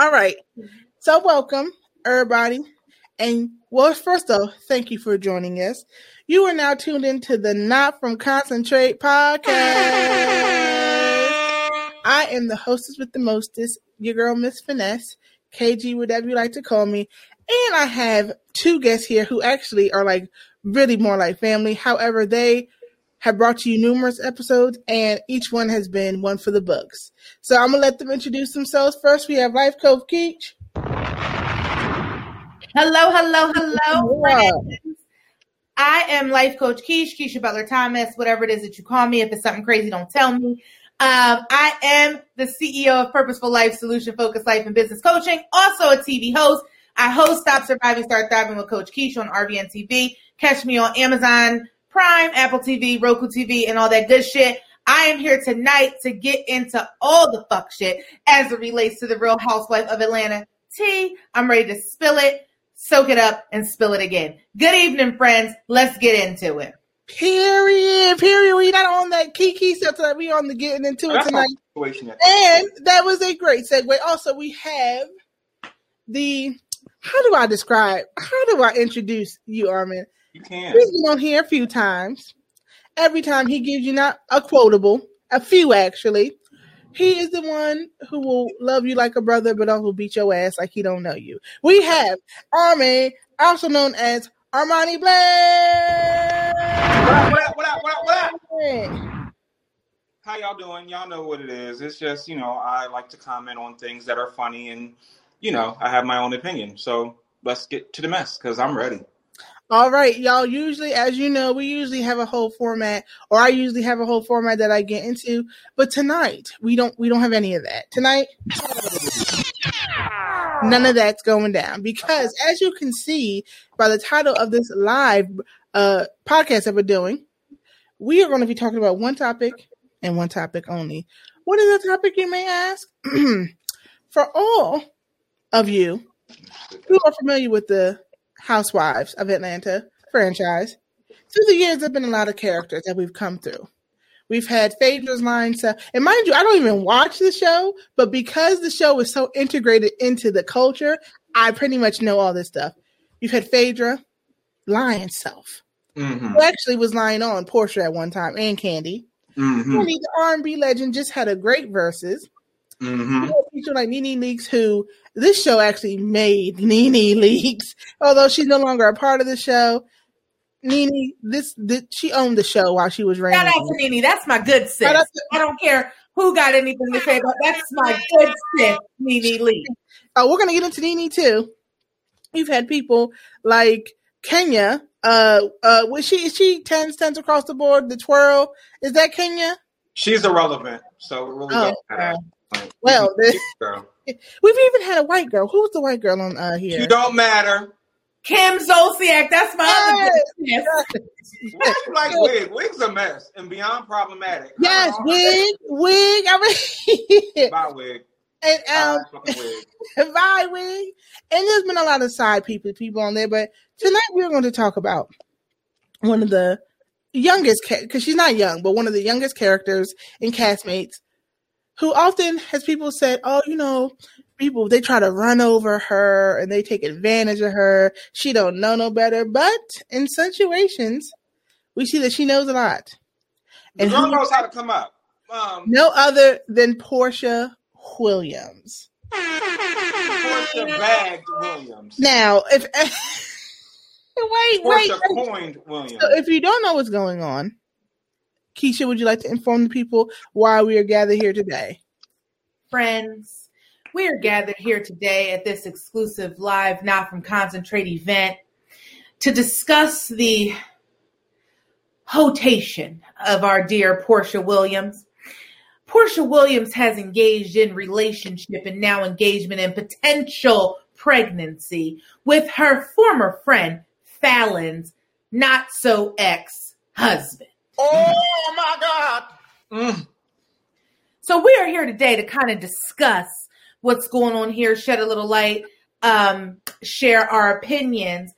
All right. So welcome, everybody. And well, first off, thank you for joining us. You are now tuned into the Not From Concentrate podcast. I am the hostess with the mostest, your girl, Miss Finesse, KG, whatever you like to call me. And I have two guests here who actually are like really more like family. However, they have brought you numerous episodes, and each one has been one for the books. So I'm gonna let them introduce themselves. First, we have Life Coach Keach. Hello, hello, hello, friends. I am Life Coach Keish, Keisha Butler Thomas, whatever it is that you call me. If it's something crazy, don't tell me. Um, I am the CEO of Purposeful Life Solution Focused Life and Business Coaching, also a TV host. I host Stop Surviving, Start Thriving with Coach Keish on RVN TV. Catch me on Amazon Prime, Apple TV, Roku TV, and all that good shit. I am here tonight to get into all the fuck shit as it relates to the Real Housewife of Atlanta tea. I'm ready to spill it, soak it up, and spill it again. Good evening, friends. Let's get into it. Period. Period. We not on that kiki stuff tonight. We on the getting into it tonight. And that was a great segue. Also, we have the how do I describe? How do I introduce you, Armin? You can. He's been on here a few times. Every time he gives you not a quotable, a few actually. He is the one who will love you like a brother, but also beat your ass like he don't know you. We have Armin, also known as Armani Blair. What up, what up, what up, what up, what up? How y'all doing? Y'all know what it is. It's just, you know, I like to comment on things that are funny and, you know, I have my own opinion. So let's get to the mess because I'm ready. All right, y'all. Usually, as you know, we usually have a whole format, or I usually have a whole format that I get into. But tonight, we don't. We don't have any of that tonight. None of that's going down because, as you can see by the title of this live uh, podcast that we're doing, we are going to be talking about one topic and one topic only. What is the topic, you may ask? For all of you who are familiar with the Housewives of Atlanta franchise, through the years, there have been a lot of characters that we've come through. We've had Phaedra's line stuff. And mind you, I don't even watch the show, but because the show is so integrated into the culture, I pretty much know all this stuff. You've had Phaedra lying self. Mm-hmm. Who actually was lying on Porsha at one time and Kandi. Mm-hmm. Kandi, the R&B legend, just had a great verses. Mm-hmm. You know, people like Nene Leakes, who this show actually made Nene Leakes, although she's no longer a part of the show. Nene, this, this she owned the show while she was Shout reigning. out to Nene. That's my good sis. Shout out to- I don't care who got anything to say about that's my good sis, Nene Lee. Oh, we're gonna get into Nene too. You've had people like Kenya. Uh, uh, was she is she ten cents across the board? The twirl is that Kenya? She's irrelevant. So it really Oh, doesn't matter. Like, well, the- We've even had a white girl. Who's the white girl on uh here? you don't matter. Kim Zolciak. That's my other Yes. good sis. You like wig? Wig's a mess and beyond problematic. Yes, I wig, wig. I mean, Bye, wig. and um, Bye, wig. bye, wig. And there's been a lot of side people, people on there, but tonight we're going to talk about one of the youngest, because she's not young, but one of the youngest characters in Castmates, who often has people said, "Oh, you know, people they try to run over her and they take advantage of her. She don't know no better." But in situations, we see that she knows a lot. The And girl who- knows how to come up. Um, No other than Porsha Williams. Porsha bagged Williams. Now, if wait, wait, Porsha wait. coined Williams. So if you don't know what's going on, Keisha, would you like to inform the people why we are gathered here today? Friends, we are gathered here today at this exclusive live Not From Concentrate event to discuss the hotation of our dear Porsha Williams. Porsha Williams has engaged in relationship and now engagement and potential pregnancy with her former friend Falynn's not so ex husband. Oh my God. Mm. So we are here today to kind of discuss what's going on here, shed a little light, um, share our opinions,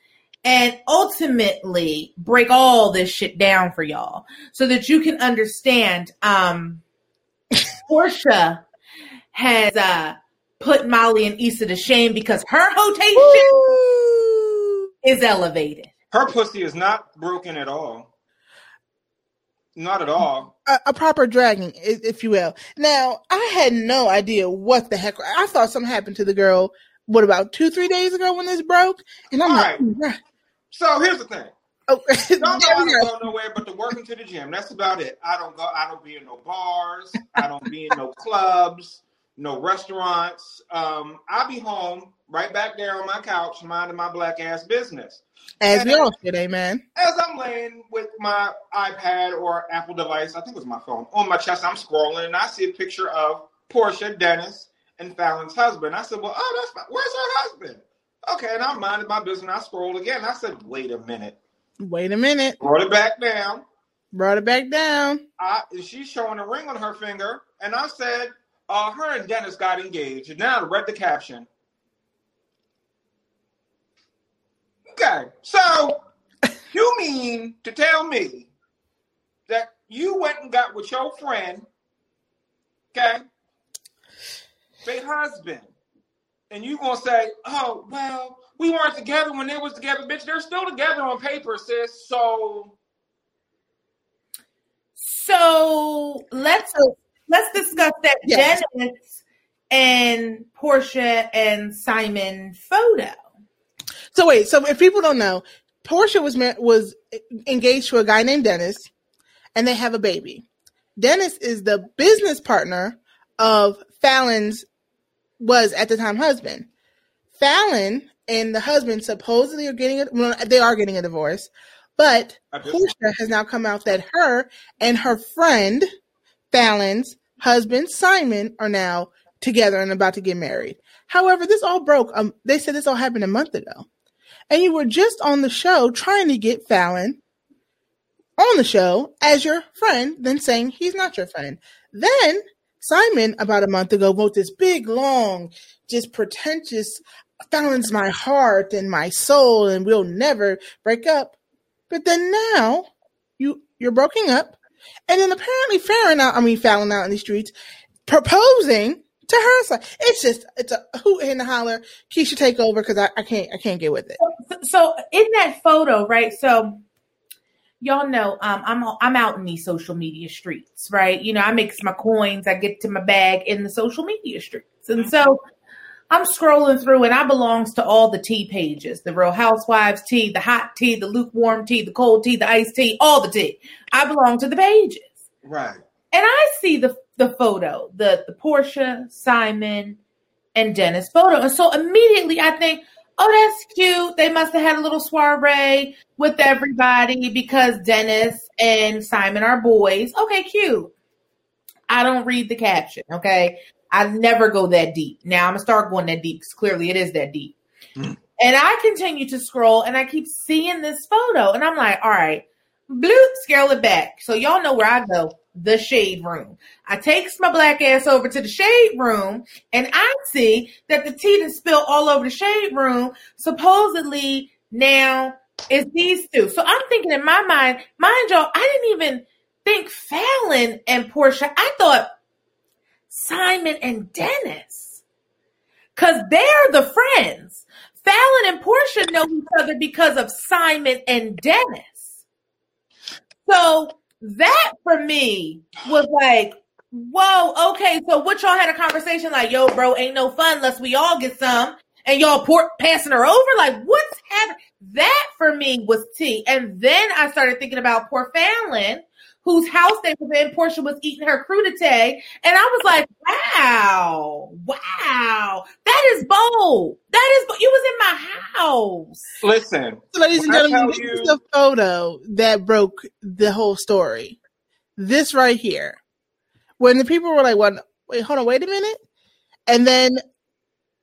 and ultimately break all this shit down for y'all so that you can understand. Um, Porsha has uh, put Molly and Issa to shame because her hotation is elevated. Her pussy is not broken at all. Not at all. A, a, proper dragging, if you will. Now, I had no idea what the heck. I thought something happened to the girl. What about two, three days ago when this broke? And I'm all like, right. so here's the thing. Oh, don't I don't go nowhere but to work into the gym. That's about it. I don't go. I don't be in no bars. I don't be in no clubs, no restaurants. Um, I be home, right back there on my couch, minding my black ass business. As and we all should, amen. As I'm laying with my iPad or Apple device, I think it was my phone, on my chest, I'm scrolling and I see a picture of Porsha Dennis, and Falynn's husband. I said, Well, oh, that's fine. where's her husband? Okay, and I'm minding my business. I scrolled again. I said, Wait a minute. Wait a minute. Brought it back down. Brought it back down. I, she's showing a ring on her finger, and I said, uh, her and Dennis got engaged. And now I read the caption. Okay, so you mean to tell me that you went and got with your friend, okay, their husband, and you gonna say, "Oh, well, we weren't together when they was together, bitch. They're still together on paper, sis." So, so let's let's discuss that yes. Dennis and Porsha and Simon photo. So wait, so if people don't know, Porsha was was engaged to a guy named Dennis, and they have a baby. Dennis is the business partner of Falynn's was at the time husband. Falynn and the husband supposedly are getting a well, they are getting a divorce, but Porsha has now come out that her and her friend Falynn's husband Simon are now together and about to get married. However, this all broke. Um, they said this all happened a month ago and you were just on the show trying to get Falynn on the show as your friend, then saying he's not your friend. Then Simon, about a month ago, wrote this big, long, just pretentious Falynn's my heart and my soul, and we'll never break up. But then now you you're broken up, and then apparently Farron out, I mean Falynn out in the streets proposing to her side. It's just it's a hoot and a holler. Keisha take over because I, I can't I can't get with it. So, so in that photo, right? So y'all know um, I'm I'm out in these social media streets, right? You know, I make my coins, I get to my bag in the social media streets, and so I'm scrolling through, and I belongs to all the tea pages: the Real Housewives tea, the hot tea, the lukewarm tea, the cold tea, the iced tea, all the tea. I belong to the pages, right? And I see the the photo, the the Porsha, Simon, and Dennis photo. And so immediately I think, oh, that's cute. They must have had a little soiree with everybody because Dennis and Simon are boys. Okay, cute. I don't read the caption. Okay. I never go that deep. Now I'm gonna start going that deep because clearly it is that deep. Mm. And I continue to scroll and I keep seeing this photo and I'm like, all right, bloop, scale it back. So y'all know where I go the shade room. I takes my black ass over to the shade room and I see that the tea is spilled all over the shade room. Supposedly now it's these two. So I'm thinking in my mind, mind y'all, I didn't even think Falynn and Porsha. I thought Simon and Dennis. Cause they're the friends. Falynn and Porsha know each other because of Simon and Dennis. So that for me was like, whoa, okay. So what y'all had a conversation like, yo, bro, ain't no fun unless we all get some. And y'all port passing her over, like what's happening? That for me was tea. And then I started thinking about poor Falynn, whose house they were in. Porsha was eating her crudité, and I was like, "Wow, wow, that is bold. That is. You was in my house. Listen, ladies and gentlemen, this you... is the photo that broke the whole story. This right here, when the people were like, "What? Wait, hold on, wait a minute," and then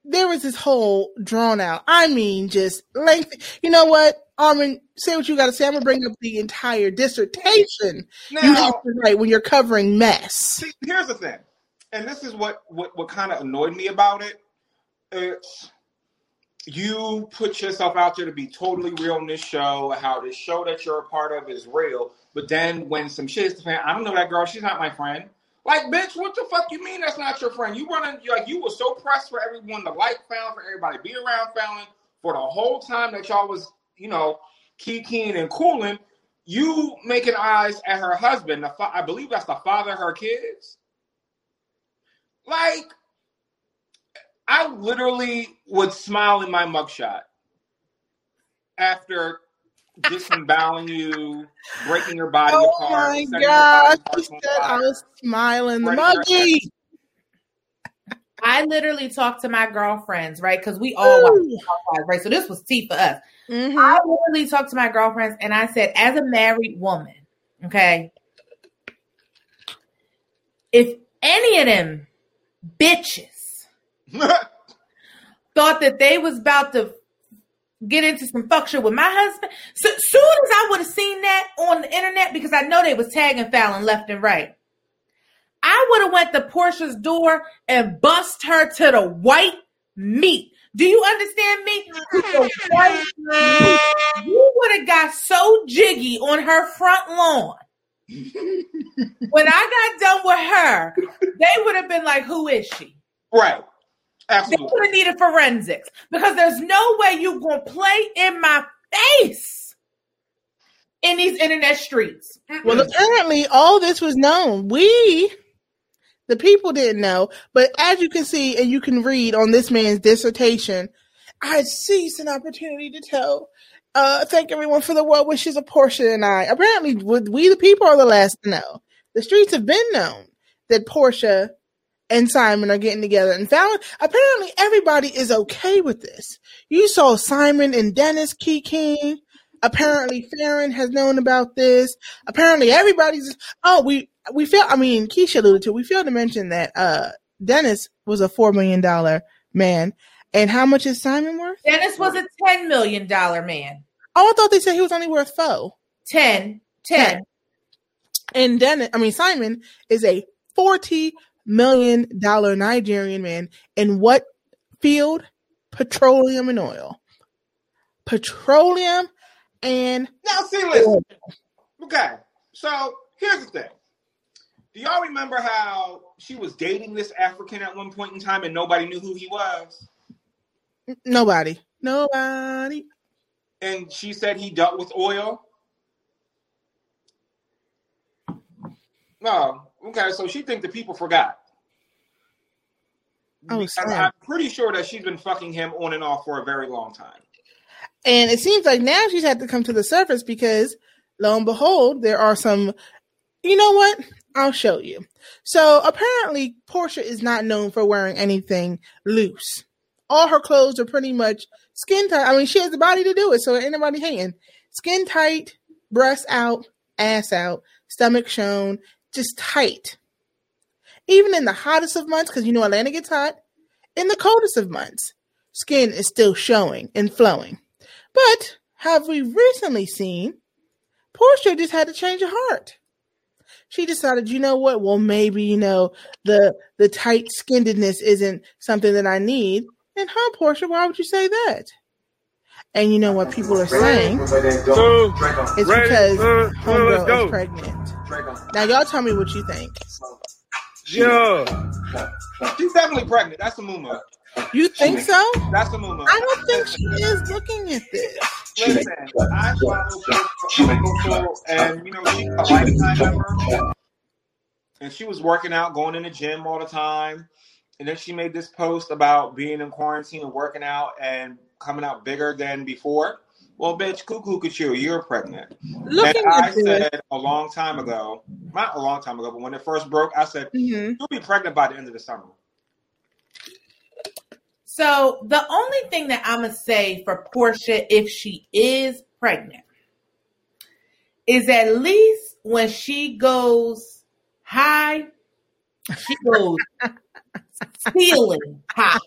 there was this whole drawn out. I mean, just length. You know what? Armin, say what you got to say. I'm gonna bring up the entire dissertation now, you have to write when you're covering mess. See, here's the thing, and this is what what what kind of annoyed me about it. It's you put yourself out there to be totally real in this show. How this show that you're a part of is real, but then when some shit is the fan, I don't know that girl. She's not my friend. Like, bitch, what the fuck you mean that's not your friend? You running like you were so pressed for everyone to like Falynn, for everybody to be around Falynn for the whole time that y'all was, you know, kikiing and cooling. You making eyes at her husband. The fa- I believe that's the father of her kids. Like, I literally would smile in my mugshot after disemboweling you, breaking your body oh apart. my gosh, body she said I was smiling the muggy. I literally talked to my girlfriends, right? Because we all watch. Right? So this was tea for us. Mhm. I literally talked to my girlfriends and I said, as a married woman, okay, if any of them bitches thought that they was about to get into some fuck shit with my husband, so soon as I would have seen that on the internet, because I know they was tagging Falynn left and right, I would have went to Porsha's door and bust her to the white meat. Do you understand me? Meat. You would have got so jiggy on her front lawn. when I got done with her, they would have been like, "Who is she?" right. Absolutely. They Absolutely. would have needed forensics because there's no way you gonna play in my face in these internet streets. Well, apparently, all this was known. We, the people, didn't know. But as you can see, and you can read on this man's dissertation, I seized an opportunity to tell. Uh, thank everyone for the well wishes of Porsha and I. Apparently, we, the people are the last to know. The streets have been known that Porsha and Simon are getting together. And Falynn, apparently, everybody is okay with this. You saw Simon and Dennis King. Apparently, Farron has known about this. Apparently, everybody's. Oh, we we feel. I mean, Keisha alluded to. We failed to mention that uh Dennis was a four million dollar man. And how much is Simon worth? Dennis was a $10 million man. Oh, I thought they said he was only worth four. 10, 10. And Dennis, I mean Simon, is a forty million dollar Nigerian man. In what field? Petroleum and oil. Petroleum and Now, see, listen. Okay, so here's the thing. Do y'all remember how she was dating this African at one point in time and nobody knew who he was? nobody. Nobody. And she said he dealt with oil? No. Okay, so she think the people forgot. Oh, snap. I'm pretty sure that she's been fucking him on and off for a very long time. And it seems like now she's had to come to the surface because lo and behold, there are some you know what? I'll show you. So apparently Porsha is not known for wearing anything loose. All her clothes are pretty much skin tight. I mean, she has the body to do it, so anybody hating. Skin tight, breasts out, ass out, stomach shown, just tight. Even in the hottest of months, because you know Atlanta gets hot, in the coldest of months, skin is still showing and flowing. But have we recently seen Porsha just had to change her heart? She decided, you know what? Well, maybe you know the the tight skinnedness isn't something that I need. And huh, Porsha? Why would you say that? And you know what people are saying? So, It's Ready? because homegirl is pregnant. Now, y'all tell me what you think. yeah. She's definitely pregnant. That's a moo You think so? That's a moo I don't think she is looking at this. Listen, I follow and you know she's a lifetime member, and she was working out, going in the gym all the time, and then she made this post about being in quarantine and working out and coming out bigger than before. Well, bitch, cuckoo you, you're pregnant. Looking and I said a long time ago, not a long time ago, but when it first broke, I said Mhm. you'll be pregnant by the end of the summer. So the only thing that I'm gonna say for Porsha, if she is pregnant, is at least when she goes high, she goes ceiling high.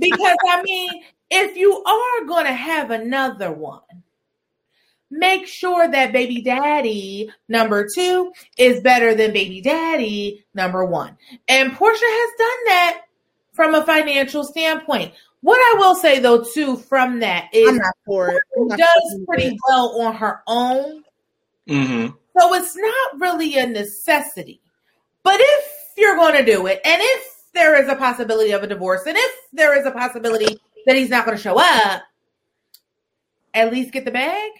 Because I mean, if you are gonna have another one, make sure that baby daddy number two is better than baby daddy number one. And Porsha has done that from a financial standpoint. What I will say though, too, from that is I'm not for it. I'm not does for pretty it. well on her own. Mm-hmm. So it's not really a necessity. But if you're going to do it, and if there is a possibility of a divorce, and if there is a possibility that he's not going to show up, at least get the bag.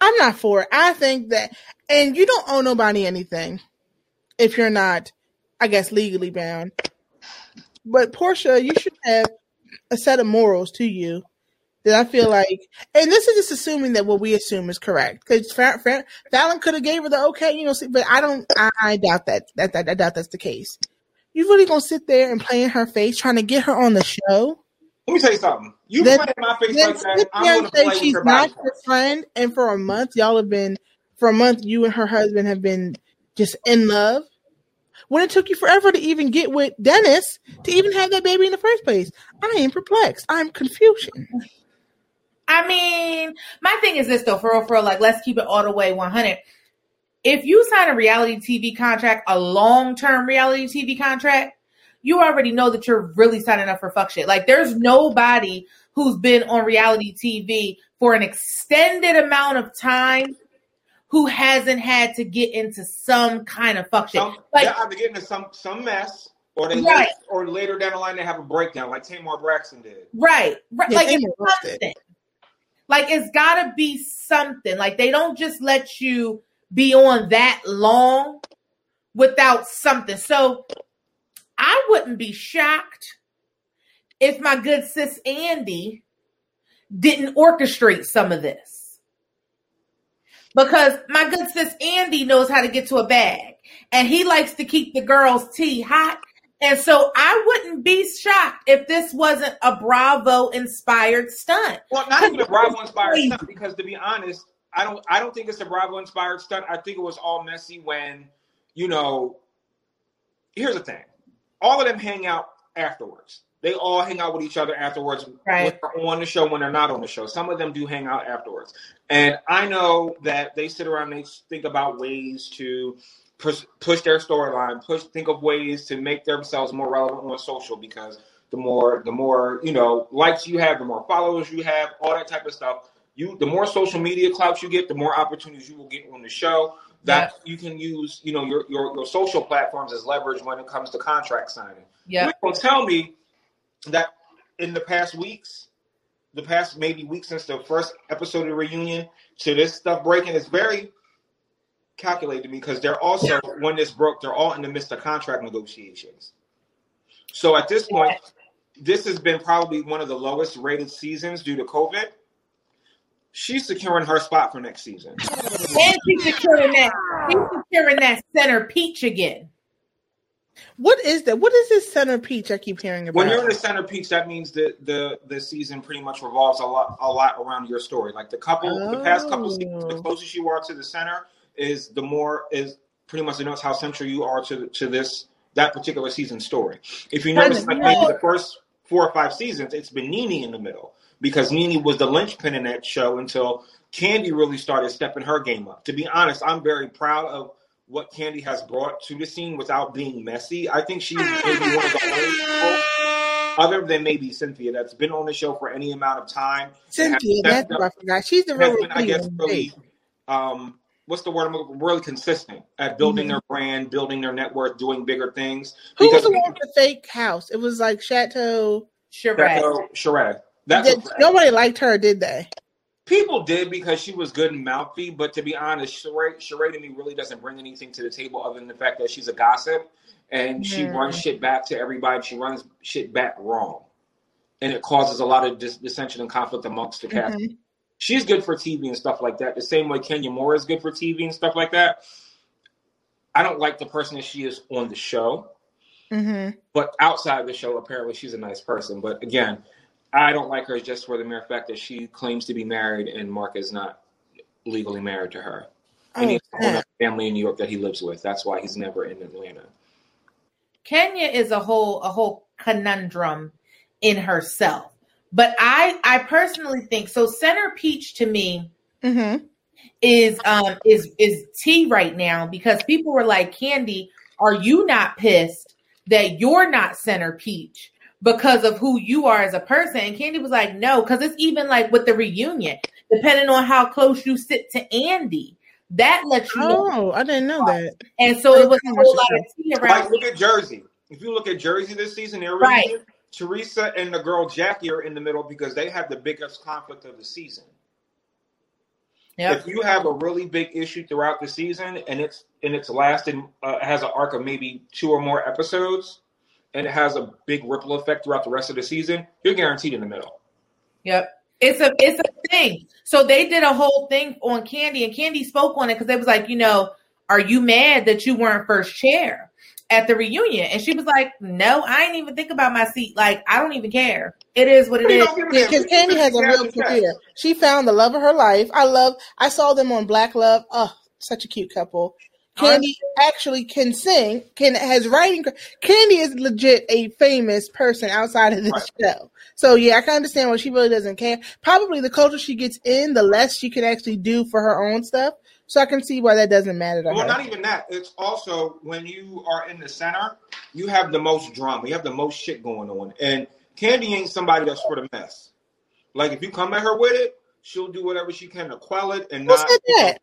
I'm not for it. I think that, and you don't owe nobody anything if you're not, I guess, legally bound. But Porsha, you should have a set of morals to you that I feel like, and this is just assuming that what we assume is correct because Falynn could have gave her the okay, you know, See, but I don't, I, I doubt that, that, that, I doubt that's the case. You really gonna sit there and play in her face, trying to get her on the show? Let me tell you something. You then, play in my face like that, I'm gonna play she's not your friend, and for a month, y'all have been, for a month, you and her husband have been just in love when it took you forever to even get with Dennis to even have that baby in the first place. I am perplexed. I'm confusion. I mean, my thing is this though, for real, for real, like let's keep it all the way 100. If you sign a reality TV contract, a long term reality TV contract, you already know that you're really signing up for fuck shit. Like there's nobody who's been on reality TV for an extended amount of time who hasn't had to get into some kind of fuck shit. Some, like, they either get into some some mess, or they right. later, or later down the line they have a breakdown, like Tamar Braxton did. Right, right. Yeah, like it's something. Like it's got to be something. Like they don't just let you be on that long without something. So I wouldn't be shocked if my good sis Andy didn't orchestrate some of this because my good sis Andy knows how to get to a bag and he likes to keep the girls' tea hot. And so I wouldn't be shocked if this wasn't a Bravo inspired stunt. Well, not even a Bravo inspired stunt, because to be honest, I don't I don't think it's a Bravo inspired stunt. I think it was all messy when, you know, here's the thing. All of them hang out afterwards. They all hang out with each other afterwards right. on the show when they're not on the show. Some of them do hang out afterwards. And I know that they sit around and they think about ways to push, push their storyline, push think of ways to make themselves more relevant on social because the more the more, you know, likes you have, the more followers you have, all that type of stuff. You the more social media clout you get, the more opportunities you will get on the show that you can use, you know, your, your your social platforms as leverage when it comes to contract signing. Yeah. Tell me that in the past weeks, the past maybe weeks since the first episode of the reunion to this stuff breaking, is very calculated to me because they're also when this broke, they're all in the midst of contract negotiations. So at this point, this has been probably one of the lowest rated seasons due to COVID. She's securing her spot for next season. And she's securing that. She's securing that center peach again. What is that? What is this center peach I keep hearing about? When you're in the center peach, that means that the the season pretty much revolves a lot a lot around your story. Like the couple, oh. the past couple seasons, the oh. closest you are to the center is the more is pretty much denotes how central you are to to this that particular season story. If you notice, like maybe the first four or five seasons, it's been NeNe in the middle because NeNe was the linchpin in that show until Kandi really started stepping her game up. To be honest, I'm very proud of what Kandi has brought to the scene without being messy. I think she's maybe one of the only people, other than maybe Cynthia, that's been on the show for any amount of time. Cynthia, that's what I forgot. She's the real, been, I guess, really, um, what's the word? Really consistent at building mm-hmm. their brand, building their net worth, doing bigger things. Who was the one with the fake house? It was like Chateau Sheree. Sheree. nobody liked her, did they? People did because she was good and mouthy, but to be honest, Sheree, Sheree to me really doesn't bring anything to the table other than the fact that she's a gossip and she runs shit back to everybody. She runs shit back wrong, and it causes a lot of dis- dissension and conflict amongst the cast. Mm-hmm. She's good for TV and stuff like that. The same way Kenya Moore is good for TV and stuff like that. I don't like the person that she is on the show, mm-hmm. but outside the show, apparently she's a nice person. But again, I don't like her just for the mere fact that she claims to be married and Mark is not legally married to her. Oh, and he's a family in New York that he lives with. That's why he's never in Atlanta. Kenya is a whole a whole conundrum in herself. But I I personally think so center peach to me mm-hmm. is um is is tea right now because people were like, Kandi, are you not pissed that you're not center peach? Because of who you are as a person. And Kandi was like, no, because it's even like with the reunion, depending on how close you sit to Andy, That lets you know. Oh, I didn't know that. And so it was a whole lot of tea around. Like, look at Jersey. If you look at Jersey this season, they're right. Teresa and the girl Jackie are in the middle because they have the biggest conflict of the season. Yep. If you have a really big issue throughout the season and it's and it's lasted uh, has an arc of maybe two or more episodes, and it has a big ripple effect throughout the rest of the season, you're guaranteed in the middle. Yep. It's a it's a thing. So they did a whole thing on Kandi, and Kandi spoke on it because they was like, you know, are you mad that you weren't first chair? at the reunion. And she was like, No, I ain't even think about my seat. Like, I don't even care. It is what it is. Because Kandi has a real career. She found the love of her life. I love I saw them on Black Love. Oh, such a cute couple. Kandi actually can sing, can has writing. Kandi is legit a famous person outside of this right. show. So yeah, I can understand why she really doesn't care. Probably the closer she gets in, the less she can actually do for her own stuff. So I can see why that doesn't matter to well, her. not even that. It's also when you are in the center, you have the most drama. You have the most shit going on. And Kandi ain't somebody that's for the mess. Like if you come at her with it, she'll do whatever she can to quell it and What's not. That?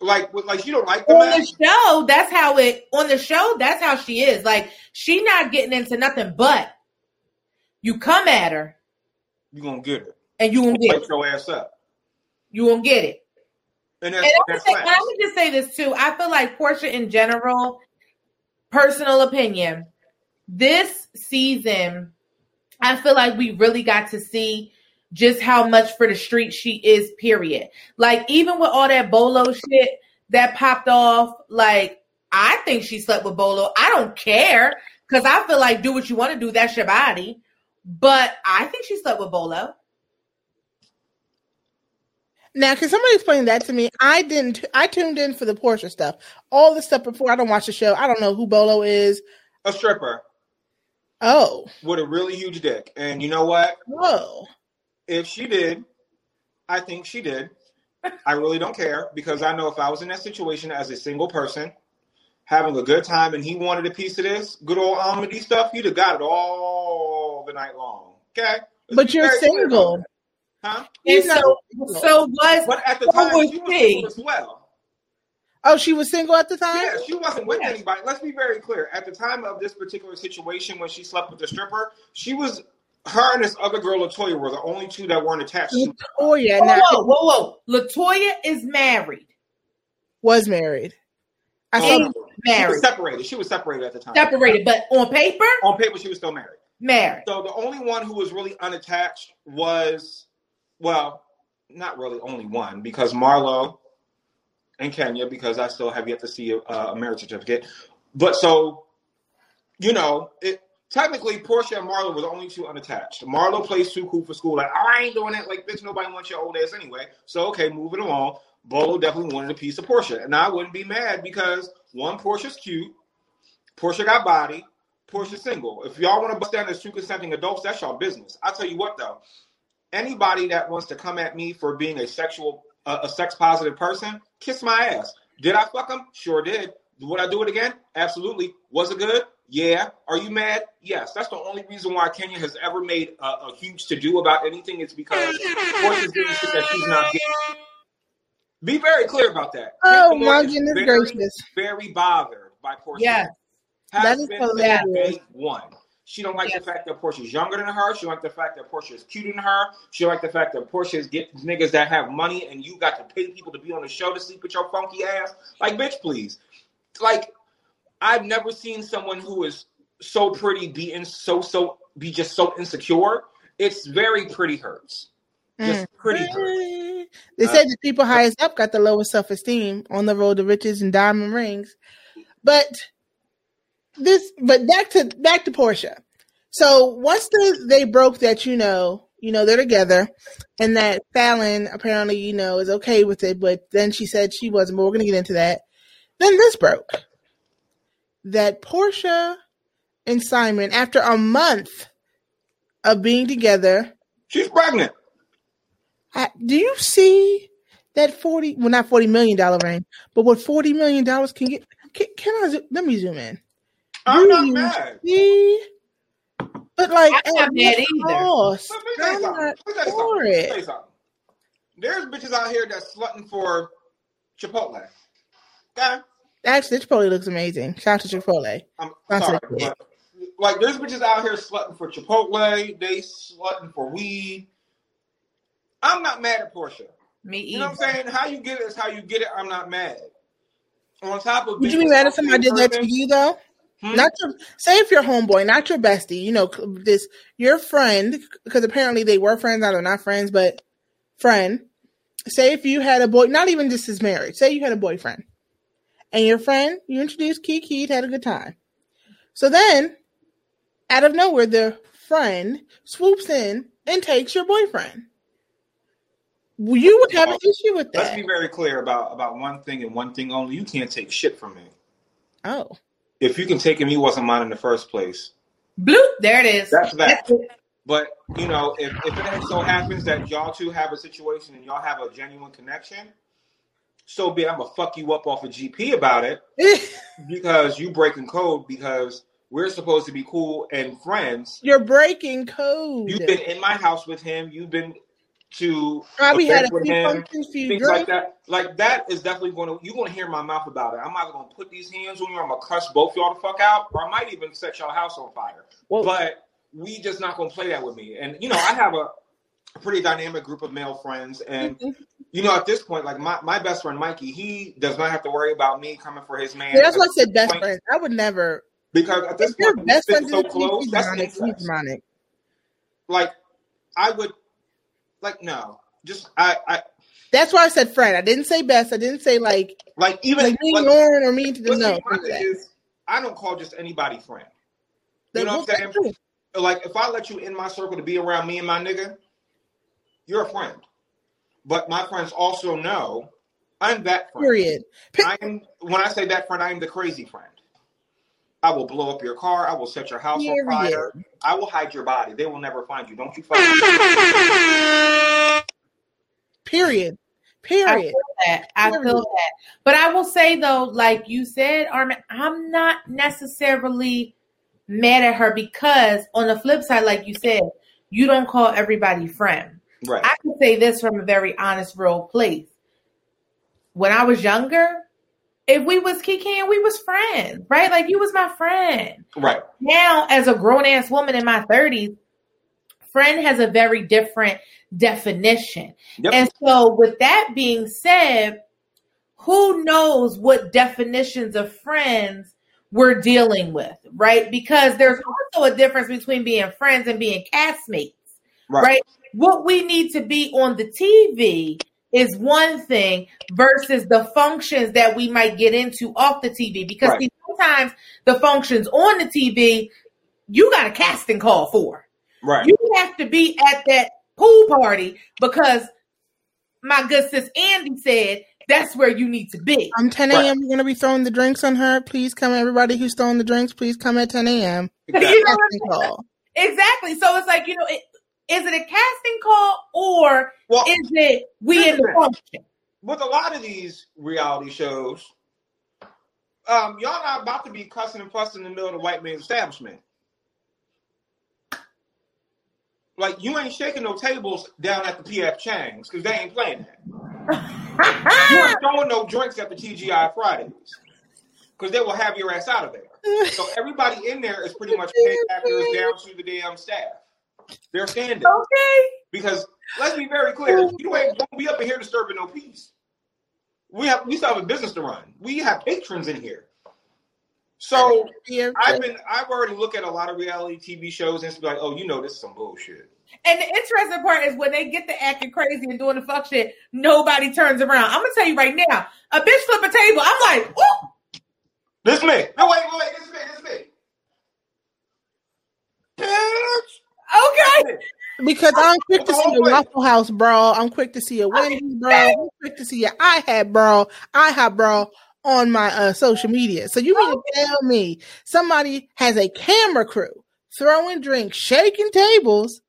Like, like she don't like the on the show. That's how it on the show. That's how she is. Like she not getting into nothing but you come at her. You gonna get it, and you gonna get your ass up. You gonna get it. And, and, I'm say, I'm gonna just say this too. I feel like Porsha, in general, personal opinion, this season, I feel like we really got to see just how much for the street she is, period. Like, even with all that Bolo shit that popped off, like, I think she slept with Bolo. I don't care because I feel like do what you want to do, that's your body. But I think she slept with Bolo. Now, can somebody explain that to me? I didn't. I tuned in for the Porsha stuff. All the stuff before. I don't watch the show. I don't know who Bolo is. A stripper. Oh. With a really huge dick, and you know what? Whoa. If she did, I think she did. I really don't care because I know if I was in that situation as a single person, having a good time, and he wanted a piece of this good old Amity stuff, he'd have got it all the night long. Okay. Let's but you're single. Huh? And so, so was but at the time was she was single as well. Oh, she was single at the time. Yeah, she wasn't with yes. anybody. Let's be very clear. At the time of this particular situation, when she slept with the stripper, she was her and this other girl, Latoya, were the only two that weren't attached. Latoya, to whoa, whoa, whoa, whoa! Latoya is married. Was married. I think married. She was separated. She was separated at the time. Separated, but on paper, on paper, she was still married. Married. So the only one who was really unattached was well, not really only one because Marlo and Kenya because I still have yet to see a, a marriage certificate. But so, you know, it technically Porsha and Marlo were the only two unattached. Marlo plays too cool for school. Like, I ain't doing it. Like, bitch, nobody wants your old ass anyway. So okay, moving along. Bolo definitely wanted a piece of Porsha. and I wouldn't be mad because one, Porsha's cute. Porsha got body. Porsha's single. If y'all want to bust down as two consenting adults, that's y'all business. I tell you what, though, anybody that wants to come at me for being a sexual, a sex positive person, kiss my ass. Did I fuck them? Sure did. Would I do it again? Absolutely. Was it good? Yeah. Are you mad? Yes. That's the only reason why Kenya has ever made a, a huge to do about anything. It's because Porsha's doing shit that she's not getting. Be very clear about that. Oh my goodness very, gracious! Very bothered by Porsha. Yes, that is hilarious. One. She don't like yes. the fact that Porsha's younger than her. She don't like the fact that Porsha is cuter than her. She like the fact that Porsha's get niggas that have money and you got to pay people to be on the show to sleep with your funky ass. Like, bitch, please. Like, I've never seen someone who is so pretty be in so so be just so insecure. It's very pretty hurts. Just mm. pretty hurts. They uh, said the people highest up got the lowest self esteem on the road to riches and diamond rings. But this, but back to back to Porsha. So once the, they broke that, you know, you know they're together, and that Falynn apparently, you know, is okay with it, but then she said she wasn't. But we're gonna get into that. Then this broke that Porsha and Simon, after a month of being together, she's pregnant. I, do you see that forty? Well, not forty million dollar range, but what forty million dollars can get? Can, can I? Let me zoom in. I'm not mad. See? But like, I'm not mad either. Cost, I'm not for it. There's bitches out here that's slutting for Chipotle. Okay. Actually, Chipotle looks amazing. Shout out to Chipotle. I'm That's sorry, it. but, like there's bitches out here slutting for Chipotle. They slutting for weed. I'm not mad at Porsha. Me You know either. what I'm saying? How you get it is how you get it. I'm not mad. On top of Would you being be a mad if somebody did that to you though? Hmm? Not your say if your homeboy, not your bestie. You know this your friend because apparently they were friends. I don't know, not friends, but friend. Say if you had a boy, not even just his marriage. Say you had a boyfriend, and your friend you introduced Kiki, had a good time. So then, out of nowhere, the friend swoops in and takes your boyfriend. You would have an issue with that. Let's be very clear about about one thing and one thing only. You can't take shit from me. Oh, If you can take him, he wasn't mine in the first place. Bloop. There it is. That's that. it. But you know, if, if it so happens that y'all two have a situation and y'all have a genuine connection, so be. I'm gonna fuck you up off a GP about it because you breaking code because we're supposed to be cool and friends. you're breaking code. You've been in my house with him. You've been to Probably had a few him, functions, few things drinks. like that. Like that is definitely going to you're going to hear my mouth about it. I'm either going to put these hands on you, or I'm going to cuss both y'all the fuck out, or I might even set y'all house on fire. Well- but we just not going to play that with me. And you know, I have a pretty dynamic group of male friends, and Mhm. you know, at this point, like my, my best friend Mikey, he does not have to worry about me coming for his man. Yeah, that's why I said best friends. I would never. because at this point, best friend is so close. That's demonic. He's incest. demonic. Like I would, like no, just I I That's why I said friend. I didn't say best. I didn't say like like even like me, like, Lauren, or me to the no. is, I don't call just anybody friend. You That- know what I'm saying? true. Like, if I let you in my circle to be around me and my nigga, you're a friend. But my friends also know I'm that friend. Period. I am when I say that friend, I am the crazy friend. I will blow up your car. I will set your house Period. on fire. I will hide your body. They will never find you. Don't you fucking Period. Period. I Period. feel that. I Period. feel that. But I will say though, like you said, Armin, I'm not necessarily mad at her because on the flip side, like you said, you don't call everybody friend. Right. I can say this from a very honest, real place. When I was younger, if we was kicking, we was friends, right? Like you was my friend. Right. Now, as a grown ass woman in my 30s, friend has a very different definition. Yep. And so, with that being said, who knows what definitions of friends we're dealing with, right? Because there's also a difference between being friends and being castmates, Right. right? What we need to be on the TV is one thing versus the functions that we might get into off the TV. Because Right. see, sometimes the functions on the TV, you got a casting call for. Right. You have to be at that pool party because my good sis Andy said that's where you need to be. I'm 10 Right. a.m. We're gonna be throwing the drinks on her. Please come, everybody who's throwing the drinks. Please come at 10 a.m. Exactly. You know I'm Casting call. Exactly. So it's like, you know, it, is it a casting call or Well, is it we in the function? with a lot of these reality shows, um, y'all not about to be cussing and fussing in the middle of the white man's establishment. Like you ain't shaking no tables down at the PF Chang's because they ain't playing that. You ain't throwing no drinks at the TGI Fridays because they will have your ass out of there. So everybody in there is pretty much paid actors down to the damn staff. They're standing okay. because let's be very clear, you ain't gonna be up in here disturbing no peace. We have we still have a business to run. We have patrons in here. So I've been I've already looked at a lot of reality TV shows and it's like, oh, you know, this is some bullshit. And the interesting part is when they get to acting crazy and doing the fuck shit, nobody turns around. I'm gonna tell you right now, a bitch flip a table. I'm like, ooh, This me. No, wait, wait, wait, this is me, this is me. Bitch. Okay. because I'm quick to see a place. Waffle House brawl. I'm quick to see a Wendy's brawl. I'm quick to see a IHAB brawl, IHOP brawl on my uh, social media. So you mean to tell me somebody has a camera crew throwing drinks, shaking tables,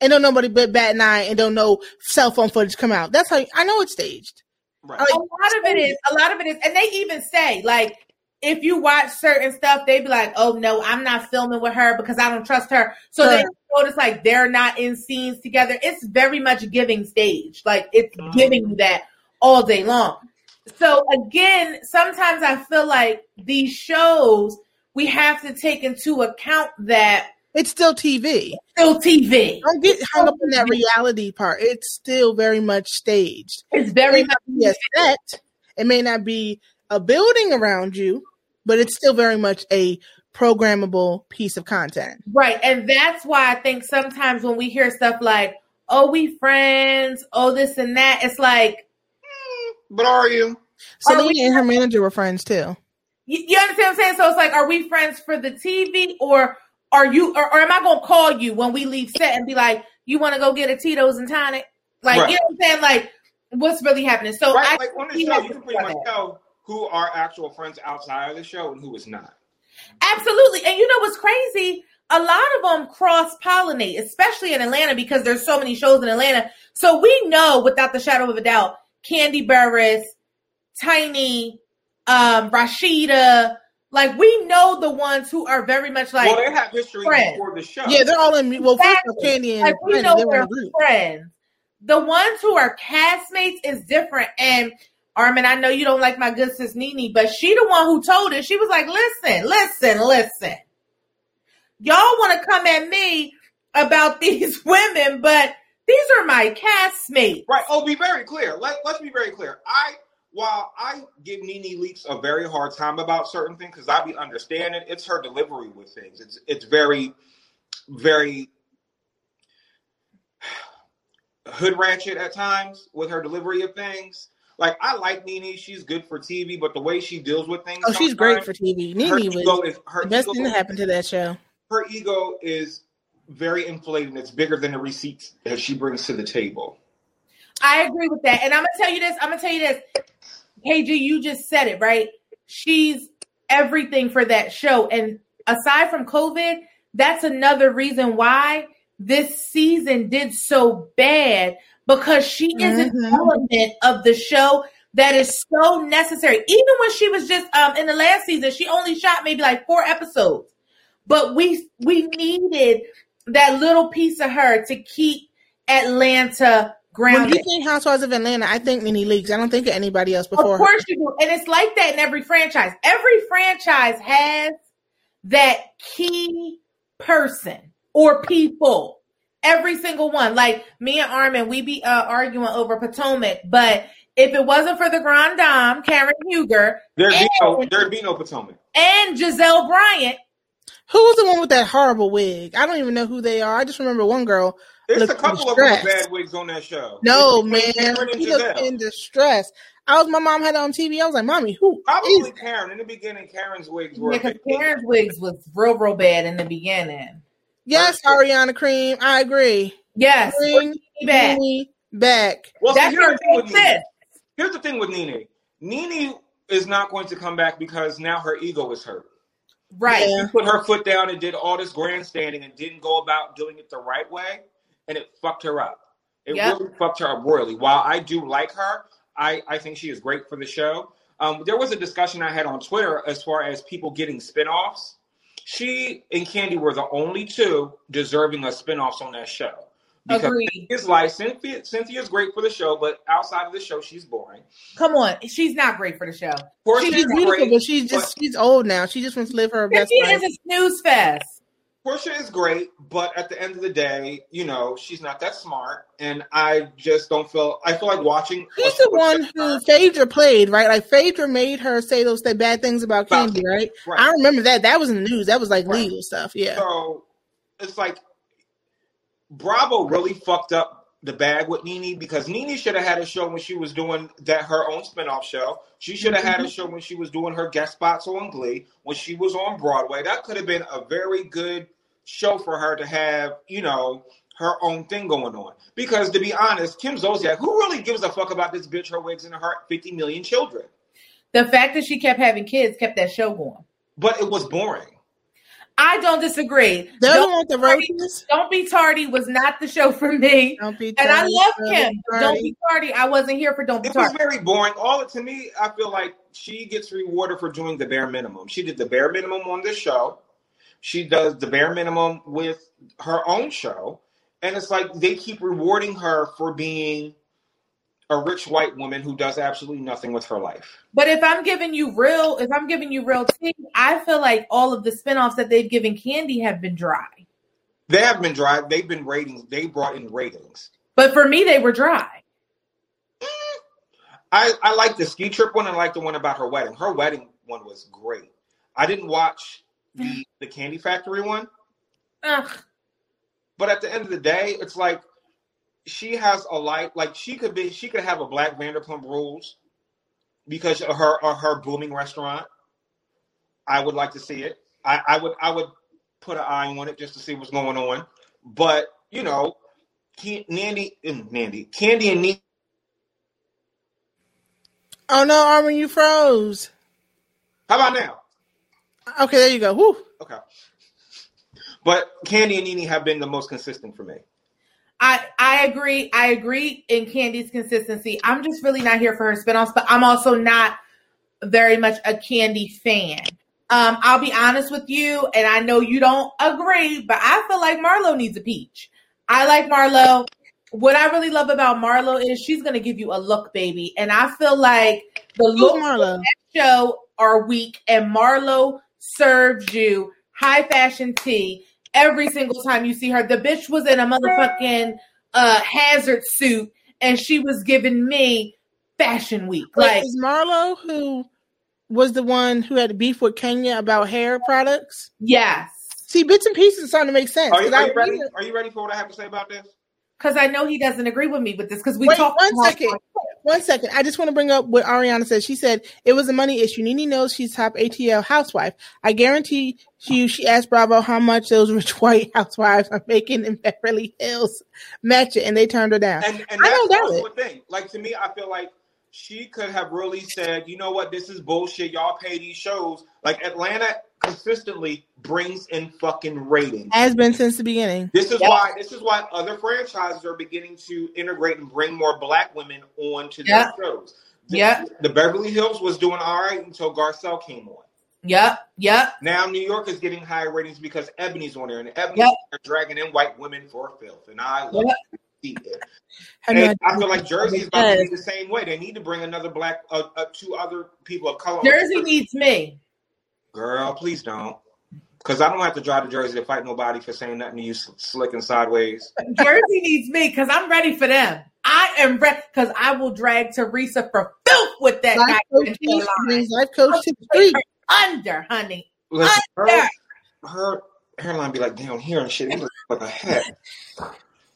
and don't nobody but bat an eye and don't know cell phone footage come out? That's how I know it's staged. Right. Like, a lot of it is a lot of it is and they even say like if you watch certain stuff they be like oh no i'm not filming with her because i don't trust her so they Right. Notice like they're not in scenes together it's very much giving stage like it's Mhm. giving you that all day long So again, sometimes I feel like these shows we have to take into account that it's still TV. Still TV. Don't get hung up in that reality part. It's still very much staged. It's very it much a set. It may not be a building around you, but it's still very much a programmable piece of content. Right. And that's why I think sometimes when we hear stuff like, oh, we friends, oh, this and that, it's like, mm, but are you? Selena we- and her manager were friends too. You, you understand what I'm saying? So it's like, are we friends for the TV or are you, or, or am I going to call you when we leave set and be like, you want to go get a Tito's and tonic? Like, right. you know what I'm saying? Like, what's really happening? So, right, I, like on the show, you can pretty much tell who are actual friends outside of the show and who is not. Absolutely. And you know what's crazy? A lot of them cross pollinate, especially in Atlanta, because there's so many shows in Atlanta. So we know without the shadow of a doubt, Kandi Burruss, Tiny, um, Rasheeda, like we know the ones who are very much like well, they have history friends. before the show. Yeah, they're all in. Well, exactly. Kandi and like, we know they're friends. The ones who are castmates is different. And Armin, I know you don't like my good sis Nene, but she the one who told it. She was like, "Listen, listen, listen. Y'all want to come at me about these women, but these are my castmates." Right. Oh, be very clear. Let, let's be very clear. I while I give Nene Leakes a very hard time about certain things because I be understanding, it's her delivery with things. It's it's very, very hood ratchet at times with her delivery of things. Like I like Nene, she's good for TV, but the way she deals with things, oh, she's great for TV. Nene was is, her the best thing that happened to that show. Her ego is very inflated, and it's bigger than the receipts that she brings to the table. I agree with that. And I'm gonna tell you this. I'm gonna tell you this. KG, you just said it, right? She's everything for that show. And aside from COVID, that's another reason why this season did so bad because she is mm-hmm. an element of the show that is so necessary. Even when she was just um, in the last season, she only shot maybe like four episodes, but we we needed that little piece of her to keep Atlanta grounded. When you think Housewives of Atlanta, I think Nene Leakes. I don't think of anybody else before. Of course her. you do, and it's like that in every franchise. Every franchise has that key person or people. Every single one. Like me and Armin, we be uh, arguing over Potomac, but if it wasn't for the Grand Dame, Karen Huger, there'd be no there'd be no Potomac. And Gizelle Bryant. Who was the one with that horrible wig? I don't even know who they are. I just remember one girl there's a couple of bad wigs on that show. No, man. He looked in distress. I was my mom had it on TV. I was like, Mommy, who? Probably Karen. In the beginning, Karen's wigs were yeah, Karen's wigs was real, real bad in the beginning. Yes, Ariana Cream. I agree. Yes. Bring back. back. Well, That's here's, the thing with Nene. here's the thing with Nene. Nene is not going to come back because now her ego is hurt. Right. She put her foot down and did all this grandstanding and didn't go about doing it the right way and it fucked her up. It yep. really fucked her up royally. While I do like her, I, I think she is great for the show. Um, there was a discussion I had on Twitter as far as people getting spinoffs. She and Kandi were the only two deserving of spinoffs on that show. Because Agreed. Cynthia's like Cynthia, Cynthia's great for the show, but outside of the show, she's boring. Come on, she's not great for the show. She's beautiful, great, but she's just but she's old now. She just wants to live her best life. She is a snooze fest. Porsha is great, but at the end of the day, you know, she's not that smart, and I just don't feel. I feel like watching. She's the one who Phaedra played, right? Like Phaedra made her say those bad things about Kandi, right? right? I remember that. That was in the news. That was like right. legal stuff. Yeah. So it's like Bravo really fucked up the bag with Nene because Nene should have had a show when she was doing that her own spinoff show. She should have mm-hmm. had a mm-hmm. show when she was doing her guest spots on Glee, when she was on Broadway. That could have been a very good show for her to have, you know, her own thing going on. Because to be honest, Kim Zolciak, who really gives a fuck about this bitch, her wigs, and her 50 million children? The fact that she kept having kids kept that show going. But it was boring. I don't disagree. Don't, want the roaches. Don't be tardy was not the show for me. Don't be tardy. And I love Kim. Don't be tardy. I wasn't here for don't be it tardy. It was very boring. All to me, I feel like she gets rewarded for doing the bare minimum. She did the bare minimum on this show. She does the bare minimum with her own show. And it's like they keep rewarding her for being a rich white woman who does absolutely nothing with her life. But if I'm giving you real, if I'm giving you real tea, I feel like all of the spinoffs that they've given Kandi have been dry. They have been dry. They've been ratings. They brought in ratings. But for me, they were dry. Mm. I, I like the ski trip one and I like the one about her wedding. Her wedding one was great. I didn't watch the, the Kandi Factory one. Ugh. But at the end of the day, it's like she has a life. Like she could be, she could have a Black Vanderpump Rules because of her or her booming restaurant. I would like to see it. I, I would I would put an eye on it just to see what's going on. But you know, Nandy, mm, Nandy, Kandi, and Nene. Oh no, Armin, you froze. How about now? Okay, there you go. Woo. Okay. But Kandi and Nene have been the most consistent for me. I I agree. I agree in Kandi's consistency. I'm just really not here for her spinoffs, but I'm also not very much a Kandi fan. Um, I'll be honest with you, and I know you don't agree, but I feel like Marlo needs a peach. I like Marlo. What I really love about Marlo is she's going to give you a look, baby, and I feel like the look Marlo show are weak, and Marlo serves you high fashion tea every single time you see her. The bitch was in a motherfucking uh, hazard suit, and she was giving me fashion week. Wait, like is Marlo who was the one who had beef with Kenya about hair products? Yes. See, bits and pieces starting to make sense. Are you, are you ready? Are you ready for what I have to say about this? Because I know he doesn't agree with me with this. Because we Wait, talked. one second. One second. I just want to bring up what Ariana said. She said it was a money issue. Nene knows she's top ATL housewife. I guarantee you, she asked Bravo how much those rich white housewives are making in Beverly Hills match it, and they turned her down. And, and I that's don't doubt also it. a thing. Like to me, I feel like she could have really said, you know what, this is bullshit. Y'all pay these shows. Like Atlanta consistently brings in fucking ratings. Has been since the beginning. This is Yeah. why this is why other franchises are beginning to integrate and bring more black women onto Yeah. their shows. The, Yeah. The Beverly Hills was doing all right until Garcelle came on. Yep. Yep. Now New York is getting higher ratings because Ebony's on there, and Ebony's Yep. are dragging in white women for filth, and I love Yep. To see it. And I feel like what Jersey's it about to be the same way. They need to bring another black, uh, uh, two other people of color. Jersey needs me. Girl, please don't. Because I don't have to drive to Jersey to fight nobody for saying nothing to you sl- slick and sideways. Jersey needs me because I'm ready for them. I am ready because I will drag Teresa for filth with that Life guy. coach Keith brings life coach to the street. Under, honey. Listen, her, Under. her hairline be like down here and shit. It looks like a hat.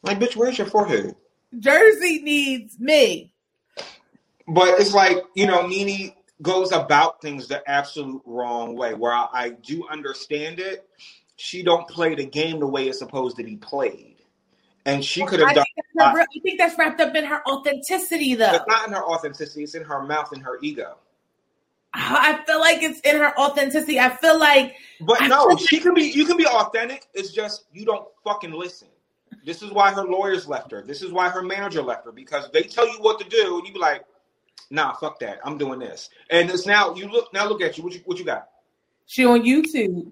Like, bitch, where's your forehead? Jersey needs me. But it's like, you know, Nene goes about things the absolute wrong way. Where I, I do understand it, she don't play the game the way it's supposed to be played. And she could have done think, her, I think that's wrapped up in her authenticity, though. it's not in her authenticity, it's in her mouth and her ego. I feel like it's in her authenticity. I feel like But I no, she can be you can be authentic. It's just you don't fucking listen. This is why her lawyers left her. This is why her manager left her because they tell you what to do and you be like, nah, fuck that. I'm doing this. And it's now you look now look at you. What you what you got? she on YouTube.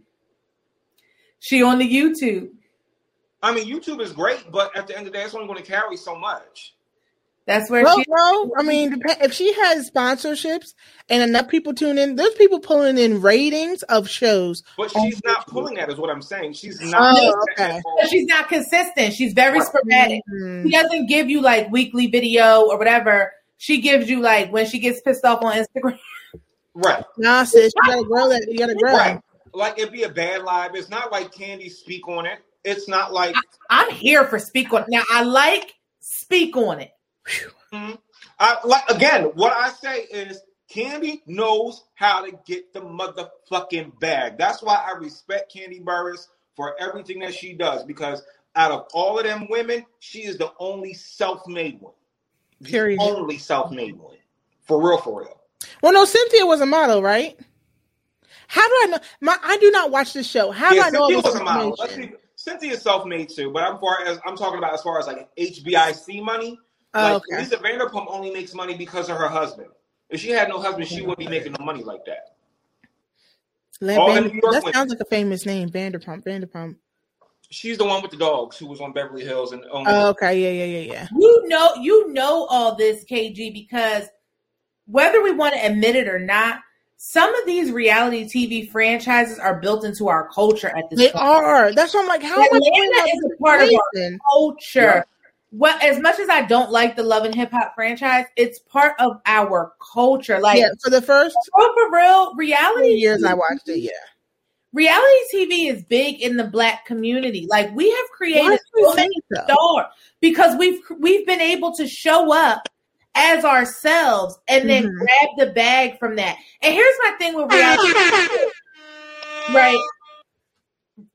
She on the YouTube. I mean, YouTube is great, but at the end of the day, it's only going to carry so much. That's where Well, she. no, I mean, if she has sponsorships and enough people tune in, there's people pulling in ratings of shows. But she's not pulling that, is what I'm saying. She's not. Oh, okay. She's not consistent. She's very sporadic. Mm. She doesn't give you like weekly video or whatever. She gives you like when she gets pissed off on Instagram. Right. Nah, sis, you gotta grow that. You gotta grow. Right. Like it'd be a bad live. It's not like Kandi speak on it. It's not like I'm here for speak on. it. Now I like speak on it. Mhm. I like again. What I say is, Kandi knows how to get the motherfucking bag. That's why I respect Kandi Burruss for everything that she does. Because out of all of them women, she is the only self-made one. Period. The only self-made one. For real, for real. Well, no, Cynthia was a model, right? How do I know? My I do not watch this show. How do yeah, I know all Cynthia was a model. Let's information? be, Cynthia's self-made too, but I'm far as I'm talking about as far as like HBIC money. Oh, Like okay. Lisa Vanderpump only makes money because of her husband. If she had no husband, she wouldn't be making no money like that. Lam- all the New York that women. sounds like a famous name, Vanderpump. Vanderpump. She's the one with the dogs who was on Beverly Hills and oh, okay, yeah, yeah, yeah, yeah. You know, you know all this, KG, because whether we want to admit it or not, some of these reality TV franchises are built into our culture at this point. They point. are. That's why I'm like, how am I doing Atlanta that is a part of our culture. Yeah. What as much as I don't like the Love and Hip Hop franchise, it's part of our culture. Like yeah, for the first for for real, reality years I watched it. Yeah, reality TV is big in the black community. Like we have created so many so? stars because we've we've been able to show up as ourselves and then Mhm. grab the bag from that. And here's my thing with reality, TV, right?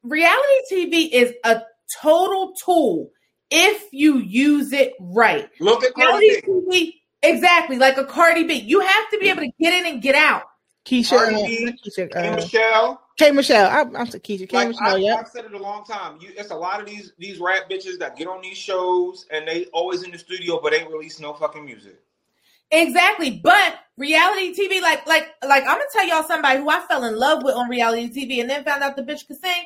Reality TV is a total tool if you use it right. Look at Reality Cardi B. TV, exactly like a Cardi B. You have to be able to get in and get out. Keisha, Cardi B, Keisha, K. uh, Michelle. K. Michelle. I, I'm sorry, Keisha. K. Like Michelle. I, yeah. I've said it a long time. You, it's a lot of these these rap bitches that get on these shows and they always in the studio but ain't release no fucking music. Exactly, but reality TV, like, like, like, I'm gonna tell y'all somebody who I fell in love with on reality TV, and then found out the bitch could sing.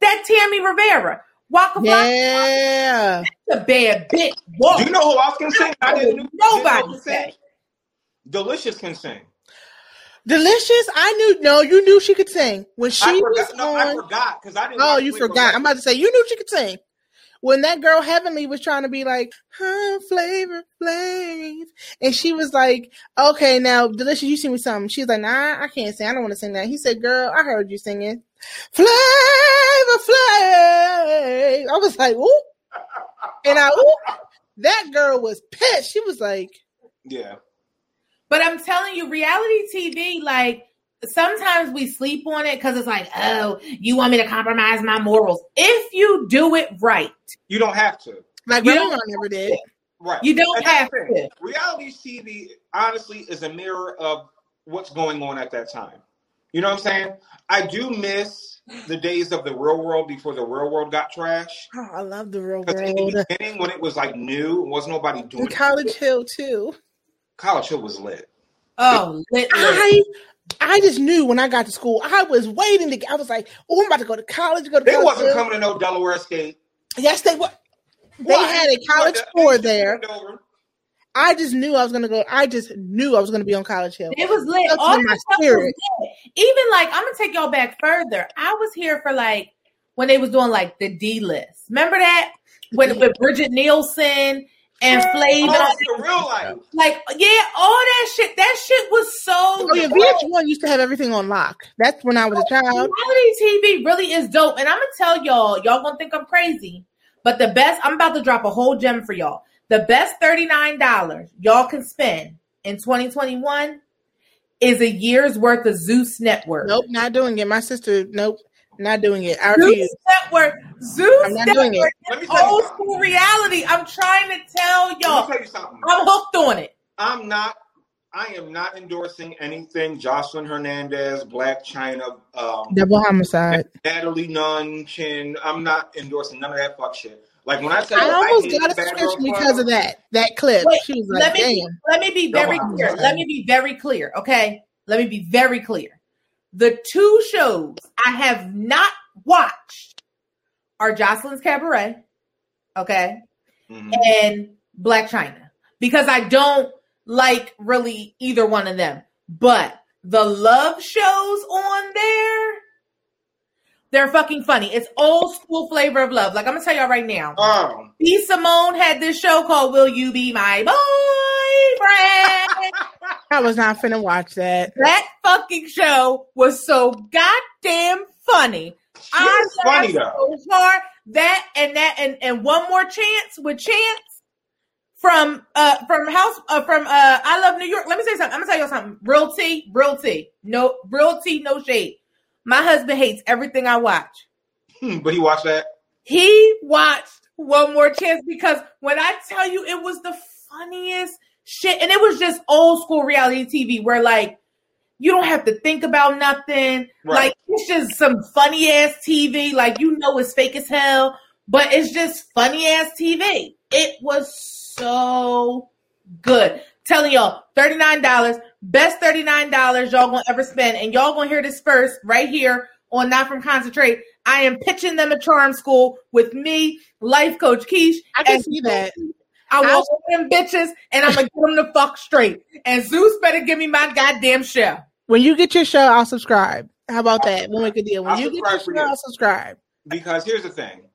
That Tammy Rivera, Waka Flocka, Yeah. a bad bitch. Whoa. Do you know who else can sing? I didn't know. Nobody didn't know who sing. Delicious can sing. Delicious. I knew. No, you knew she could sing when she I was forgot. No, I forgot because I didn't. Oh, you Flavor forgot. I'm about to say you knew she could sing. When that girl Heavenly was trying to be like, huh, flavor, flav. And she was like, okay, now, Delicious, you sing me something. She was like, nah, I can't sing. I don't want to sing that. He said, girl, I heard you singing. Flavor, flav. I was like, ooh. And I, ooh. That girl was pissed. She was like, Yeah. But I'm telling you, reality TV, like, sometimes we sleep on it because it's like, oh, you want me to compromise my morals. If you do it right, You don't have to. like, You don't- mom never did. Right. you don't And have the to. Reality TV, honestly, is a mirror of what's going on at that time. You know what I'm saying? I do miss the days of the real world before the real world got trash. Oh, I love the real Because in the world. beginning, when it was like new, wasn't nobody doing And it. College Hill, too. College Hill was lit. Oh, lit, lit. I I just knew when I got to school, I was waiting to. I was like, "Oh, I'm about to go to college." Go to They college. wasn't coming to no Delaware State. Yes, they were. They Why? had a college They- tour there. turned over. I just knew I was gonna go. I just knew I was gonna be on College Hill. It was lit. That's All in my that was spirit. lit. Even like I'm gonna take y'all back further. I was here for like when they was doing like the D list. Remember that with with Brigitte Nielsen and Flav. and all Oh, the real life. Like yeah, all that shit. That shit was so. Oh yeah, VH1 used to have everything on lock. That's when I was a child. Reality TV really is dope, and I'm gonna tell y'all. Y'all gonna think I'm crazy, but the best. I'm about to drop a whole gem for y'all. The best thirty nine dollars y'all can spend in 2021 is a year's worth of Zeus Network. Nope, not doing it. My sister, nope, not doing it. I Zeus refuse. Network. Zeus I'm not doing Network it. Let me tell old something. school reality. I'm trying to tell y'all. me tell you something. I'm hooked on it. I'm not. I am not endorsing anything Joseline Hernandez, Blac Chyna, um, Double homicide. Natalie Nunn, Chin. I'm not endorsing none of that fuck shit. Like when I tell I you, almost hate got a Bad subscription because of that. That clip. Wait, she was let like, me "Damn." let me be very Come on. clear. Let me be very clear. Okay, let me be very clear. The two shows I have not watched are Joseline's Cabaret, okay, Mhm. and Blac Chyna because I don't like really either one of them. But the love shows on there, they're fucking funny. It's old school flavor of love. Like I'm gonna tell y'all right now. Oh, B. Simone had this show called Will You Be My Boyfriend? I was not finna watch that. that fucking show was so goddamn funny. I she's funny though. so hard. That and that and, and one more chance with Chance from uh from House uh, from uh I Love New York. Let me say something. I'm gonna tell you something. Real tea, real tea. No real tea, no shade. My husband hates everything I watch. Hmm, but he watched that. He watched One More Chance because when I tell you it was the funniest shit, and it was just old school reality TV where like you don't have to think about nothing. Right. Like it's just some funny ass TV. Like you know it's fake as hell, but it's just funny ass TV. It was so good. Telling y'all, $39, best $39 y'all gonna ever spend. And y'all gonna hear this first right here on Not From Concentrate. I am pitching them a charm school with me, life coach Keish. I can see that. I want them bitches and I'm gonna get them the fuck straight. And Zeus better give me my goddamn show. When you get your show, I'll subscribe. How about that? We'll make a deal. When I'll you get your show, you. I'll subscribe. because here's the thing.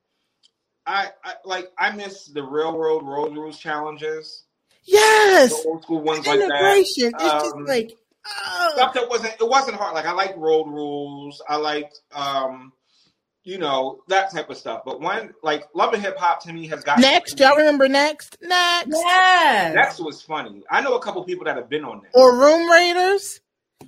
I, I like I miss the railroad road rules challenges, Yes. the old school ones like that. Integration. it's just Um, like oh. Stuff that wasn't it wasn't hard. Like I like road rules. I like um, you know that type of stuff. But one like Love and Hip Hop to me has got next. Y'all remember next? Next. Yes. Next was funny. I know a couple people that have been on that. Or Room Raiders.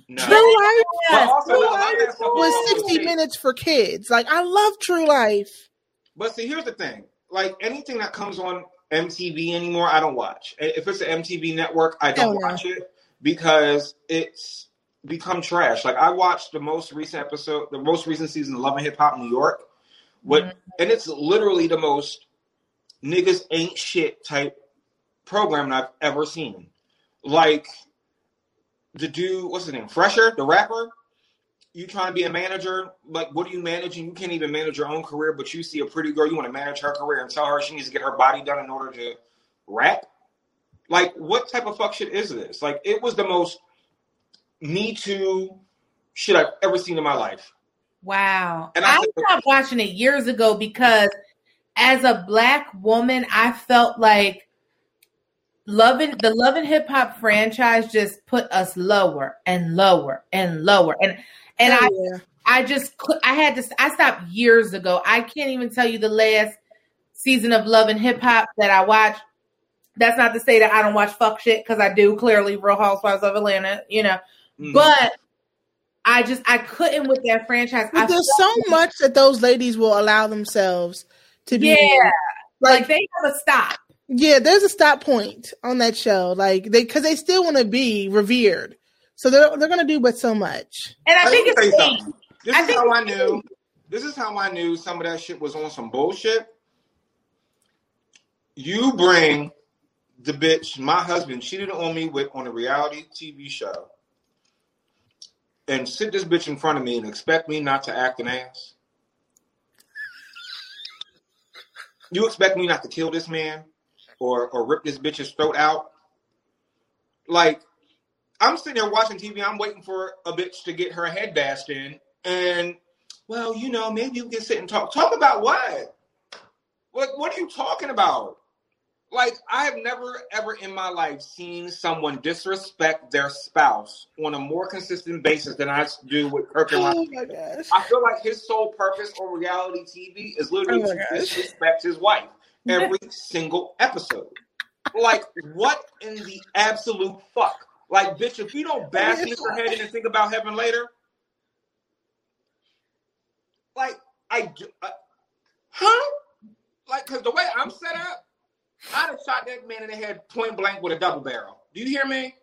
No. True Life But also, True a that Life stuff was 60 fake. minutes for kids. Like I love True Life. But see, here's the thing. Like anything that comes on MTV anymore, I don't watch. If it's an MTV network, I don't Hell no. watch it because it's become trash. Like I watched the most recent episode, the most recent season of Love and Hip Hop New York, what, Mhm. and it's literally the most niggas ain't shit type program I've ever seen. Like the dude, what's his name, Fresher, the rapper. You trying to be a manager? Like, what are you managing? You can't even manage your own career, but you see a pretty girl, you want to manage her career and tell her she needs to get her body done in order to rap. Like, what type of fuck shit is this? Like, it was the most Me Too shit I've ever seen in my life. Wow. And I I stopped watching it years ago because as a black woman, I felt like loving the love and hip hop franchise just put us lower and lower and lower. And and I Oh, yeah. I just I had to I stopped years ago. I can't even tell you the last season of Love and Hip Hop that I watched. That's not to say that I don't watch fuck shit because I do. Clearly, Real Housewives of Atlanta, you know. Mm. But I just I couldn't with that franchise. I But there's felt so much that those ladies will allow themselves to be. Yeah. like Like, they have a stop. yeah, there's a stop point on that show. Like they, because they still want to be revered, so they're they're gonna do but so much. And I Let think me tell you it's something. This I is think how I knew. This is how I knew some of that shit was on some bullshit. You bring the bitch, my husband cheated on me with on a reality TV show, and sit this bitch in front of me and expect me not to act an ass. You expect me not to kill this man or or rip this bitch's throat out? Like, I'm sitting there watching TV. I'm waiting for a bitch to get her head bashed in, and well, you know, maybe we can sit and talk. Talk about what? What What are you talking about? Like, I have never ever in my life seen someone disrespect their spouse on a more consistent basis than I do with Kirk and Oh my gosh! I feel like his sole purpose on reality TV is literally Oh to gosh. disrespect his wife every single episode. Like, what in the absolute fuck? Like, bitch, if you don't bash me for head in and think about heaven later, like, I, do- uh, huh? Like, because the way I'm set up, I'd have shot that man in the head point blank with a double barrel. Do you hear me?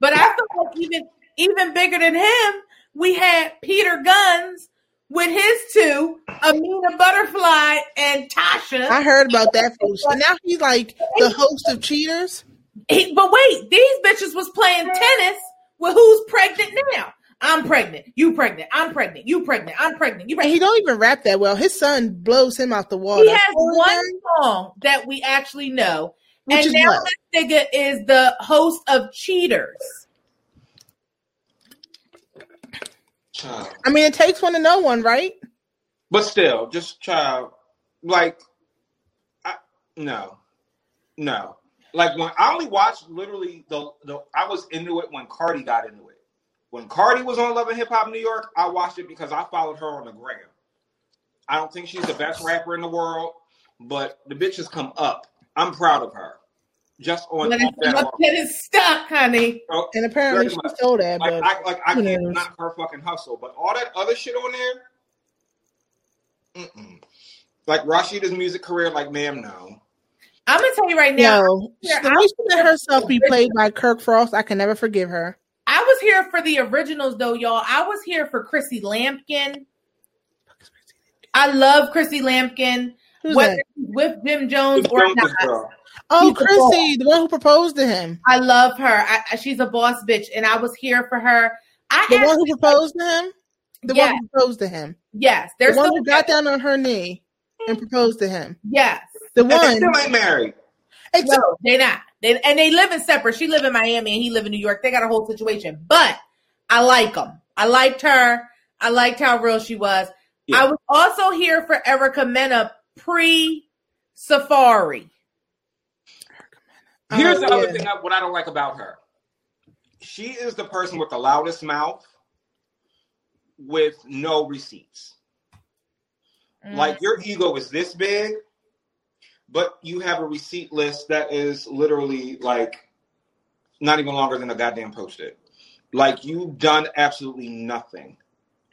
But I feel like even even bigger than him, we had Peter Gunz with his two, Amina Buddafly and Tasha. I heard about that foolishness. And now he's like the host of Cheaters. He- but wait, these bitches was playing tennis with who's pregnant now. I'm pregnant. You pregnant. I'm pregnant. You pregnant. I'm pregnant. You And pregnant. he don't even rap that well. His son blows him out the water. He has one song that we actually know, Which and is now what? this nigga is the host of Cheaters. Child. I mean, it takes one to know one, right? But still, just child, like, I, no, no. Like when I only watched literally the the I was into it when Cardi got into it. When Cardi was on Love and Hip Hop New York, I watched it because I followed her on the gram. I don't think she's the best rapper in the world, but the bitch has come up. I'm proud of her. Just on, When on that my alone. stuck, honey. So, And apparently she much. told that, like but I like I can't knows? knock her fucking hustle, but all that other shit on there, mm-mm. like Rasheeda's music career, like ma'am, no. I'm gonna tell you right now. no, Yeah, the I- way she let herself be played by Kirk Frost, I can never forgive her. I was here for the originals though, y'all. I was here for Chrissy Lampkin. I love Chrissy Lampkin. Who's Whether that? she's with Jim Jones The or not, girl. Oh, She's Chrissy, the one who proposed to him, I love her. I, I- she's a boss bitch, and I was here for her. I the one who proposed to him. The Yes. one who proposed to him. Yes, The there's one who got down on her knee and proposed to him. yes. The And they one. still ain't married. Except, No, they not. They, and they live in separate. She live in Miami and he live in New York. They got a whole situation. But I like them. I liked her. I liked how real she was. Yeah. I was also here for Erica Mena pre Safaree. Here's Oh, the other yeah. thing I, what I don't like about her. She is the person with the loudest mouth with no receipts. Mm. Like your ego is this big, but you have a receipt list that is literally like not even longer than a goddamn post-it. Like you've done absolutely nothing.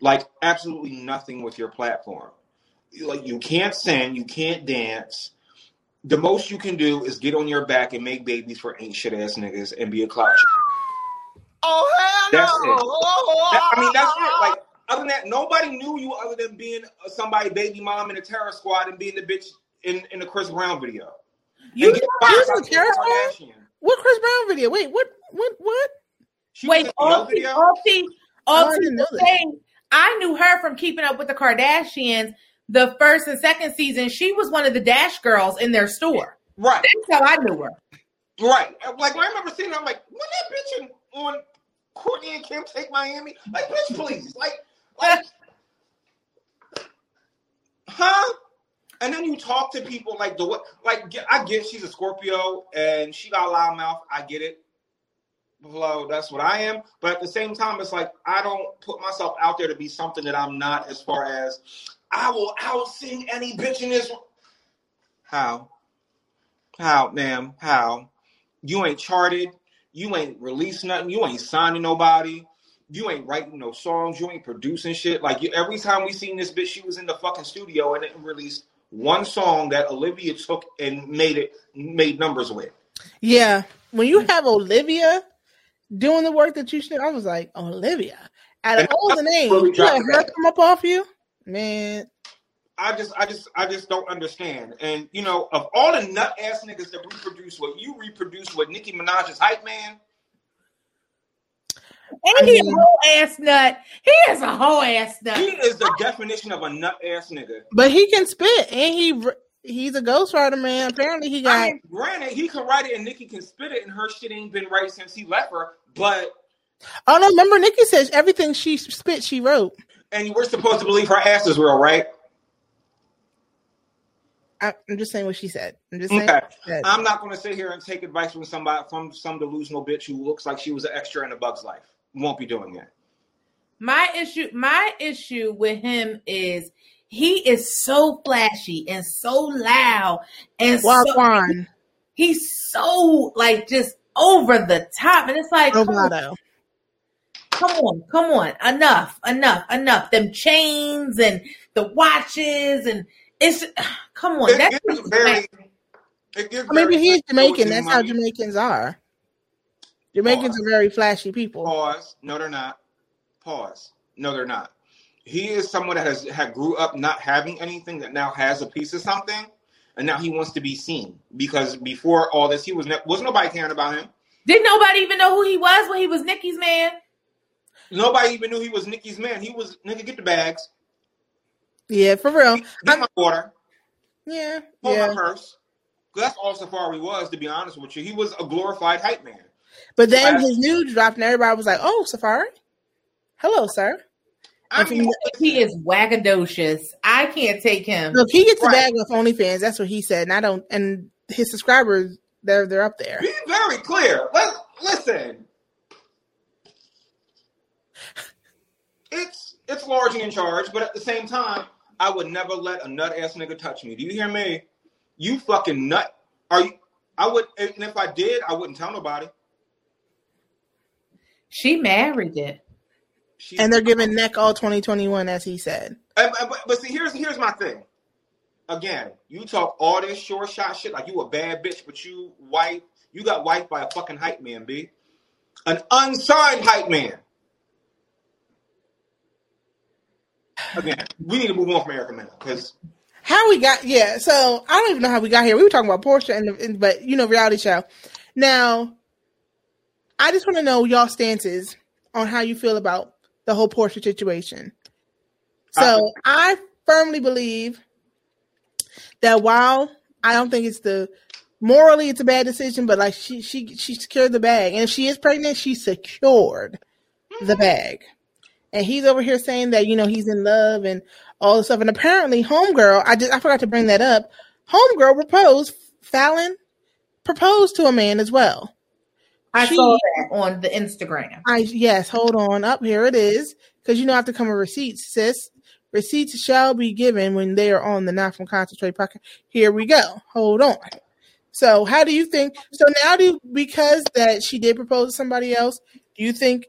Like absolutely nothing with your platform. Like you can't sing, you can't dance. The most you can do is get on your back and make babies for ain't shit ass niggas and be a clout. Oh hell That's no! it. That- I mean, that's it. Like, other than that, nobody knew you other than being somebody baby mom in a terror squad and being the bitch in, in the Chris Brown video. You And get know was by in the Kim Terror Squad? Kardashian. what Chris Brown video? Wait, what? What? What? She Wait, in the all video. all tea, Oh, all I tea didn't know to that. say, I knew her from Keeping Up with the Kardashians. The first and second season, she was one of the Dash girls in their store. Right, That's how I knew her. right. Like I remember seeing, her, I'm like, when that bitch in, on Kourtney and Kim take Miami, like, bitch, please, like, like, huh? And then you talk to people like the what, like I get she's a Scorpio and she got a loud mouth. I get it. Hello, that's what I am. But at the same time, it's like I don't put myself out there to be something that I'm not. As far as I will out sing any bitch in this. How? How, ma'am? How? You ain't charted. You ain't released nothing. You ain't signing nobody. You ain't writing no songs. You ain't producing shit. Like you, every time we seen this bitch, she was in the fucking studio and it released one song that Olivia took and made it made numbers with. Yeah, when you have Olivia doing the work that you should, I was like, Olivia. Out of all the names, really you let her come up off you, man. I just, I just, I just don't understand. And you know, of all the nut ass niggas that reproduce what you reproduce with Nicki Minaj's hype man, And he a mean- whole ass nut. He is a whole ass nut. he is the definition of a nut ass nigga. But he can spit, and he he's a ghostwriter, man. Apparently, he got. I mean, granted, he can write it and Nicki can spit it, and her shit ain't been right since he left her. But oh no, remember Nicki says everything she spit, she wrote. and we're supposed to believe her ass is real, right? I, I'm just saying what she said. I'm just saying. Okay. what she said. I'm not going to sit here and take advice from somebody from some delusional bitch who looks like she was an extra in a Bug's Life. Won't be doing that. My issue, my issue with him is he is so flashy and so loud and so Wagwan, he's so like just over the top, and it's like, come on, Roboto. come on, come on, enough, enough, enough. Them chains and the watches and it's come on. It That's gives very. It gives I mean, very he's Jamaican. Georgian That's how. Jamaicans are. Jamaicans are very flashy people. Pause. No, they're not. Pause. No, they're not. He is someone that has had grew up not having anything that now has a piece of something, and now he wants to be seen because before all this, he was ne- was nobody caring about him. Didn't nobody even know who he was when he was Nicki's man? Nobody even knew he was Nicki's man. He was nigga. Get the bags. Yeah, for real. Get I'm- my water. yeah, Hold yeah. my purse. 'Cause That's all Safaree was, to be honest with you. He was a glorified hype man. But then his news dropped, and everybody was like, "Oh, Safaree, hello, sir." I mean, He is wagadocious. I can't take him. Look, he gets Right. bag off OnlyFans. That's what he said, and I don't. And his subscribers, they're they're up there. be very clear. Let, listen. It's it's large and in charge, but at the same time, I would never let a nut ass nigga touch me. Do you hear me? You fucking nut. Are you? I would, and if I did, I wouldn't tell nobody. She married it. She, And they're giving neck all 2021, as he said. And- and- but, but see, here's here's my thing. Again, you talk all this short shot shit like you a bad bitch, but you white. you got wiped by a fucking hype man, b, an unsigned hype man. Again, we need to move on from Erica Mena because How we got? Yeah. So I don't even know how we got here. We were talking about Porsha, and, and but you know, reality show. Now, I just want to know y'all stances on how you feel about the whole Porsha situation. So I firmly believe that while I don't think it's the morally it's a bad decision, but like she she she secured the bag, and if she is pregnant, she secured the mm-hmm. bag. And he's over here saying that you know he's in love and all this stuff. And apparently, homegirl, I just I forgot to bring that up. Homegirl proposed. Falynn proposed to a man as well. I she, saw that on the Instagram. I yes, hold on. Up here it is because you know I have to come with receipts, sis. Receipts shall be given when they are on the Not from Concentrate podcast. Here we go. Hold on. So, how do you think? So now, do you, because that she did propose to somebody else, do you think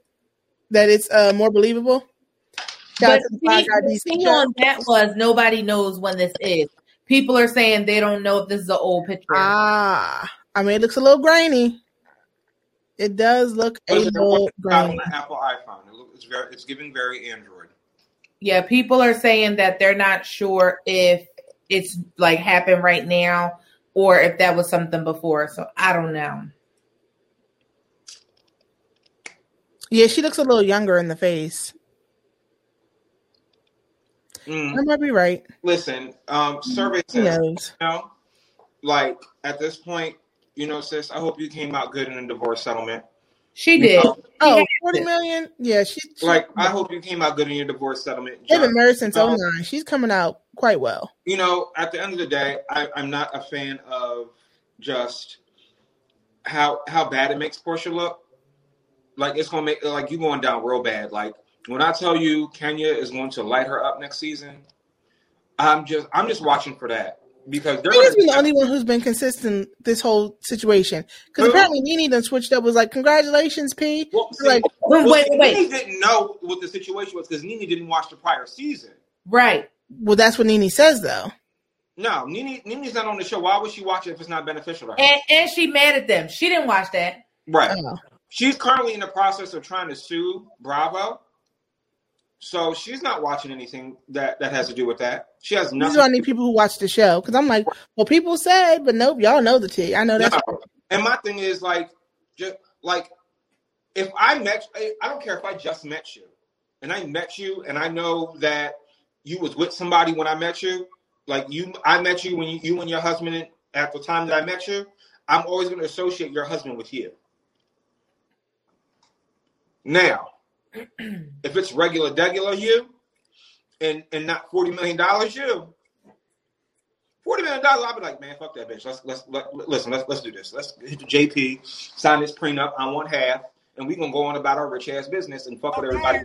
that it's uh, more believable? But see, the thing on that was nobody knows when this is. People are saying they don't know if this is an old picture. Ah, I mean, it looks a little grainy. It does look a little grainy. Apple iPhone. It looks, it's very, it's giving very Android. Yeah, people are saying that they're not sure if it's like happened right now or if that was something before. So I don't know. Yeah, she looks a little younger in the face. Mm. I might be right. Listen, um, survey says, you know, like at this point, you know, sis, I hope you came out good in the divorce settlement. She did. Know? Oh, 40 million? Yeah, she, she, like I hope you came out good in your divorce settlement. They've been married since um, 09. She's coming out quite well. You know, at the end of the day, I, I'm not a fan of just how how bad it makes Porsha look. Like it's gonna make like you going down real bad. Like when I tell you Kenya is going to light her up next season, I'm just I'm just watching for that because they're been the only one who's been consistent this whole situation. Because apparently Nene then switched up. Was like, "Congratulations, P." Well, see, like, well, wait, wait, wait. Nene didn't know what the situation was because Nene didn't watch the prior season. Right. Well, that's what Nene says, though. No, Nene, Nene's not on the show. Why would she watch it if it's not beneficial to her? And, and she mad at them. She didn't watch that. Right. Oh. She's currently in the process of trying to sue Bravo. So she's not watching anything that, that has to do with that. She has nothing. These are only people who watch the show because I'm like, well, people said, but nope, y'all know the tea. I know that. No. And my thing is like, just like, if I met, I don't care if I just met you, and I met you, and I know that you was with somebody when I met you. Like you, I met you when you, you and your husband at the time that I met you. I'm always going to associate your husband with you. Now, if it's regular, degular you, and and not forty million dollars you, forty million dollars, I'll be like, man, fuck that bitch. Let's let's let, listen. Let's let's do this. Let's hit the JP, sign this prenup. I want half and we gonna go on about our rich ass business and fuck okay. with everybody.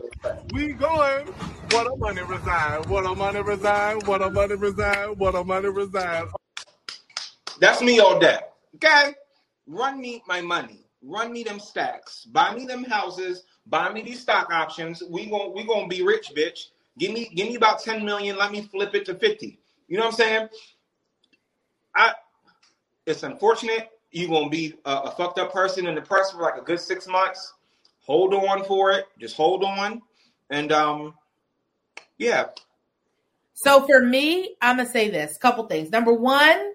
We going. What a money resign. What a money resign. What a money resign. What a money resign. That's me all day. Okay, run me my money. Run me them stacks. Buy me them houses. Buy me these stock options. We going we gonna be rich, bitch. Give me give me about ten million. Let me flip it to fifty. You know what I'm saying? I. It's unfortunate you're gonna be a, a, fucked up person in the press for like a good six months. Hold on for it. Just hold on. And um yeah. So for me, I'm gonna say this couple things. Number one,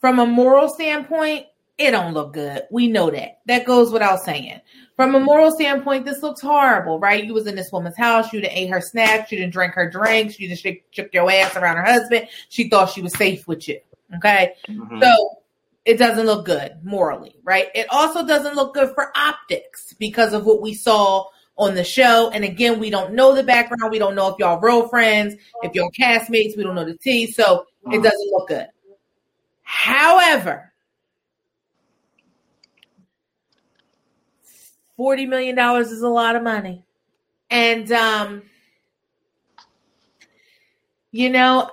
from a moral standpoint, it don't look good. We know that. That goes without saying. From a moral standpoint, this looks horrible, right? You was in this woman's house. You didn't ate her snacks. You didn't drink her drinks. You just shook your ass around her husband. She thought she was safe with you. Okay. Mm-hmm. So it doesn't look good morally, right? It also doesn't look good for optics because of what we saw on the show. And again, we don't know the background. We don't know if y'all real friends, if y'all castmates. We don't know the tea. So it doesn't look good. However, $40 million is a lot of money. And, um, you know,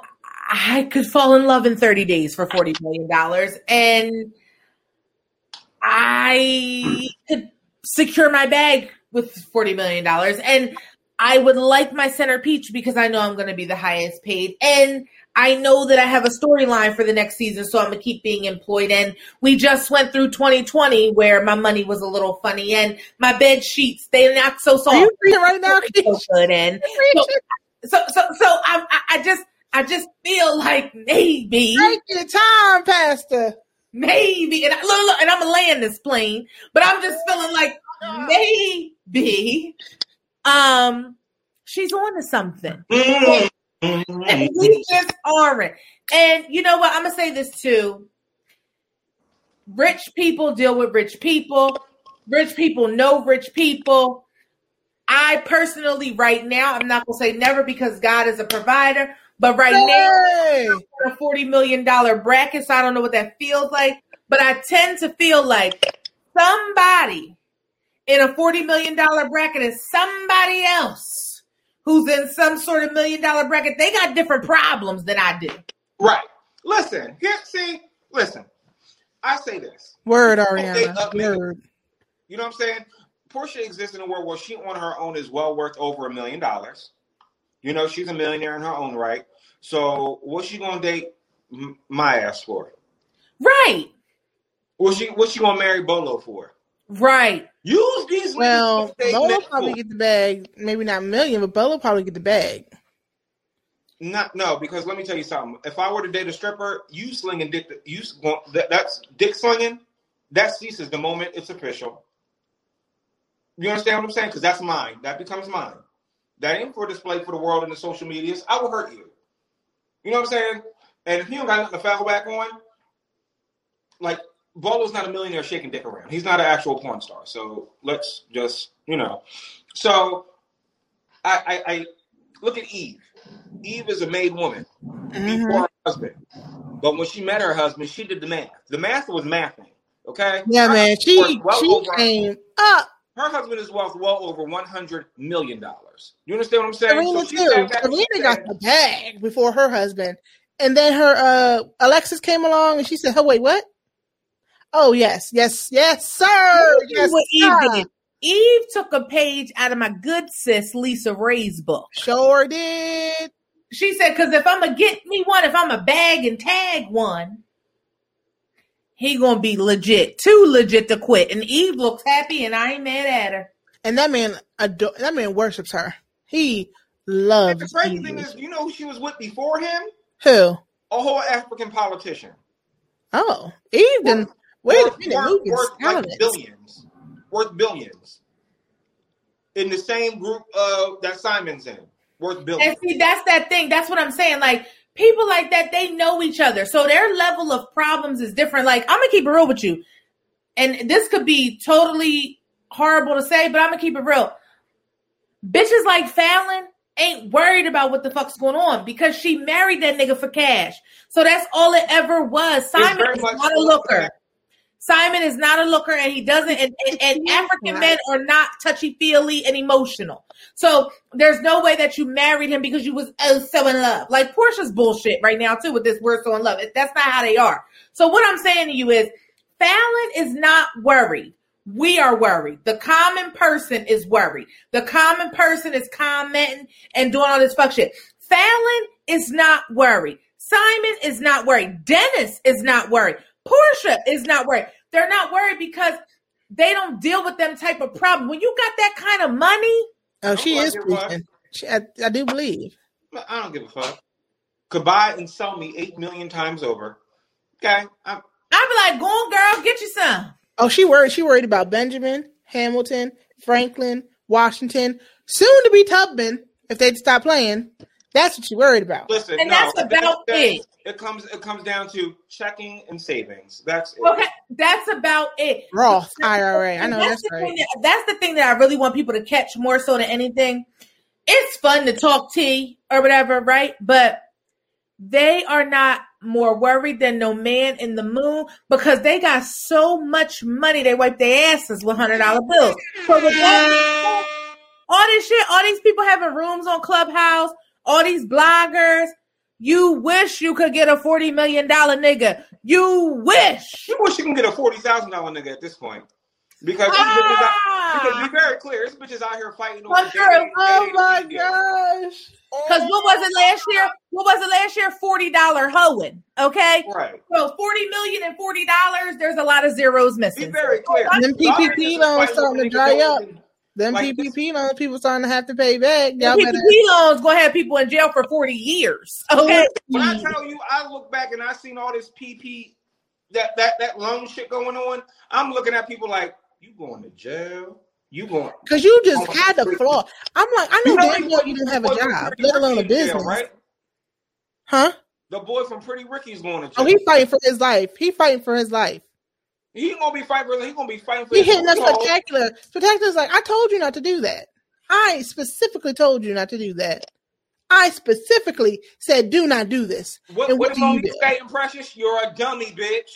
I could fall in love in 30 days for $40 million. And I could secure my bag with $40 million. And I would like my center peach because I know I'm going to be the highest paid. And I know that I have a storyline for the next season, so I'm going to keep being employed. And we just went through 2020 where my money was a little funny and my bed sheets, they're not so soft. Are you reading right now? So good. And so, so, so, so I, I just, I just feel like maybe. Take your time, Pastor. Maybe, and I, look, look, and I'm gonna land this plane, but I'm just feeling like maybe, um, she's on to something. Mm-hmm. and we just aren't. And you know what? I'm gonna say this too. Rich people deal with rich people. Rich people know rich people. I personally, right now, I'm not gonna say never because God is a provider, but right hey. now, a forty million dollar bracket, so I don't know what that feels like. But I tend to feel like somebody in a forty million dollar bracket is somebody else who's in some sort of million dollar bracket. They got different problems than I do. Right. Listen, here, see, listen. I say this. Word, Ariana. Uh, Word. You know what I'm saying? Porsha exists in a world where she on her own is well worth over a million dollars. You know, she's a millionaire in her own right. So what's she gonna date my ass for? Right. What's she what's she gonna marry Bolo for? Right. Use these Well, Bolo probably get the bag. Maybe not a million, but Bolo probably get the bag. Not no, because let me tell you something. If I were to date a stripper, you slinging dick, you that, that's dick slinging. That ceases the moment it's official. You understand what I'm saying? Because that's mine. That becomes mine. That ain't for display for the world and the social medias. I will hurt you. You know what I'm saying? And if you don't got nothing to fall back on, like Bolo's not a millionaire shaking dick around. He's not an actual porn star. So let's just, you know. So I, I, I look at Eve. Eve is a made woman mm-hmm. before her husband. But when she met her husband, she did the math. The math was mathing. Okay. Yeah, her man. She well she came up her husband is worth well over one hundred million dollars. You understand what I'm saying? Serena so too. Serena got the bag before her husband, and then her uh, Alexis came along, and she said, "Oh wait, what? Oh yes, yes, yes, sir. Yes, sir. Eve, Eve took a page out of my good sis LisaRaye's book. Sure did. She said, "Because if I'm gonna get me one, if I'm a bag and tag one." he gonna be legit, too legit to quit. And Eve looks happy, and I ain't mad at her. And that man, adore, that man worships her. He loves. And the crazy Eve. thing is, you know who she was with before him? Who? A whole African politician. Oh, Eve didn't. Wait worth, a minute, worth, worth like billions, worth billions. In the same group uh, that Simon's in, worth billions. And see, that's that thing. That's what I'm saying. Like people like that, they know each other. So their level of problems is different. Like, I'm gonna keep it real with you. And this could be totally horrible to say, but I'm gonna keep it real. Bitches like Falynn ain't worried about what the fuck's going on because she married that nigga for cash. So that's all it ever was. Simon is not a looker. Simon is not a looker and he doesn't, and, and, and African men are not touchy feely and emotional. So there's no way that you married him because you was uh, oh, so in love. Like Porsha's bullshit right now too with this word so in love. That's not how they are. So what I'm saying to you is Falynn is not worried. We are worried. The common person is worried. The common person is commenting and doing all this fuck shit. Falynn is not worried. Simon is not worried. Dennis is not worried. Porsha is not worried. They're not worried because they don't deal with them type of problem. When you got that kind of money, oh, she is preaching. She, I, I, do believe. I don't give a fuck. Could buy and sell me eight million times over. Okay, I'm. I'd be like, go on, girl, get you some. Oh, she worried. She worried about Benjamin, Hamilton, Franklin, Washington, soon to be Tubman if they'd stop playing. That's what you're worried about. Listen, and no, that's about it. It comes it comes down to checking and savings. That's it. okay. That's about it. Roth IRA. I know that's, that's right. That, that's the thing that I really want people to catch more so than anything. It's fun to talk tea or whatever, right? But they are not more worried than no man in the moon because they got so much money they wipe their asses with hundred dollar bills. So with all, all this shit, all these people having rooms on Clubhouse all these bloggers. You wish you could get a forty million dollar nigga. You wish. You wish you can get a forty thousand dollar nigga at this point. Because, ah! because be very clear, this bitch is out here fighting over. Oh my gosh! Because what was it last year? What was it last year? Forty dollar hoeing. Okay, right. So forty million and forty dollars. There's a lot of zeros missing. Be very clear. And then PPP loans starting to dry up. Them like PPP this, loans, people starting to have to pay back. Y'all PPP better... loans gonna have people in jail for forty years. Okay. When I tell you, I look back and I seen all this PP, that that that loan shit going on. I'm looking at people like, you going to jail? You going because you just had the flaw. I'm like, I know, you know damn well you don't have a job, let alone a business, jail, right? Huh? The boy from Pretty Ricky's going to oh, jail. Oh, he's fighting for his life. He fighting for his life. He gonna be fighting for. He gonna be fighting for. He hitting us spectacular. Spectacular's like, I told you not to do that. I specifically told you not to do that. I specifically said, do not do this. What, and what, what do you do? Stating, Precious? You're a dummy, bitch.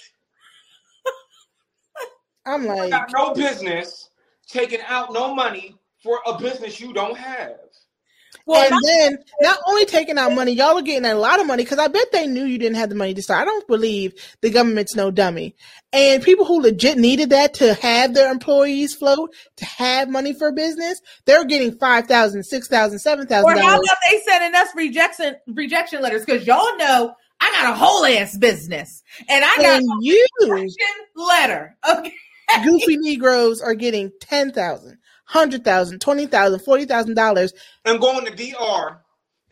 I'm like, you got no business taking out no money for a business you don't have. Well, and then not only taking out money, y'all are getting a lot of money because I bet they knew you didn't have the money to start. I don't believe the government's no dummy. And people who legit needed that to have their employees float, to have money for business, they're getting five thousand, six thousand, seven thousand. Or how about they sending us rejection rejection letters? Because y'all know I got a whole ass business, and I got and a you rejection letter. Okay. Goofy Negroes are getting ten thousand hundred thousand, twenty thousand, forty thousand dollars, and going to DR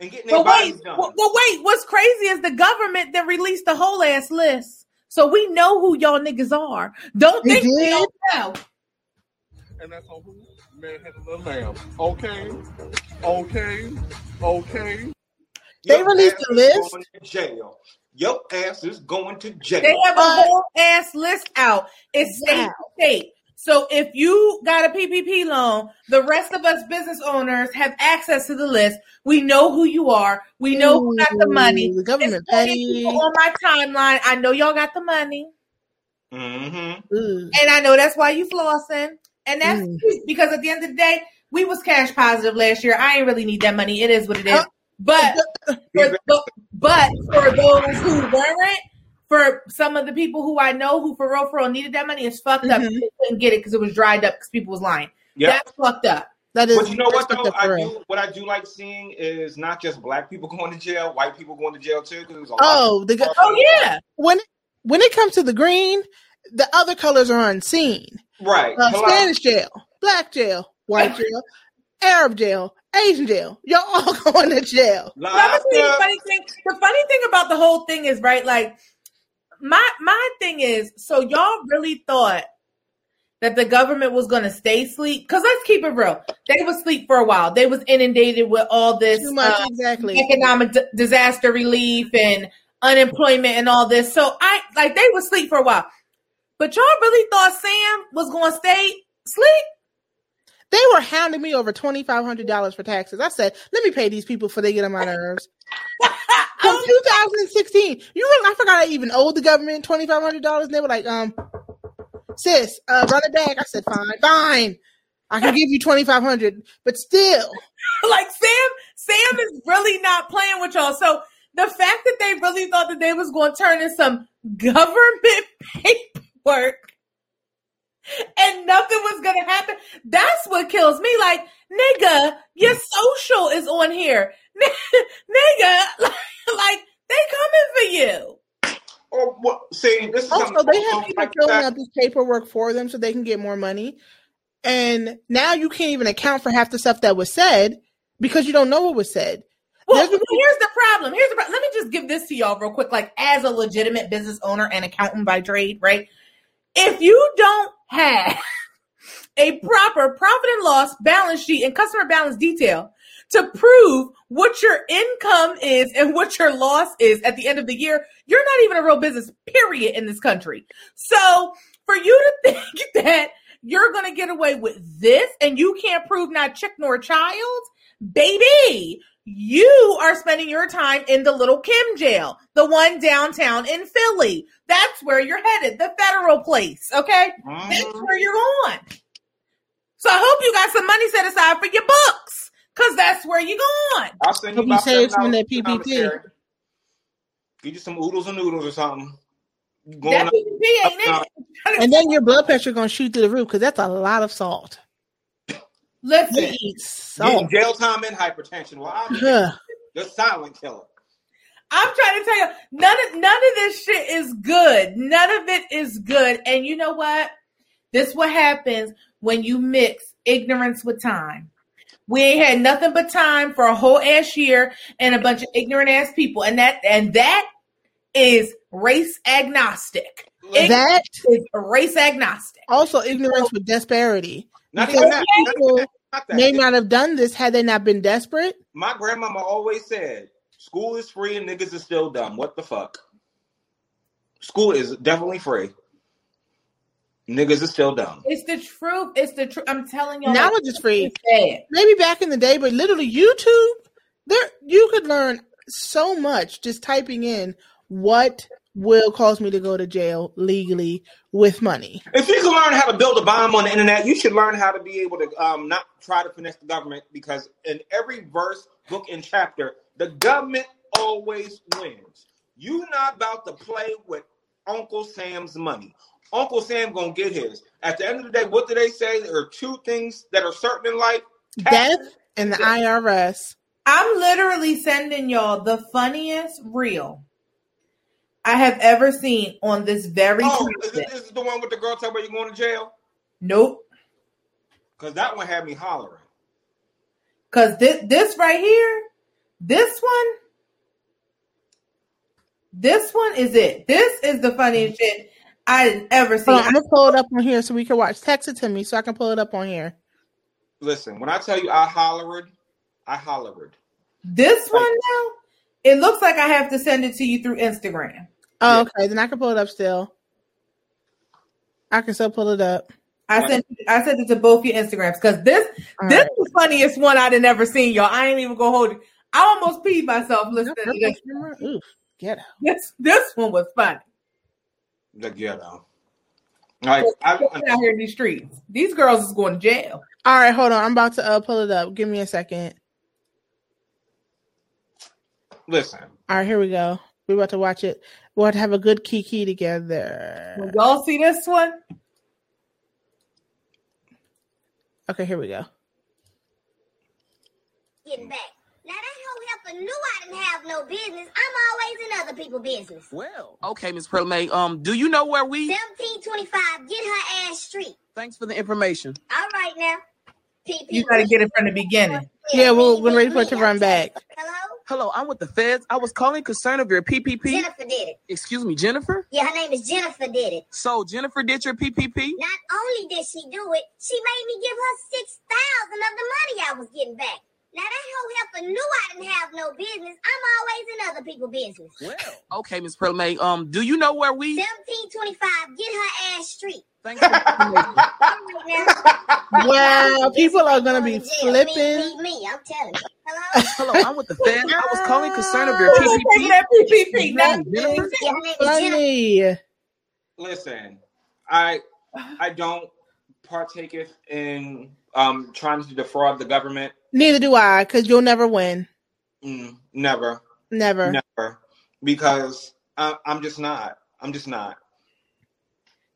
and getting their bodies wait, done. Well, wait, what's crazy is the government that released the whole ass list, so we know who y'all niggas are. Don't think we don't know. And that's on who? Man had a little lamb. Okay, okay, okay. They released the list. jail. Your ass is going to jail. They have a whole ass list out. It's state state. So if you got a PPP loan, the rest of us business owners have access to the list. We know who you are. We know Ooh, who got the money. The government paid. On my timeline, I know y'all got the money. Mm-hmm. And I know that's why you flossing. And that's mm. because at the end of the day, we was cash positive last year. I ain't really need that money. It is what it is. But for, but for those who weren't, for some of the people who I know who for real for real needed that money, it's fucked mm-hmm. up. They couldn't get it because it was dried up because people was lying. Yep. That's fucked up. That is. But you know what though? I do, what I do like seeing is not just black people going to jail, white people going to jail too. Because oh, the oh yeah. When when it comes to the green, the other colors are unseen. Right. Uh, Spanish jail, black jail, white jail, Arab jail, Asian jail. Y'all all going to jail. the funny thing. The funny thing about the whole thing is right, like my my thing is, so y'all really thought that the government was going to stay asleep? Because let's keep it real, they was asleep for a while. They was inundated with all this Too much, uh, exactly economic d- disaster relief and unemployment and all this. So I like they was asleep for a while. But y'all really thought Sam was going to stay asleep? They were hounding me over twenty five hundred dollars for taxes. I said, "Let me pay these people before they get on my nerves." From 2016, you know, I forgot I even owed the government twenty five hundred dollars. They were like, "Um, sis, uh, run it back." I said, "Fine, fine, I can give you twenty five hundred, but still." like Sam, Sam is really not playing with y'all. So the fact that they really thought that they was going to turn in some government paperwork and nothing was gonna happen. That's what kills me. Like, nigga, your social is on here. nigga, like, like, they coming for you. Or what see this is also they have people like filling out this paperwork for them so they can get more money. And now you can't even account for half the stuff that was said because you don't know what was said. Well, here's the problem. Here's the problem. Let me just give this to y'all real quick, like as a legitimate business owner and accountant by trade, right? If you don't have a proper profit and loss balance sheet and customer balance detail to prove what your income is and what your loss is at the end of the year, you're not even a real business, period, in this country. So for you to think that you're going to get away with this and you can't prove not chick nor child, baby, you are spending your time in the little Kim jail, the one downtown in Philly. That's where you're headed, the federal place. Okay. Mm-hmm. That's where you're going. So I hope you got some money set aside for your books because that's where you're going. I'll send you hope you save some of that PPP. Give you some oodles and noodles or something. Going that PPP ain't it. And then your blood pressure going to shoot through the roof because that's a lot of salt. Let's eat salt. jail time and hypertension. Well, I'm the silent killer. I'm trying to tell you, none of none of this shit is good. None of it is good. And you know what? This what happens when you mix ignorance with time. We ain't had nothing but time for a whole ass year and a bunch of ignorant ass people. And that and that is race agnostic. That is race agnostic. Also ignorance with disparity. Not even that. People even that. Not that. may not have done this had they not been desperate. My grandmama always said, "School is free and niggas is still dumb." What the fuck? School is definitely free. Niggas is still dumb. It's the truth. It's the truth. I'm telling you. Now it's just free. Maybe back in the day, but literally YouTube, there you could learn so much just typing in what will cause me to go to jail legally with money. If you can learn how to build a bomb on the internet, you should learn how to be able to um, not try to finesse the government because in every verse, book, and chapter, the government always wins. You not about to play with Uncle Sam's money. Uncle Sam gonna get his. At the end of the day, what do they say? There are two things that are certain in life: Death and the IRS. I'm literally sending y'all the funniest reel I have ever seen on this very Oh, is this, this is the one with the girl talking about you going to jail? Nope. Because that one had me hollering. Cause this this right here, this one, this one is it. This is the funniest shit I ever seen. Hold on, I'm gonna pull it up on here so we can watch. Text it to me so I can pull it up on here. Listen, when I tell you I hollered, I hollered. This one now, it looks like I have to send it to you through Instagram. Oh, Yeah. okay, then I can pull it up still. I can still pull it up. I sent I sent it to both your Instagrams because this All this right. is the funniest one I'd have never seen, y'all. I ain't even gonna hold it. I almost peed myself listening to this. Oof, get out. This this one was funny. The ghetto. Like I'm out here in these streets. These girls is going to jail. All right, hold on. I'm about to uh, pull it up. Give me a second. listen. All right, here we go. We're about to watch it. We'll have to have a good kiki together. When y'all see this one, Okay, here we go. getting back. Now that hoe helper knew I didn't have no business. I'm always in other people's business. Well, okay, Miss Pearl May. Um, do you know where we? 1725, get her ass street. Thanks for the information. All right now. PP. you got to get it from the beginning. Yeah, we'll we're ready for it to run back. Hello? Hello, I'm with the feds. I was calling concern of your PPP. Jennifer did it. Excuse me, Jennifer. Yeah, her name is Jennifer did it. So Jennifer did your PPP? Not only did she do it, she made me give her 6000 of the money I was getting back. Now that hoe helper knew I didn't have no business. I'm always in other people's business. Well, okay, Miss Pearl May. Um, do you know where we? 1725, get her ass straight. Thanks for the information. All right now. Wow, people are gonna be Going to jail. flipping. Me, me, me, I'm telling you. Hello? Hello, I'm with the feds. I was calling concern of your Who is taking PPP. that PPP? Now, Jennifer? Yeah, her name is Jennifer. Funny. Listen, I I don't partaketh in um trying to defraud the government. Neither do I, because you'll never win. Mm, never, Never. never, because I, I'm just not. I'm just not.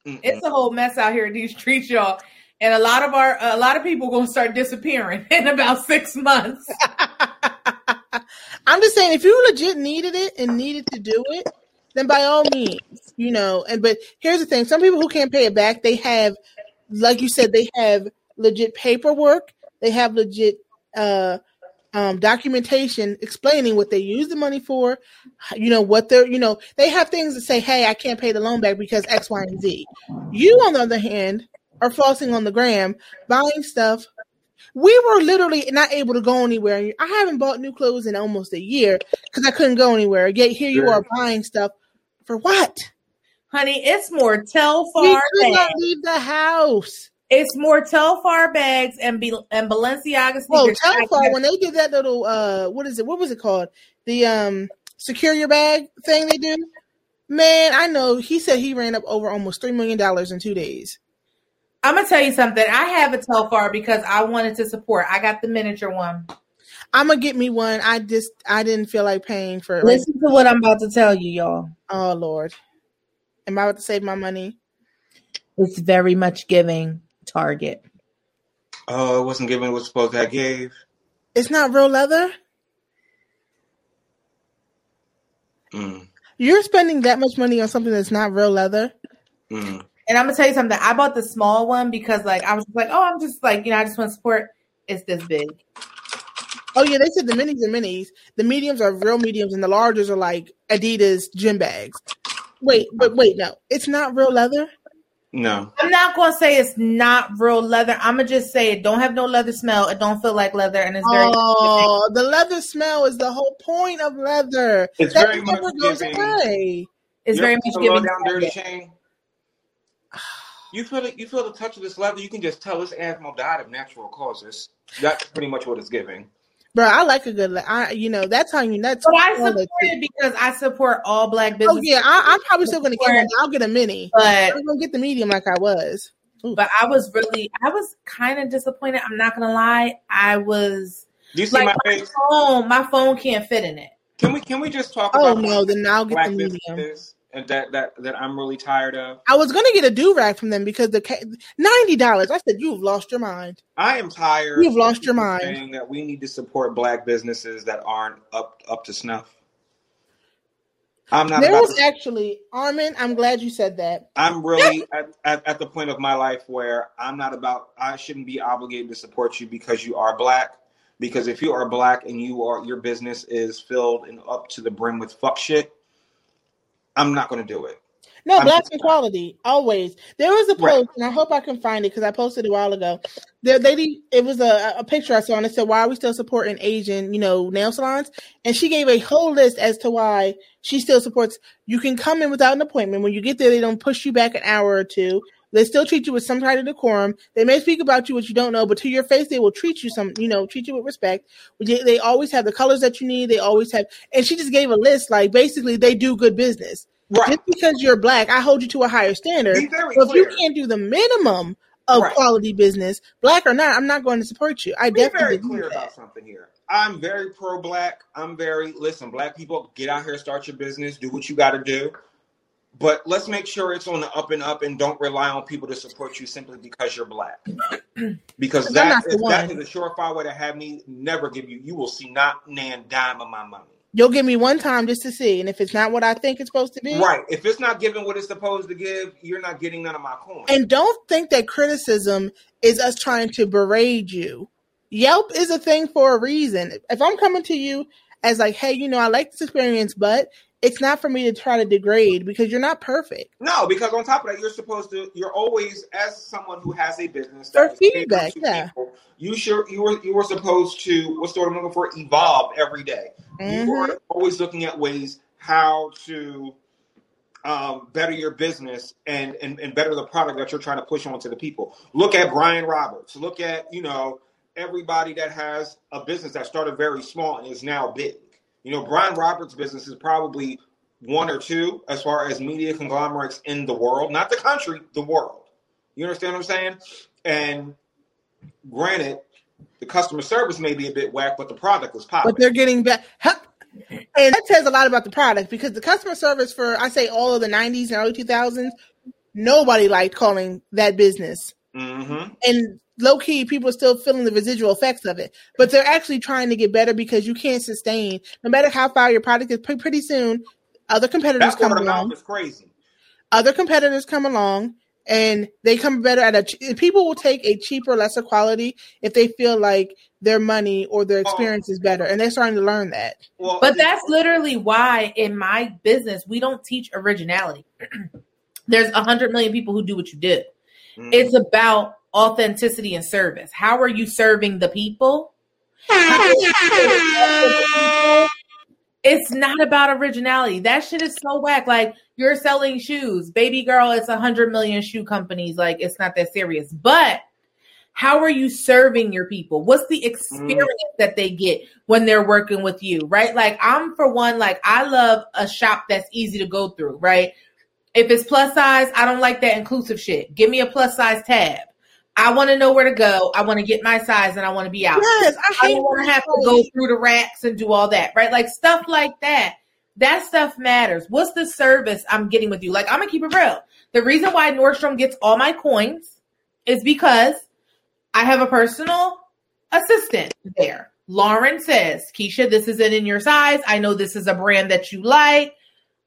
Mm-mm. it's a whole mess out here in these streets, y'all. And a lot of our, a lot of people gonna start disappearing in about six months. I'm just saying, if you legit needed it and needed to do it, then by all means, you know. And but here's the thing: some people who can't pay it back, they have, like you said, they have legit paperwork, they have legit uh, um, documentation explaining what they use the money for. You know what they're, you know, they have things to say. Hey, I can't pay the loan back because X, Y, and Z. You, on the other hand, are flossing on the gram, buying stuff we were literally not able to go anywhere. I haven't bought new clothes in almost a year because I couldn't go anywhere. Yet here you are buying stuff for what? Honey, it's more Telfar We could not leave the house. It's more Telfar bags and Be- and Balenciaga Well. Telfar when they did that little uh, what is it? What was it called? The um, secure your bag thing they do. Man, I know. He said he ran up over almost three million dollars in two days. I'm gonna tell you something. I have a Telfar because I wanted to support. I got the miniature one. I'm gonna get me one. I just I didn't feel like paying for it. Listen to what I'm about to tell you, y'all. oh Lord, am I about to save my money? It's very much giving Target. Oh, it wasn't given what supposed to I gave. It's not real leather. Mm, You're spending that much money on something that's not real leather. mm. And I'm gonna tell you something. I bought the small one because like I was just like, oh, I'm just like, you know, I just want to support. It's this big. Oh yeah, they said the minis are minis. The mediums are real mediums, and the larges are like Adidas gym bags. Wait, but wait, no, it's not real leather. No. I'm not gonna say it's not real leather. I'm gonna just say it don't have no leather smell. It don't feel like leather, and it's very. Oh, the leather smell is the whole point of leather. It's that very much never goes giving- away. it's You very much feel giving. down dirty Shane. You feel it. You feel the touch of this leather. You can just tell this animal died of natural causes. That's pretty much what it's giving. Bro, I like a good. le- I, you know, that's how you. That's But I support it because I support all black business. Oh yeah, I, I'm probably still gonna get one. I'll get a mini. But I'm gonna get the medium like I was. but I was really I was kind of disappointed. I'm not gonna lie. I was Do you see like my my face? phone. My phone can't fit in it. Can we can we just talk Oh about no, then I'll get the medium. businesses and that that that I'm really tired of? I was gonna get a do rag from them because the ninety dollars. I said you've lost your mind. I am tired. You've lost your mind. Saying that we need to support black businesses that aren't up up to snuff. I'm not. There was to- actually Armin. I'm glad you said that. I'm really at, at, at the point of my life where I'm not about, I shouldn't be obligated to support you because you are black. Because if you are black and you are, your business is filled and up to the brim with fuck shit, I'm not going to do it. No, I'm black equality always. There was a post, Right. and I hope I can find it because I posted it a while ago. There, they it was a, a picture I saw, and it said, "Why are we still supporting Asian, you know, nail salons?" And she gave a whole list as to why she still supports. You can come in without an appointment. When you get there, they don't push you back an hour or two. They still treat you with some kind of decorum. They may speak about you what you don't know, but to your face, they will treat you some, you know, treat you with respect. They they always have the colors that you need. They always have, and she just gave a list. Like basically, they do good business. Right. Just because you're black, I hold you to a higher standard. So if you can't do the minimum of Right. quality business, black or not, I'm not going to support you. I Be definitely very clear about something here. I'm very pro black. I'm very, listen, black people, get out here, start your business, do what you got to do. But let's make sure it's on the up and up and don't rely on people to support you simply because you're black. Because that is, that one. a surefire way to have me never give you, you will see not nan dime of my money. You'll give me one time just to see, and if it's not what I think it's supposed to be, Right. If it's not giving what it's supposed to give, you're not getting none of my coins. And don't think that criticism is us trying to berate you. Yelp is a thing for a reason. If I'm coming to you as like, hey, you know, I like this experience, but it's not for me to try to degrade because you're not perfect. No, because on top of that, you're supposed to. You're always, as someone who has a business, For that is catering feedback, yeah. people, you sure you were you were supposed to. What's the word I'm looking for? Evolve every day. You Mhm. are always looking at ways how to um, better your business and, and and better the product that you're trying to push onto the people. Look at Brian Roberts. Look at you know everybody that has a business that started very small and is now big. You know, Brian Roberts' business is probably one or two as far as media conglomerates in the world, not the country, the world. You understand what I'm saying? And granted, the customer service may be a bit whack, but the product is popping. But they're getting back. And that says a lot about the product because the customer service for, I say, all of the 90s and early 2000s, nobody liked calling that business. Mm-hmm. and low key, people are still feeling the residual effects of it. But they're actually trying to get better because you can't sustain, no matter how far your product is. Pretty soon, other competitors That come word of along. mouth is crazy. Other competitors come along, and they come better at a. ch- People will take a cheaper, lesser quality if they feel like their money or their experience is better, and they're starting to learn that. Well, But that's literally why in my business we don't teach originality. There's a hundred million people who do what you do. Mhm. It's about authenticity and service. How are you serving the people? How are you serving the people? It's not about originality. That shit is so whack. Like you're selling shoes, baby girl. It's a hundred million shoe companies. Like it's not that serious. But how are you serving your people? What's the experience mm. that they get when they're working with you? Right? Like I'm for one. Like I love a shop that's easy to go through. Right? If it's plus size, I don't like that inclusive shit. Give me a plus size tab. I want to know where to go. I want to get my size and I want to be out. Yes, I I don't want to have to go through the racks and do all that, right? Like stuff like that. That stuff matters. What's the service I'm getting with you? Like, I'm gonna keep it real. The reason why Nordstrom gets all my coins is because I have a personal assistant there. Lauren says, Keisha, this isn't in your size. I know this is a brand that you like.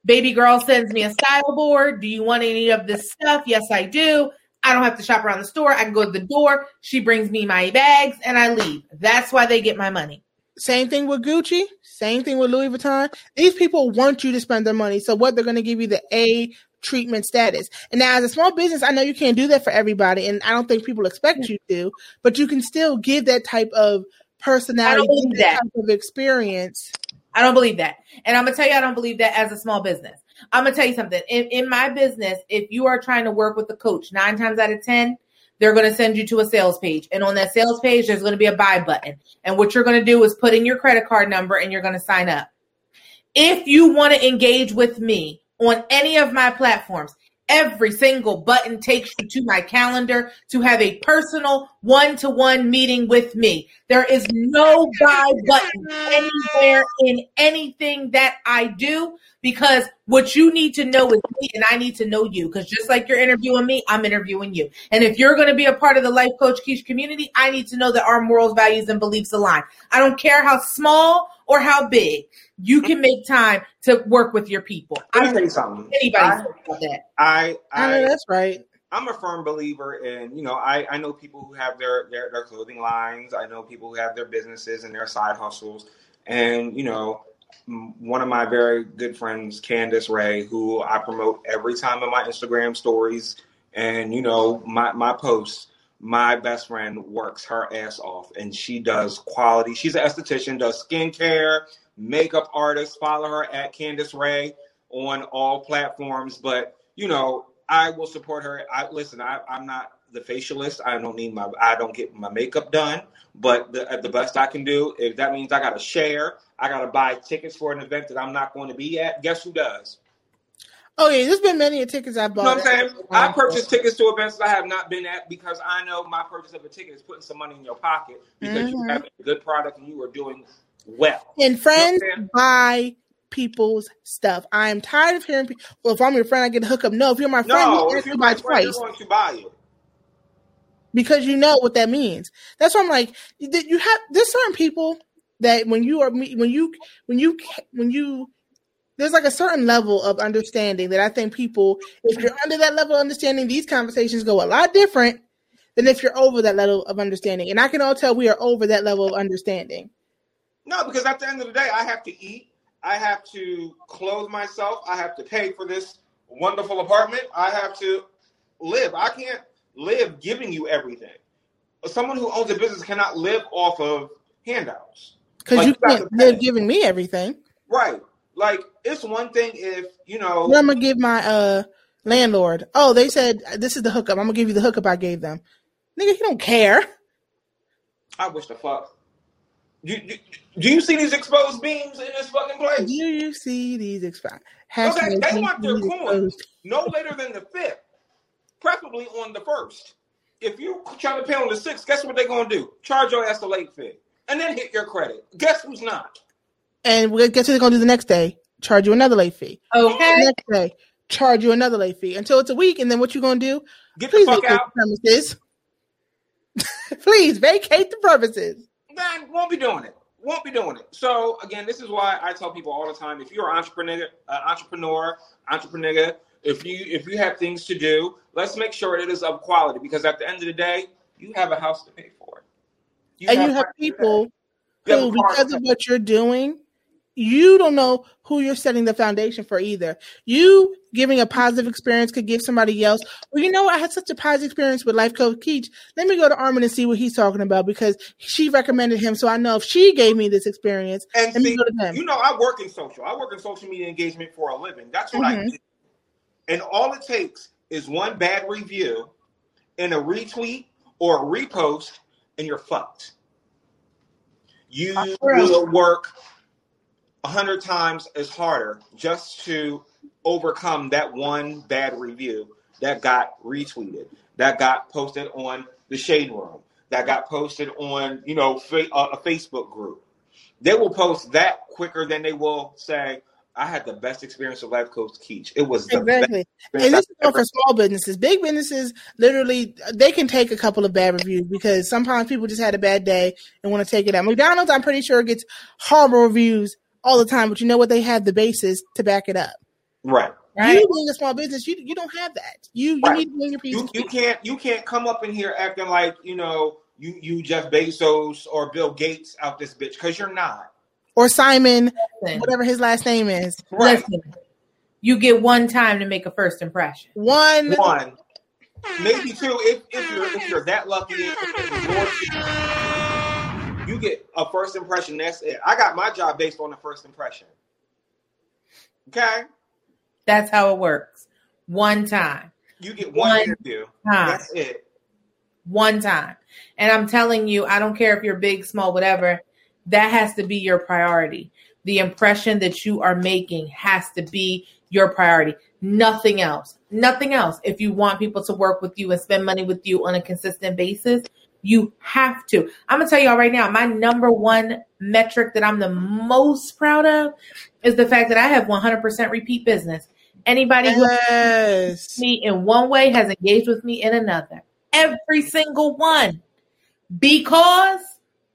Baby girl sends me a style board. Do you want any of this stuff? Yes, I do. I don't have to shop around the store. I can go to the door. She brings me my bags and I leave. That's why they get my money. Same thing with Gucci. Same thing with Louis Vuitton. These people want you to spend their money, so what they're going to give you the A treatment status. And now, as a small business, I know you can't do that for everybody, and I don't think people expect you to, but you can still give that type of personality, that that. type of experience. I don't believe that. And I'm gonna tell you, I don't believe that as a small business. I'm gonna tell you something. In, in my business, if you are trying to work with a coach, nine times out of ten, they're gonna send you to a sales page, and on that sales page, there's gonna be a buy button. And what you're gonna do is put in your credit card number, and you're gonna sign up. If you want to engage with me on any of my platforms, every single button takes you to my calendar to have a personal one to one meeting with me. There is no buy button anywhere in anything that I do because what you need to know is me and I need to know you because just like you're interviewing me, I'm interviewing you. And if you're going to be a part of the Life Coach Keish community, I need to know that our morals, values, and beliefs align. I don't care how small or how big. You can mm-hmm. make time to work with your people. I Let me don't tell you think something. anybody I, thinks about that. I, I know I, that's right. I'm a firm believer in, you know, I, I know people who have their, their, their clothing lines. I know people who have their businesses and their side hustles. And, you know, one of my very good friends, Candace Ray, who I promote every time in my Instagram stories and, you know, my, my posts, my best friend works her ass off and she does quality. She's an esthetician, does skincare, makeup artist. Follow her at Candace Ray on all platforms. But, you know, I will support her. I listen. I, I'm not the facialist. I don't need my. I don't get my makeup done. But the the best I can do, if that means I got to share, I got to buy tickets for an event that I'm not going to be at. Guess who does? Oh yeah, there's been many a tickets I bought. You know what I'm saying? I purchased tickets to events that I have not been at because I know my purchase of a ticket is putting some money in your pocket because you Mhm. have a good product and you are doing well. And friends You know what I'm saying? buy people's stuff. I am tired of hearing people. Well, if I'm your friend, I get a hookup. No, if you're my friend, No, you if ask you're me my buy friend, twice going to buy it. because you know what that means. That's why I'm like, you have. There's certain people that when you are me- when you when you when you there's like a certain level of understanding that I think people, if you're under that level of understanding, these conversations go a lot different than if you're over that level of understanding. And I can all tell we are over that level of understanding. No, because at the end of the day, I have to eat. I have to clothe myself. I have to pay for this wonderful apartment. I have to live. I can't live giving you everything. Someone who owns a business cannot live off of handouts. Because Like, you you can't live giving me everything. Right. Like, it's one thing if, you know, What I'm gonna give my uh landlord. Oh, they said this is the hookup. I'm gonna give you the hookup I gave them. Nigga, he don't care. I wish the fuck. You, you, do you see these exposed beams in this fucking place? Do place? you see these expi- Okay, they do want you their see these coin exposed? no later than the fifth, preferably on the first. If you try to pay on the sixth, guess what they're gonna do? Charge your ass a late fee, and then hit your credit. Guess who's not? And we guess what they're gonna do the next day? Charge you another late fee. Okay. Next day, charge you another late fee until it's a week, and then what you gonna do? Get the fuck out. the premises. Please vacate the premises. Won't be doing it. Won't be doing it. So again, this is why I tell people all the time: if you're an entrepreneur, uh, entrepreneur, entrepreneur, if you if you have things to do, let's make sure it is of quality. Because at the end of the day, you have a house to pay for. and you have rent to pay. people You have who, a because of what you're doing, you don't know who you're setting the foundation for either. You giving a positive experience could give somebody else. Well, you know? I had such a positive experience with Life Coach Keish. Let me go to Armin and see what he's talking about because she recommended him. So I know if she gave me this experience, And see, go to them. you know, I work in social. I work in social media engagement for a living. That's what I Mhm. do. And all it takes is one bad review and a retweet or a repost, and you're fucked. You will work a hundred times as harder just to overcome that one bad review that got retweeted, that got posted on the shade room, that got posted on you know uh, a Facebook group. They will post that quicker than they will say, "I had the best experience with Life Coach Keish. It was the Exactly. best." And this is for small businesses. Big businesses, literally, they can take a couple of bad reviews because sometimes people just had a bad day and want to take it out. McDonald's, I'm pretty sure, gets horrible reviews all the time, but you know what? They have the basis to back it up. Right. Right. You being a small business, you you don't have that. You you Right. need to bring your piece. You you can't you can't come up in here acting like you know you you Jeff Bezos or Bill Gates out this bitch because you're not. Or Simon, Listen, whatever his last name is. Right. listen, you get one time to make a first impression. One. One, maybe two. If, if you're if you're that lucky, if it's your- you get a first impression. That's it. I got my job based on the first impression. Okay, That's how it works. One time. you get one One interview. Time. That's it. one time. And I'm telling you, I don't care if you're big, small, whatever, that has to be your priority. The impression that you are making has to be your priority. Nothing else. Nothing else. If you want people to work with you and spend money with you on a consistent basis, you have to. I'm going to tell y'all right now, my number one metric that I'm the most proud of is the fact that I have 100% repeat business. Anybody who Yes. me in one way has engaged with me in another. Every single one. Because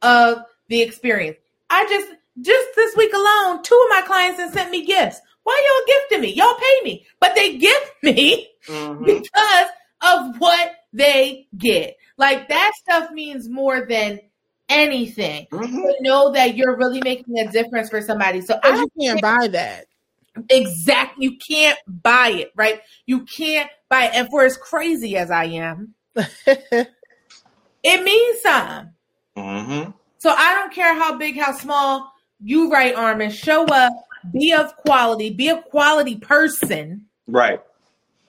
of the experience. I just just this week alone, two of my clients have sent me gifts. Why y'all gifting me? Y'all pay me, but they gift me Mhm. because of what they get. Like that stuff means more than anything. Mhm. To know that you're really making a difference for somebody. So I you can't buy that. Exactly. You can't buy it, right? You can't buy it. And for as crazy as I am, it means something. Mhm. So I don't care how big, how small you right, Armin. Show up, be of quality, be a quality person. Right.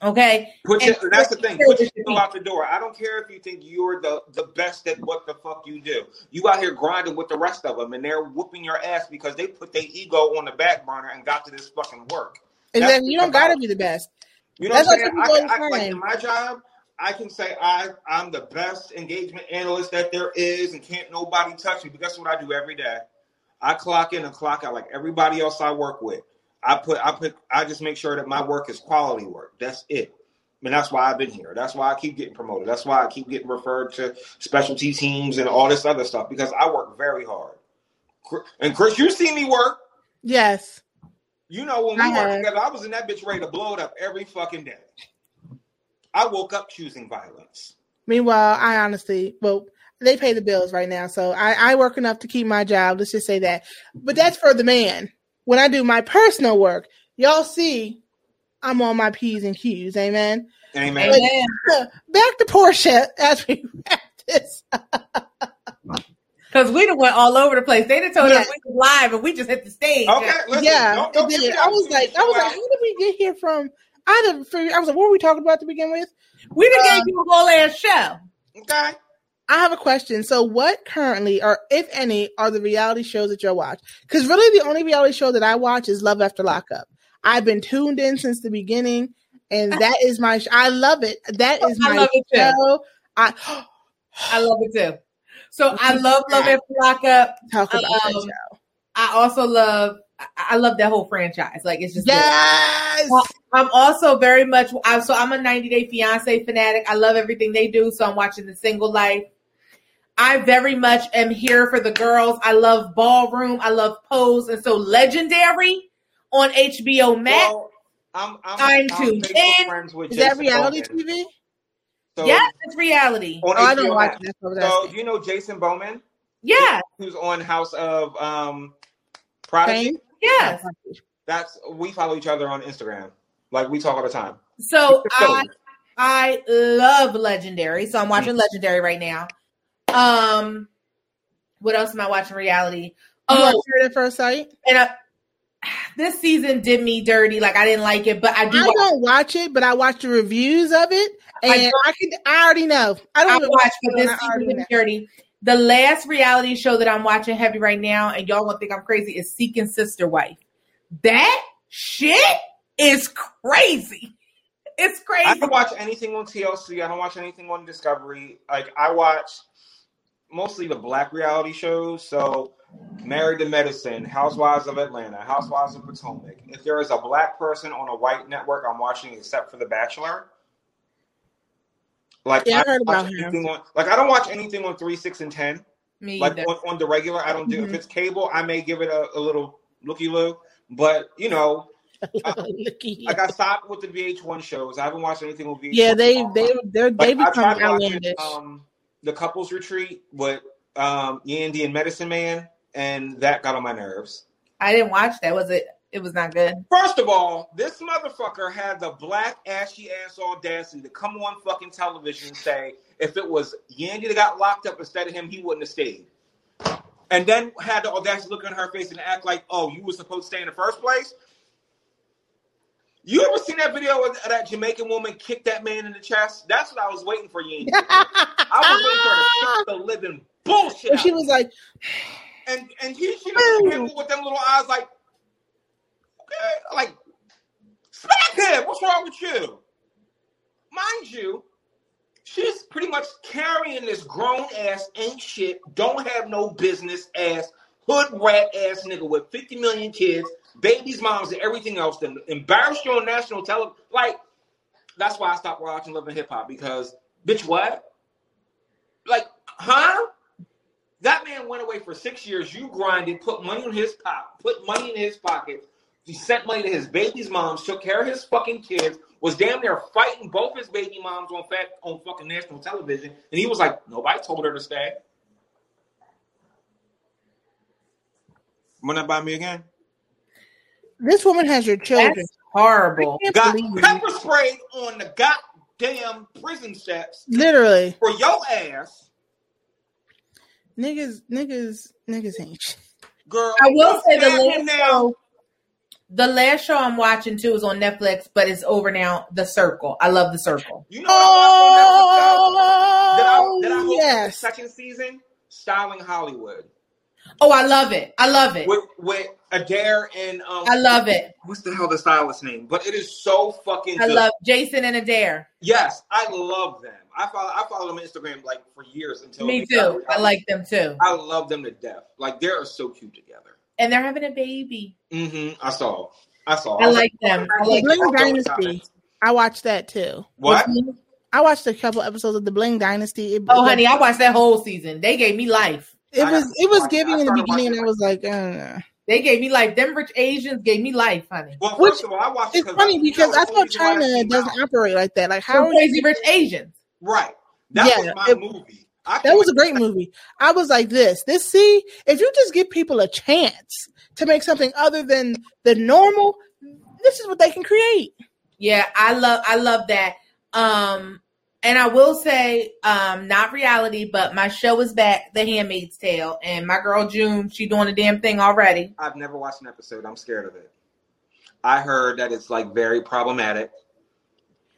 Okay. Put And your, that's the thing. put Put your your ego out the door. I don't care if you think you're the, the best at what the fuck you do. You out here grinding with the rest of them, and they're whooping your ass because they put their ego on the back burner and got to this fucking work. And That's then you don't gotta be the best. You know That's what I'm saying? I, I, like in my job, I can say I I'm the best engagement analyst that there is, and can't nobody touch me. But guess what I do every day? I clock in and clock out like everybody else I work with. I put I put I just make sure that my work is quality work. That's it. And that's why I've been here. That's why I keep getting promoted. That's why I keep getting referred to specialty teams and all this other stuff because I work very hard. And Chris, you see me work. Yes. You know, when we I worked together, I was in that bitch ready to blow it up every fucking day. I woke up choosing violence. Meanwhile, I honestly, well, they pay the bills right now, so I, I work enough to keep my job. Let's just say that. But that's for the man. When I do my personal work, y'all see, I'm on my p's and q's. Amen. Amen. Amen. Back to Porsha as we wrap this. Because we done went all over the place. They done told Yeah. us we was live and we just hit the stage. Okay, listen. yeah, don't, don't it give I was like, I was like, how did we get here from? I didn't figure. I was like, what were we talking about to begin with? We done Uh, gave you a whole ass show. okay. I have a question. So, what currently, or if any, are the reality shows that you watch? Because really, the only reality show that I watch is Love After Lockup. I've been tuned in since the beginning, and that is my. Sh- I love it. That is my too. show. I I love it too. So I love Love After Lockup. talk about that Um, show. I also love I- I love that whole franchise. Like it's just. Yes. Well, I'm also very much I, so I'm a 90 Day Fiance fanatic. I love everything they do. So I'm watching The Single Life. I very much am here for the girls. I love Ballroom. I love Pose, and so Legendary on HBO Max. Well, I'm, I'm, I'm tuned Facebook in. friends with Is that reality Bowman. TV? So, yes, it's reality. On Oh, I don't watch Max. that. So So you know Jason Bowman, Yeah, who's on House of um, Prodigy. Fame? yes. That's we follow each other on Instagram. Like we talk all the time. So So- I I love Legendary. So I'm watching Legendary right now. Um, what else am I watching? Reality. Oh, watch Married at First Sight? and I, this season did me dirty. Like I didn't like it, but I do. I watch, don't watch it, but I watch the reviews of it, and I I, can. I already know. I don't I watch, but this season already did me dirty. The last reality show that I'm watching heavy right now, and y'all gonna think I'm crazy, is Seeking Sister Wife. That shit is crazy. It's crazy. I crazy. don't watch anything on TLC. I don't watch anything on Discovery. Like I watch mostly the black reality shows. So Married to Medicine, Housewives of Atlanta, Housewives of Potomac. If there is a black person on a white network, I'm watching except for The Bachelor. Like Yeah, I I heard don't watch about him. anything on like I don't watch anything on three, six, and ten. Me Like on, on the regular, I don't do. Mhm. If it's cable, I may give it a, a little looky loo. But you know, like I stopped with the VH1 shows. I haven't watched anything on VH1. yeah, they they they they Like, become outlandish. um, the couples retreat with um, Yandy and Mendeecees Man, and that got on my nerves. I didn't watch that. Was it? It was not good. First of all, this motherfucker had the black ashy ass audacity to come on fucking television and say if it was Yandy that got locked up instead of him, he wouldn't have stayed. And then had the audacity to look in her face and act like, oh, you were supposed to stay in the first place. You ever seen that video of that Jamaican woman kick that man in the chest? That's what I was waiting for do. I was waiting for her to kick the living bullshit. And she was like, and and he she looked at him with them little eyes like, okay, like smack him. What's wrong with you? Mind you, she's pretty much carrying this grown ass ain't shit, don't have no business ass hood rat ass nigga with 50 million kids, babies, moms, and everything else. Then embarrassed you on national television. Like that's why I stopped watching Love and Hip Hop because bitch, what? Like, huh? That man went away for six years. You grinded, put money in his pot, put money in his pocket. He sent money to his baby's moms, took care of his fucking kids, was damn near fighting both his baby moms on fact on fucking national television, and he was like, nobody told her to stay. Run that by me again. This woman has your children. That's horrible. I Got believe it. pepper sprayed on the goddamn prison steps Literally, for your ass, niggas, niggas, niggas ain't. shit. girl. I will say the last now. show, the last show I'm watching too is on Netflix, but it's over now. The Circle. I love The Circle. You know what I watched on Netflix? That I, Oh, that I hope the oh, yes. second season, Styling Hollywood Oh, I love it. I love it. with with Adair and um. I love it. What's the hell the stylist name? But it is so fucking I good. love Jason and Adair. yes, I love them. I follow I followed them on Instagram like for years until Me they got too. I like them too. I love them to death. Like they are so cute together. And they're having a baby. Mm-hmm. I saw. I saw. I was like them. I like Bling Dynasty. I watched that too. What? I watched a couple episodes of the Bling Dynasty. It, Oh, honey, I watched that whole season. They gave me life. It I was have it was watch giving I in the beginning, and I was like, uh. They gave me life. Them rich Asians gave me life, honey. Well, Which- first of all, I watched it It's 'cause funny you because know, I the thought reason why it China came doesn't out. operate like that. Like how crazy you, rich Asians. Right. That Yeah, was my it- movie. I that was a can't- great movie. I was like this. This see, if you just give people a chance to make something other than the normal, this is what they can create. Yeah, I love I love that. Um and I will say, um, not reality, but my show is back, The Handmaid's Tale, and my girl June, she doing a damn thing already. I've never watched an episode. I'm scared of it. I heard that it's like very problematic.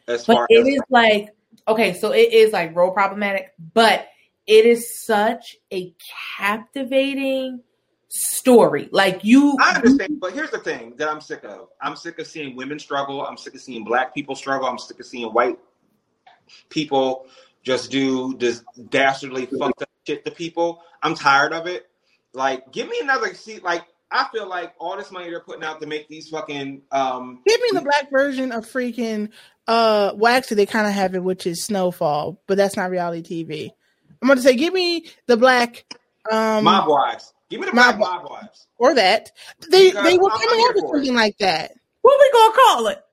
As But far it as is like okay, so it is like real problematic, but it is such a captivating story. Like you I understand, but here's the thing that I'm sick of. I'm sick of seeing women struggle. I'm sick of seeing black people struggle. I'm sick of seeing white people just do this dastardly fucked up shit to people. I'm tired of it. Like, give me another seat. Like, I feel like all this money they're putting out to make these fucking um Give me the black version of freaking uh well actually they kind of have it which is Snowfall, but that's not reality TV. I'm gonna say give me the black um mob wives. Give me the Mob black mob wives. or that. They Because they were I'm- coming up with here for it. something like that. what we gonna call it?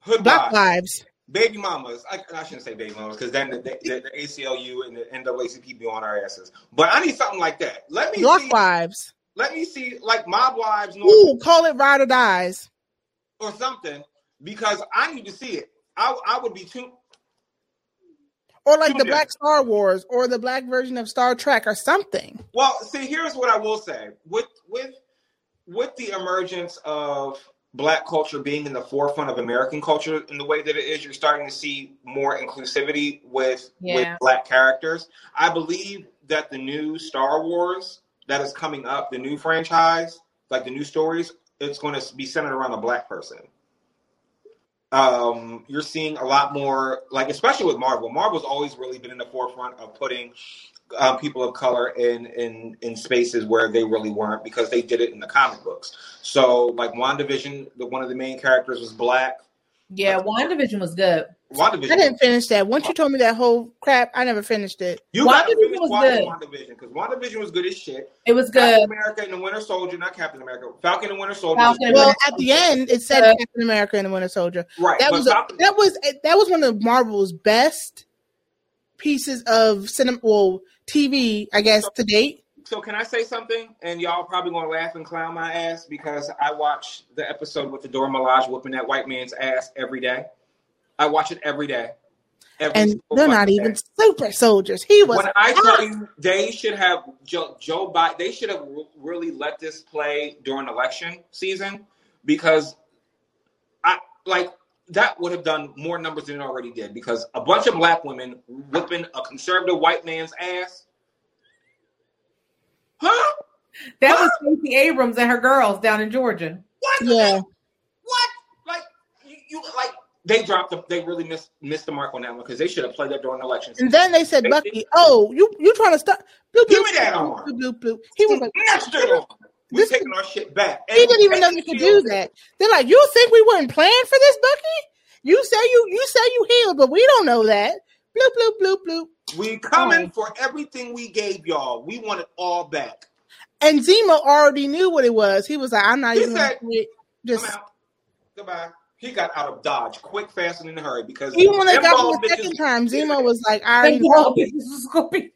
Hood Black wives. Lives. Baby mamas. I, I shouldn't say baby mamas because then the, the, the ACLU and the NAACP be on our asses. But I need something like that. Let me Block see. Wives. Let me see like mob wives North Ooh, call it Ride or Dies. or something because I need to see it. I I would be too. Or like the. Black Star Wars or the black version of Star Trek or something. Well, see, here's what I will say with with with the emergence of black culture being in the forefront of American culture in the way that it is, you're starting to see more inclusivity with with black characters. I believe that the new Star Wars that is coming up, the new franchise, like the new stories, it's going to be centered around a black person. Um, you're seeing a lot more, like especially with Marvel. Marvel's always really been in the forefront of putting uh, people of color in in in spaces where they really weren't because they did it in the comic books. So, like WandaVision, the one of the main characters was black. Yeah, WandaVision was good. WandaVision. I didn't finish that. Once you told me that whole crap, I never finished it. You got to WandaVision finish was watching good. WandaVision because WandaVision was good as shit. It was good. Captain good. America and the Winter Soldier, not Captain America. Falcon and Winter Soldier. Falcon was and good. Well, at the end, it said Uh, Captain America and the Winter Soldier. right. That but was a, that was that was one of Marvel's best pieces of cinema, well, TV, I guess, to date. So can I say something? And y'all probably gonna laugh and clown my ass because I watch the episode with the Dora Milaje whooping that white man's ass every day. I watch it every day. Every And they're not fucking even super soldiers. He was. When I tell you, they should have Joe, Joe Biden. They should have really let this play during election season because I like that would have done more numbers than it already did. Because a bunch of black women whipping a conservative white man's ass. Huh? That was Stacey Abrams and her girls down in Georgia. What? yeah. What? Like you, you like they dropped the, they really missed missed the mark on that one because they should have played that during elections. And then they said, They- Bucky, oh, you you trying to stop? Bloop, Give bloop, me that bloop, arm. bloop, bloop, bloop. He was like, Next on. We're This- taking our shit back. he didn't even know And you could do that. They're like, you think we weren't playing for this, Bucky? You say you you say you healed, but we don't know that. Bloop bloop bloop bloop. We coming Oh. for everything we gave y'all. We want it all back. And Zemo already knew what it was. He was like, I'm not He even said- gonna just out. Goodbye. He got out of Dodge quick, fast, and in a hurry because even when they got bald him the bitches- second time, Zemo was like, I already Thank know.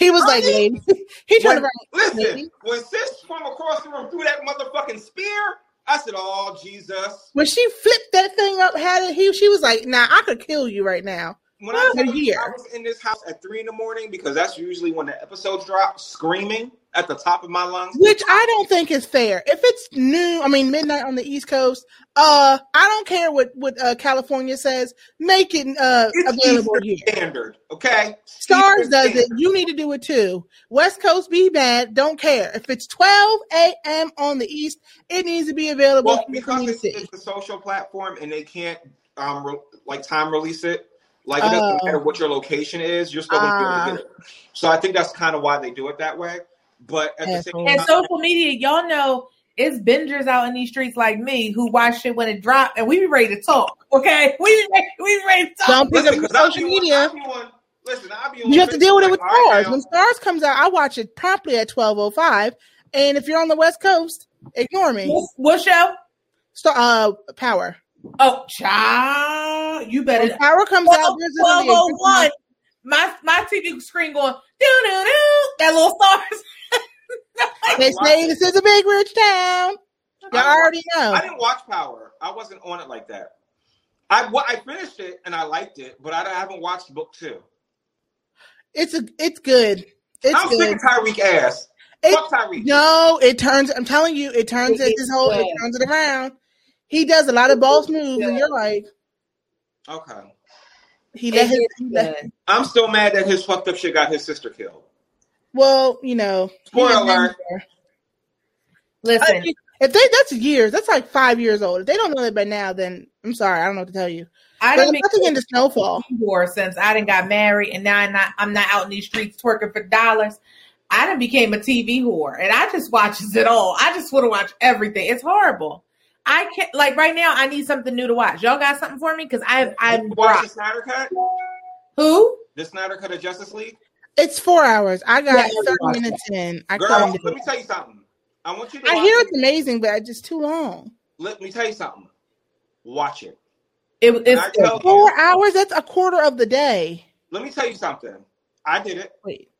You, this is gonna be- He was like, lady. he turned When, around. listen, lady. when sis from across the room threw that motherfucking spear, I said, "Oh Jesus!" When she flipped that thing up, had it, he she was like, Nah, I could kill you right now. When I, Over tell you, here. I was in this house at three in the morning because that's usually when the episodes drop, screaming at the top of my lungs. Which I don't think is fair. If it's noon, I mean midnight on the East Coast, uh, I don't care what what uh, California says. Make it uh, It's available Eastern here. standard, okay? Stars Eastern does standard. it. You need to do it too. West Coast be bad. Don't care. If it's 12 a.m. on the East, it needs to be available Well, because it's, it's a social platform and they can't um re- like time release it. Like it doesn't Oh. matter what your location is, you're still gonna be able Ah. to get it. So I think that's kind of why they do it that way. But at the same And time, social media, y'all know it's bingers out in these streets like me who watch shit when it dropped, and we be ready to talk. Okay, we be ready, we be ready to talk. Don't pick listen, up 'cause social be on- media. On- listen, I be on You have to deal with it with like, stars. now, When stars comes out, I watch it promptly at 12:05. And if you're on the West Coast, ignore me. What, what show? Star, uh, Power. Oh, child, you better. When Power comes out, there's gonna be a Twelve oh one. My my TV screen going doo doo doo. That little stars. They say this is a big rich town. You I- already know. I didn't watch Power. I wasn't on it like that. I well, I finished it and I liked it, but I haven't watched book two. It's a, it's good. It's I'm sick of Tariq ass. It- Fuck Tariq. No, it turns. I'm telling you, it turns it, this whole. It turns it around. He does a lot of boss moves, and you're like, Okay. he let his. he let- Good. I'm still mad that his fucked up shit got his sister killed. Well, you know. Spoiler is alert. there. Listen, I- If they that's years, that's like five years old. If they don't know that by now, then I'm sorry, I don't know what to tell you. I didn't about to get into Snowfall. war since I didn't got married, and now I'm not I'm not out in these streets twerking for dollars. I done became a TV whore, and I just watches it all. I just want to watch everything. It's horrible. I can't like right now. I need something new to watch. Y'all got something for me? Because I I'm You watch the Snyder cut? who? The Snyder cut of Justice League? It's four hours. I got Yeah, 30 minutes in. I Girl, couldn't do let me tell you something. I want you to I watch hear it. it's amazing, but it's just too long. Let me tell you something. Watch it. It, And it's Four you, hours? That's a quarter of the day. let me tell you something. I did it. Wait.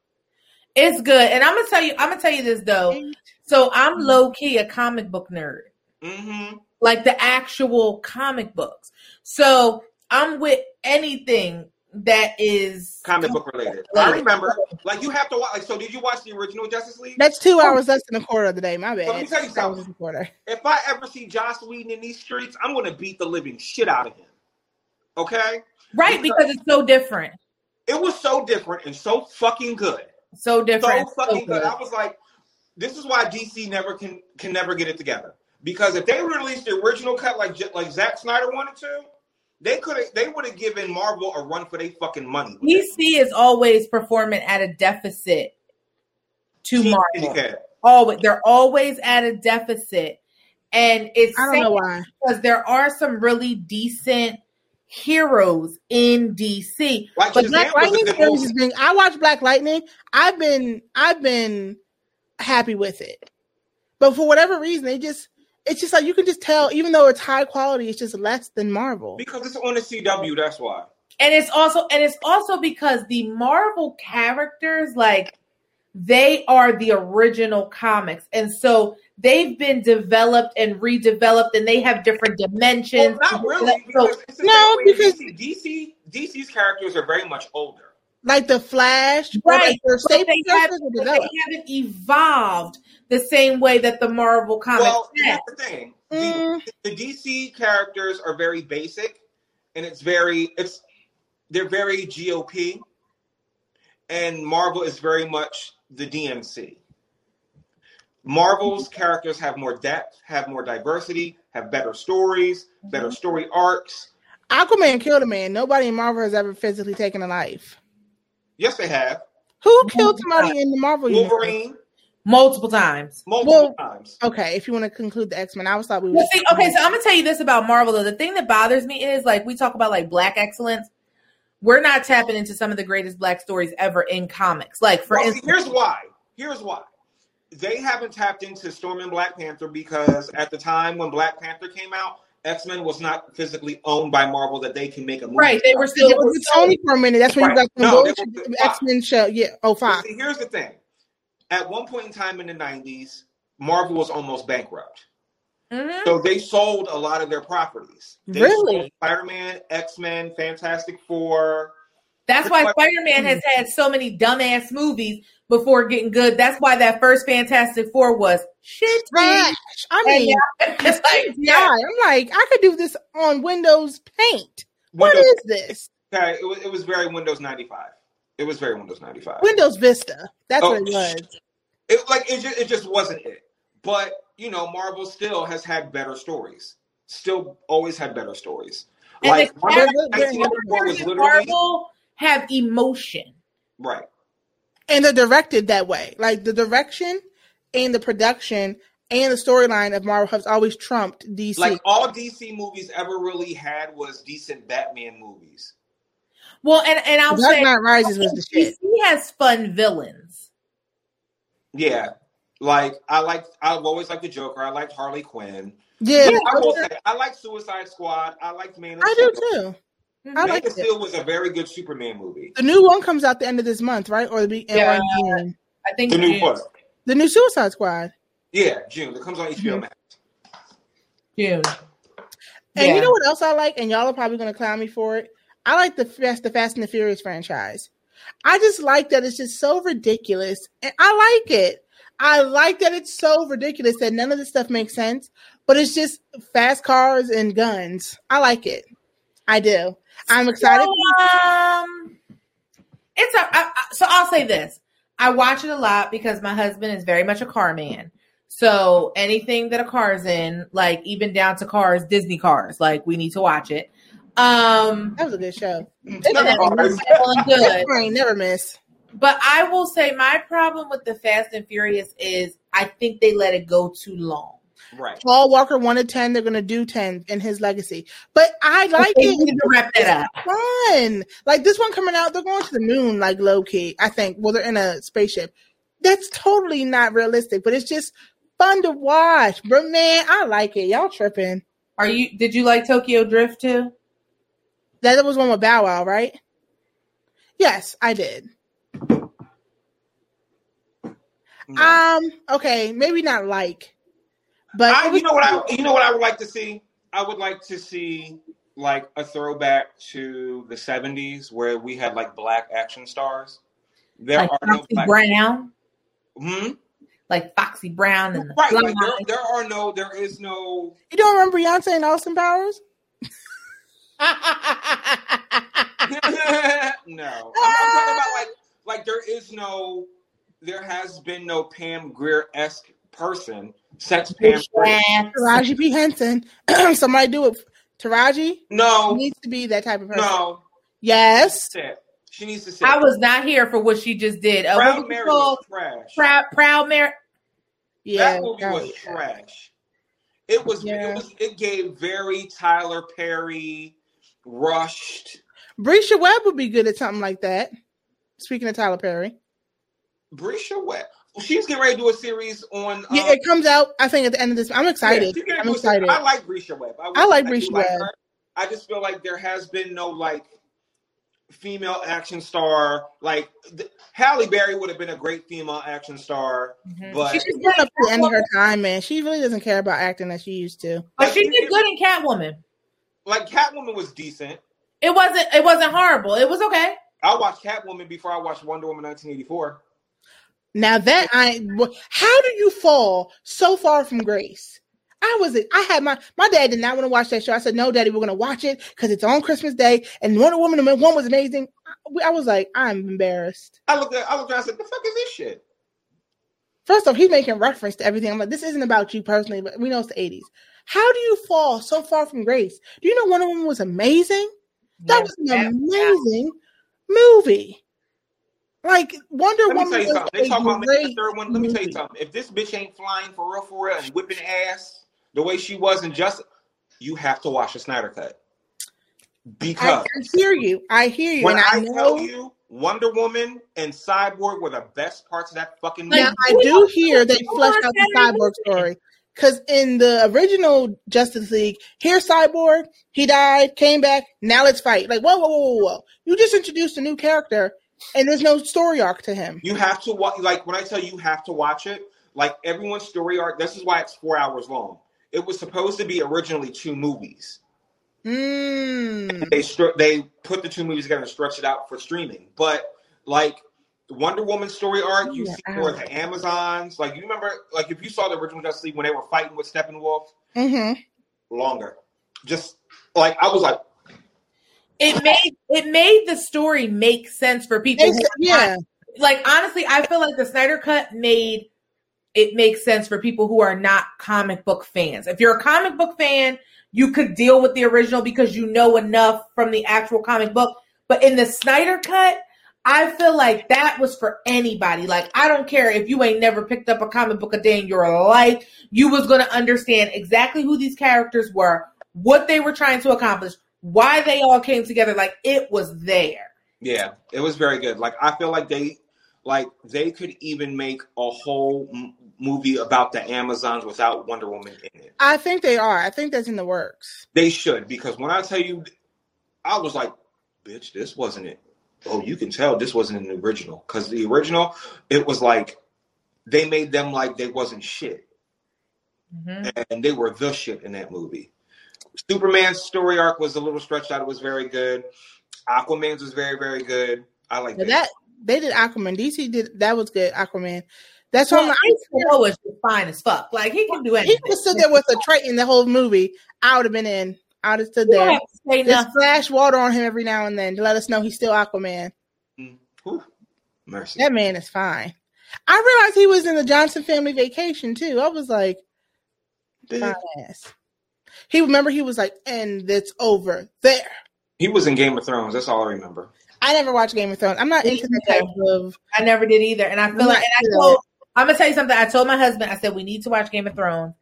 it's good, and I'm gonna tell you. I'm gonna tell you this though. So I'm low key a comic book nerd. Mm-hmm. like the actual comic books. So I'm with anything that is Comic book related. I remember. Like you have to watch. Like so, did you watch the original Justice League? That's two oh. hours less than a quarter of the day. My bad. Let me tell you something. quarter. If I ever see Joss Whedon in these streets, I'm gonna beat the living shit out of him. Okay? right because it's so different, It was so different and so fucking good. so So different, so fucking good. good. I was like, this is why DC never can can never get it together. Because if they released the original cut like like Zack Snyder wanted to, they could have they would have given Marvel a run for their fucking money. DC is always performing at a deficit to Team Marvel. Kitty Always, they're always at a deficit, and it's I don't know why. because there are some really decent heroes in DC. Like But Black Lightning good series movie. has. I watched Black Lightning. I've been. I've been happy with it. But for whatever reason, they just. It's just like you can just tell, even though it's high quality, it's just less than Marvel. because it's on the CW. That's why. and it's also and it's also because the Marvel characters like they are the original comics and so they've been developed and redeveloped and they have different dimensions. Well, not really. So- Because it's No, because- DC, DC DC's characters are very much older. Like the Flash, or Right, like but they, have, but they haven't evolved the same way that the Marvel comics Well, here's have. the thing: Mm. the DC characters are very basic, and it's very it's they're very GOP, and Marvel is very much the DNC. Marvel's characters have more depth, have more diversity, have better stories, better story arcs. Aquaman killed a man. Nobody in Marvel has ever physically taken a life. Yes, they have Who killed somebody in the Marvel universe? Wolverine multiple times. multiple Well, times. Okay, if you want to conclude the X Men, I always thought we were. Well, see, okay, so I'm gonna tell you this about Marvel though. The thing that bothers me is like we talk about like black excellence. We're not tapping into some of the greatest black stories ever in comics. Like for Well, see, instance, here's why. Here's why. They haven't tapped into Storm and Black Panther because at the time when Black Panther came out, X Men was not physically owned by Marvel that they can make a movie. right, they were It still was Tony for a minute. That's when you got the No, they were bullshit Fox. X Men show. Yeah, oh But Fox. see, here's the thing. At one point in time in the 90s, Marvel was almost bankrupt. Mhm. So they sold a lot of their properties. They Really? Spider Man, X Men, Fantastic Four. That's why Spider Man has had so many dumbass movies before getting good. That's why that first Fantastic Four was shit. Trash. I mean, yeah. it's like, yeah. I'm like, I could do this on Windows Paint. What Windows, is this? okay, it was, it was very Windows 95. It was very Windows 95. Windows Vista. That's Oh, what it was. it like it just, it just wasn't it. But you know, Marvel still has had better stories. Still always had better stories. And Like the Wonder characters- Woman 1984 was literally Marvel have emotion. right. And they're directed that way. Like the direction and the production and the storyline of Marvel has always trumped DC. Like all DC movies ever really had was decent Batman movies. Well, and and I'll Dark say Knight Rises was the shit. DC has fun villains. Yeah. Like I like I've always liked the Joker. I liked Harley Quinn. Yeah, But I will say I like Suicide Squad. I like Man of I do too. Mm-hmm. I Man like of it. Steel was a very good Superman movie. The new one comes out the end of this month, right? Or the be- or Yeah. in June. I think The new June. what? The new Suicide Squad. Yeah, June. It comes on HBO. Max. June. And Yeah. you know what else I like? And y'all are probably going to clown me for it. I like the Fast, the Fast and the Furious franchise. I just like that it's just so ridiculous, and I like it. I like that it's so ridiculous that none of this stuff makes sense, but it's just fast cars and guns. I like it. I do. I'm excited. So, um, it's a. I, I- so I'll say this: I watch it a lot because my husband is very much a car man. So anything that a car's in, like even down to cars, Disney cars, like we need to watch it. Um, That was a good show. and it's well and good. Never miss. But I will say my problem with the Fast and Furious is I think they let it go too long. Right. Paul Walker wanted 10, they're to do 10 in his legacy. But I like They it. need to wrap that up. fun. Like this one coming out, they're going to the moon, like low key. I think. Well, they're in a spaceship. That's totally not realistic, but it's just fun to watch. But man, I like it. Y'all tripping. Are you? Did you like Tokyo Drift too? That was one with Bow Wow, right? Yes, I did. No. Um. Okay, maybe not like, but I, was- you know what I you know what I would like to see? I would like to see like a throwback to the seventies where we had like black action stars. There Like are no black Brown, hmm? like Foxy Brown and the right. Like there, there are no there is no you don't remember Beyonce and Austin Powers? no. I'm, I'm talking about like like there is no there has been no Pam Grier esque person since Pam Grier. Taraji P Henson. Somebody do it. Taraji No, needs to be that type of person. no. Yes. She needs to sit. I was not here for what she just did. Uh, Proud was it Mary was trash. Proud, Proud Mary. Yeah. that movie was was- trash. It was. Yeah. It was. It gave very Tyler Perry rushed. Bresha Webb would be good at something like that. Speaking of Tyler Perry, Bresha Webb. She's getting ready to do a series on. yeah, um, it comes out. I think at the end of this. I'm excited. she's getting ready I'm to do a series. excited. I like Bresha Webb. I like do Bresha Webb. her. I just feel like there has been no like female action star. Like th- Halle Berry would have been a great female action star, but She's going up to the end of her time, man. She really doesn't care about acting as she used to. But she did good in Catwoman. like Catwoman was decent. It wasn't. It wasn't horrible. It was okay. I watched Catwoman before I watched Wonder Woman 1984. Now that I, how do you fall so far from grace? I was, I had my, my dad did not want to watch that show. I said, no, daddy, we're going to watch it because it's on Christmas Day and Wonder Woman one was amazing. I, I was like, I'm embarrassed. I looked at I looked at I said, the fuck is this shit? First off, he's making reference to everything. I'm like, this isn't about you personally, but we know it's the 80s. How do you fall so far from grace? Do you know Wonder Woman was amazing? That was an Yeah. amazing movie. Like Wonder Let me Woman tell you something. They a talk about making the third one. Let me tell you something. If this bitch ain't flying for real, for real, and whipping ass the way she was in Justice, you have to watch the Snyder cut. I, Because I hear you. I hear you, when and I, I, know. tell you Wonder Woman and Cyborg were the best parts of that fucking movie. now I do hear they fleshed out the cyborg story because in the original Justice League, here's Cyborg. He died, came back. Now let's fight. Like whoa, whoa, whoa, whoa, whoa! You just introduced a new character, and there's no story arc to him. You have to watch. Like when I tell you, you have to watch it. Like everyone's story arc. This is why it's four hours long. It was supposed to be originally two movies. Mm. They stru- they put the two movies together and stretched it out for streaming. But like the Wonder Woman story arc, you Yeah, see more of the Amazons. Like you remember, like if you saw the original Justice League when they were fighting with Steppenwolf, hmm longer. Just like I was like, It made it made the story make sense for people. who- Yeah, like honestly, I feel like the Snyder Cut made it make sense for people who are not comic book fans. If you're a comic book fan, you could deal with the original because you know enough from the actual comic book. But in the Snyder Cut, I feel like that was for anybody. Like I don't care if you ain't never picked up a comic book a day in your life, you was gonna understand exactly who these characters were, what they were trying to accomplish, why they all came together. Like it was there. yeah, it was very good. Like I feel like they, like they could even make a whole m- movie about the Amazons without Wonder Woman in it. I think they are. I think that's in the works. They should because when I tell you, I was like, bitch, this wasn't it. Oh, you can tell this wasn't in the original because the original, it was like they made them like they wasn't shit, Mhm. and they were the shit in that movie. Superman's story arc was a little stretched out. It was very good. Aquaman's was very very good. I like that. that they did Aquaman. DC did that was good. Aquaman. That's So why I'm like, H2O is fine as fuck. Like he can do anything. he anything. could have stood there with a Triton the whole movie. I would have been in. I would have stood there. have Just nothing. splash water on him every now and then to let us know he's still Aquaman. Mm-hmm. Whew. Mercy. That man is fine. I realized he was in the Johnson family vacation too. I was like, fine ass. He remember he was like, and it's over there. He was in Game of Thrones. That's all I remember. I never watched Game of Thrones. I'm not Me into that type of. I never did either. And I feel I'm like, and I told, I'm gonna tell you something. I told my husband, I said we need to watch Game of Thrones,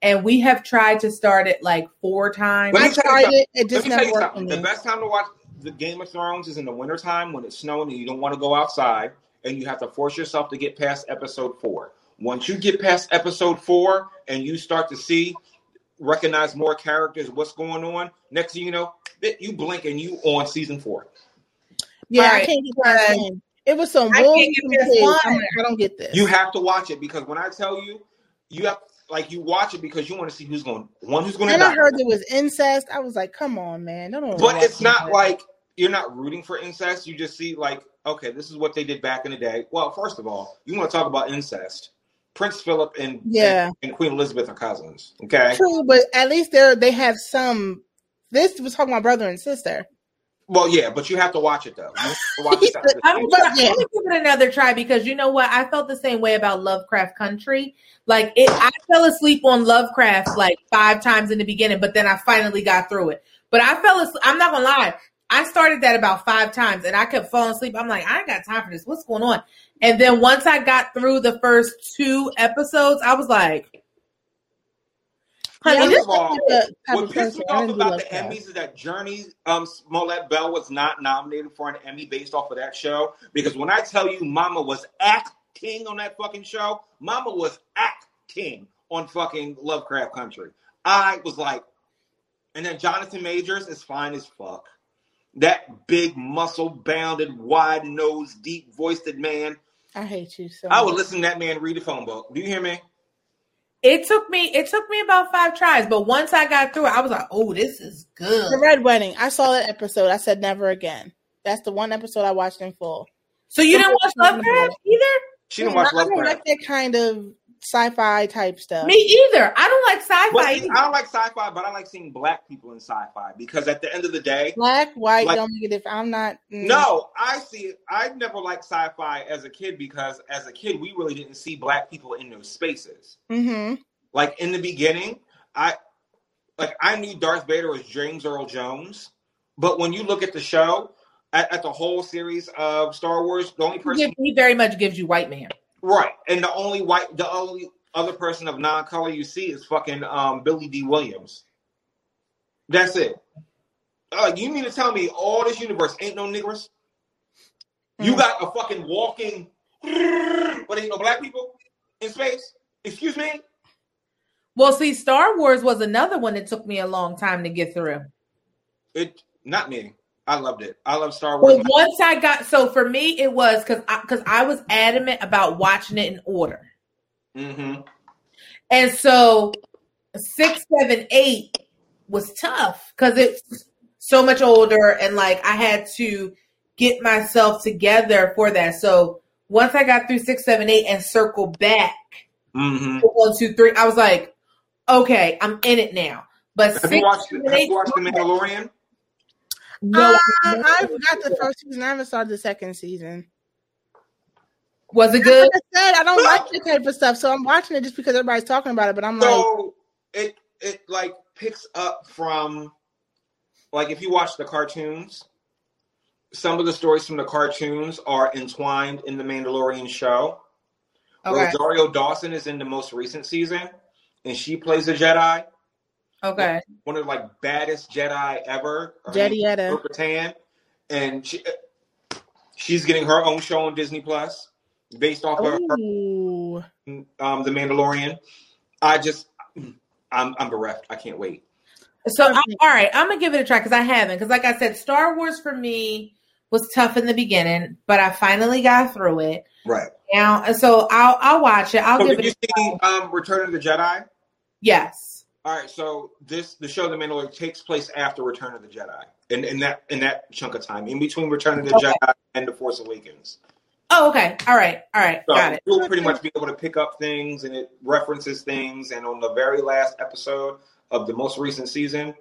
and we have tried to start it like four times. Let I me tell you tried it. It Let just me never worked for. The me. best time to watch the Game of Thrones is in the wintertime when it's snowing and you don't want to go outside and you have to force yourself to get past episode four. Once you get past episode four and you start to see, recognize more characters, what's going on, next thing you know, you blink and you on season four. Yeah, I can't get past him. It was some I wolves can't get and past pigs. one. I'm I don't get this. You have to watch it because when I tell you, you have like you watch it because you want to see who's going one who's going to and I heard there was incest. I was like, come on, man. Don't But it's not like you're not rooting for incest. You just see like, okay, this is what they did back in the day. Well, first of all, you want to talk about incest. Prince Philip and Yeah. and, and Queen Elizabeth are cousins. Okay. true, but at least they're they have some. This was talking about brother and sister. Well, yeah, but you have to watch it though. You have to watch it. I'm But gonna. I'm gonna give it another try because you know what? I felt the same way about Lovecraft Country. Like it, I fell asleep on Lovecraft like five times in the beginning, but then I finally got through it. But I fell asleep. I'm not gonna lie. I started that about five times and I kept falling asleep. I'm like, I ain't got time for this. What's going on? And then once I got through the first two episodes, I was like, honey, First this of all, the type what of pissed me person. I off about the Lovecraft. Emmys is that Jurnee um, Smollett Bell was not nominated for an Emmy based off of that show. Because when I tell you Mama was acting on that fucking show, Mama was acting on fucking Lovecraft Country. I was like, and then Jonathan Majors is fine as fuck. that big muscle bounded, wide nosed, deep voiced man. I hate you so. I would much. listen to that man read the phone book. Do you hear me? It took me it took me about five tries, but once I got through it, I was like, "Oh, this is good." The Red Wedding. I saw that episode. I said never again. That's the one episode I watched in full. So you didn't watch Lovecraft either? She didn't watch I don't Lovecraft. like that kind of sci-fi type stuff. Me either. I don't like sci-fi. see, I don't like sci-fi, but I like seeing black people in sci-fi because at the end of the day, Black, white, Like- don't make a difference. I'm not. mm. no, I see. I never liked sci-fi as a kid because as a kid we really didn't see black people in those spaces. Mm-hmm. Like in the beginning, I like I knew Darth Vader was James Earl Jones, but when you look at the show, at, at the whole series of Star Wars, the only person he very much gives you white man. Right, and the only white, the only other person of non-color you see is fucking um, Billy Dee Williams. That's it. Uh, you mean to tell me all this universe ain't no niggers? You Mm. got a fucking walking, but ain't no black people in space? Excuse me? Well, see, Star Wars was another one that took me a long time to get through. It not me. I loved it. I love Star Wars. But once I got so for me it was because because I, was adamant about watching it in order, Mm-hmm. and so six, seven, eight was tough because it's so much older and like I had to get myself together for that. So once I got through six, seven, eight, and circle back hmm one, two, three, I was like, okay, I'm in it now. But Have six, you watched? seven, Have eight, you watched The Mandalorian? No, Uh, I've got the first season. I haven't started the second season. was it Like good? I said, I don't like that type of stuff, so I'm watching it just because everybody's talking about it. But I'm like, So it it like picks up from like if you watch the cartoons, some of the stories from the cartoons are entwined in the Mandalorian show. Okay, Rosario Dawson is in the most recent season, and she plays a Jedi, okay. one of the like baddest Jedi ever. Her name Jedietta. Bo-Katan, and she she's getting her own show on Disney Plus based off of her um, the Mandalorian. I just, I'm, I'm bereft. I can't wait. So I'm, all right, I'm gonna give it a try because I haven't. Because like I said, Star Wars for me was tough in the beginning, but I finally got through it. Right. Now, so I'll I'll watch it. I'll So give did it. you A, see um, Return of the Jedi? yes. All right. So this the show The Mandalorian takes place after Return of the Jedi, in, in that in that chunk of time, in between Return of the Okay. Jedi and The Force Awakens. Oh, okay. All right. All right. So Got it. you'll pretty much be able to pick up things, and it references things. And on the very last episode of the most recent season,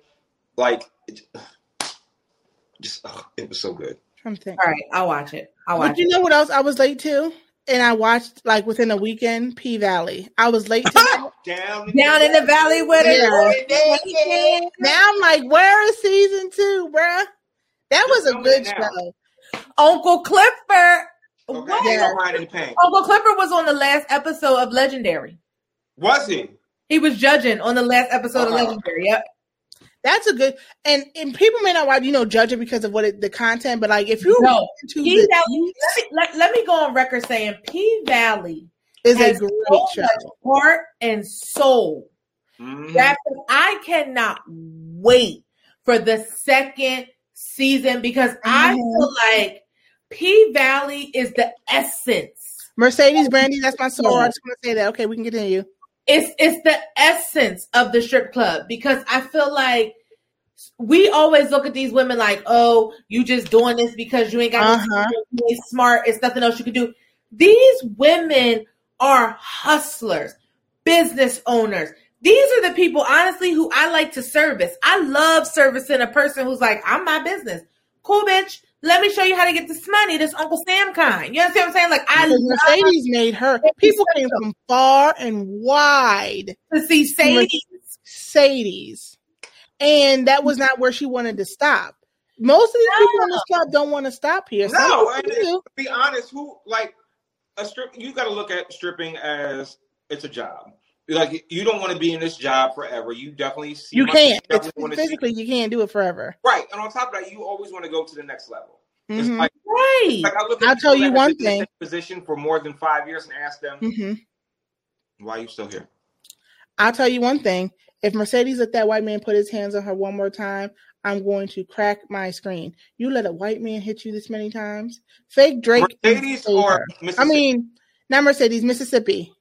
like it, just ugh, it was so good. trying to think. All right. I'll watch it. I'll watch. But you it. know what else I was late to? And I watched like within a weekend, P Valley. I was late to that. Down, Down in the valley with Yeah. it. Now I'm like, where is season two, bruh? That was a good tell me now. show. Uncle Clifford. Okay, What? ain't no hiding in the paint. Uncle Clifford was on the last episode of Legendary. Was he? He was judging on the last episode of Uh-huh. Legendary. Yep. That's a good and and people may not watch, you know, judge it because of what it, the content, but like if you No, into P the Valley. Let me, let, let me go on record saying P Valley is a great so show. much heart and soul. Mhm. That I cannot wait for the second season because I Mhm. feel like P Valley is the essence. Mercedes Brandee, that's my soul. I just want to say that. Okay, we can continue. It's it's the essence of the strip club because I feel like we always look at these women like, oh, you just doing this because you ain't got Uh-huh. skills, you smart. It's nothing else you can do. These women are hustlers, business owners. These are the people, honestly, who I like to service. I love servicing a person who's like, I'm my business. Cool, bitch. Let me show you how to get this money, this Uncle Sam kind. You understand what I'm saying? Like, I Because love Mercedes made her. People came from far and wide. to see Sadie. Sadie's. and that was not where she wanted to stop. Most of these people in this club don't want to stop here. Some No, and to be honest, who like a strip? You got to look at stripping as it's a job. Like you don't want to be in this job forever. You definitely see You can't. It's definitely wanna see- physically, you can't do it forever. right. And on top of that, you always want to go to the next level. It's Mhm. like, Right. like I look. I'll tell you one been in the thing. Position for more than five years and ask them hmm why are you still here. I'll tell you one thing. If Mercedes let that white man put his hands on her one more time, I'm going to crack my screen. You let a white man hit you this many times? Fake Drake. Mercedes or Taylor. I mean, not Mercedes, Mississippi.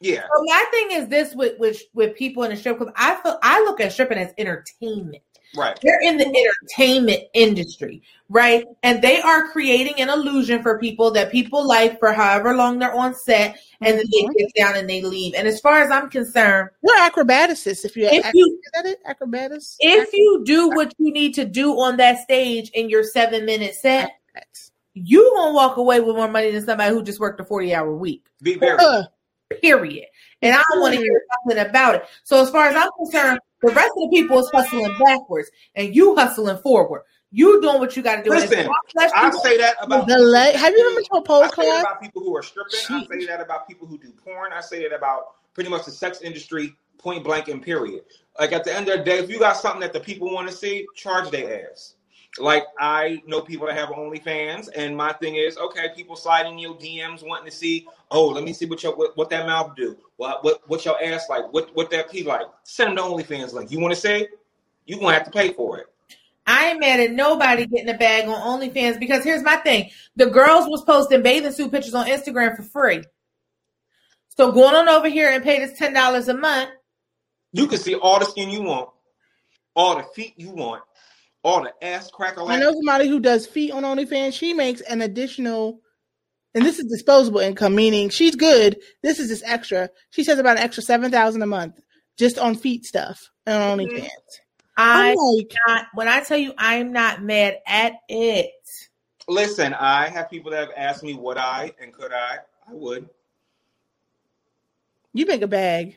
yeah. So my thing is this with with with people in the strip club. I feel I look at stripping as entertainment. Right. They're in the entertainment industry, right? And they are creating an illusion for people that people like for however long they're on set, and then they get down and they leave. And as far as I'm concerned, We're acrobatists. If you, If ac- you- is that it? Acrobatists. if you do what you need to do on that stage in your seven minute set, Acrobats. you gonna walk away with more money than somebody who just worked a 40 hour week. Be very. Uh, Period. And I don't want to hear nothing about it. So as far as I'm concerned, the rest of the people is hustling backwards and you hustling forward. You doing what you got to do. Listen, I say that about the le- have you ever been to a pole I say that class? about people who are stripping. I say that about people who do porn. I say that about pretty much the sex industry, point blank and period. Like at the end of the day, if you got something that the people want to see, charge their ass. Like I know people that have OnlyFans, and my thing is, okay, people sliding your DMs wanting to see, oh, let me see what your what, what that mouth do, what what what your ass like, what what that pee like. Send them the OnlyFans link. You want to say, you gonna have to pay for it. I ain't mad at nobody getting a bag on OnlyFans because here's my thing: the girls was posting bathing suit pictures on Instagram for free. So going on over here and pay this ten dollars a month. You can see all the skin you want, all the feet you want, all the ass cracker. I know somebody who does feet on OnlyFans. She makes an additional, and this is disposable income, meaning she's good. This is just extra. She says about an extra seven thousand a month just on feet stuff on Mhm. OnlyFans. I I'm like, not when I tell you I'm not mad at it. Listen, I have people that have asked me would I and could I. I would. you make a bag.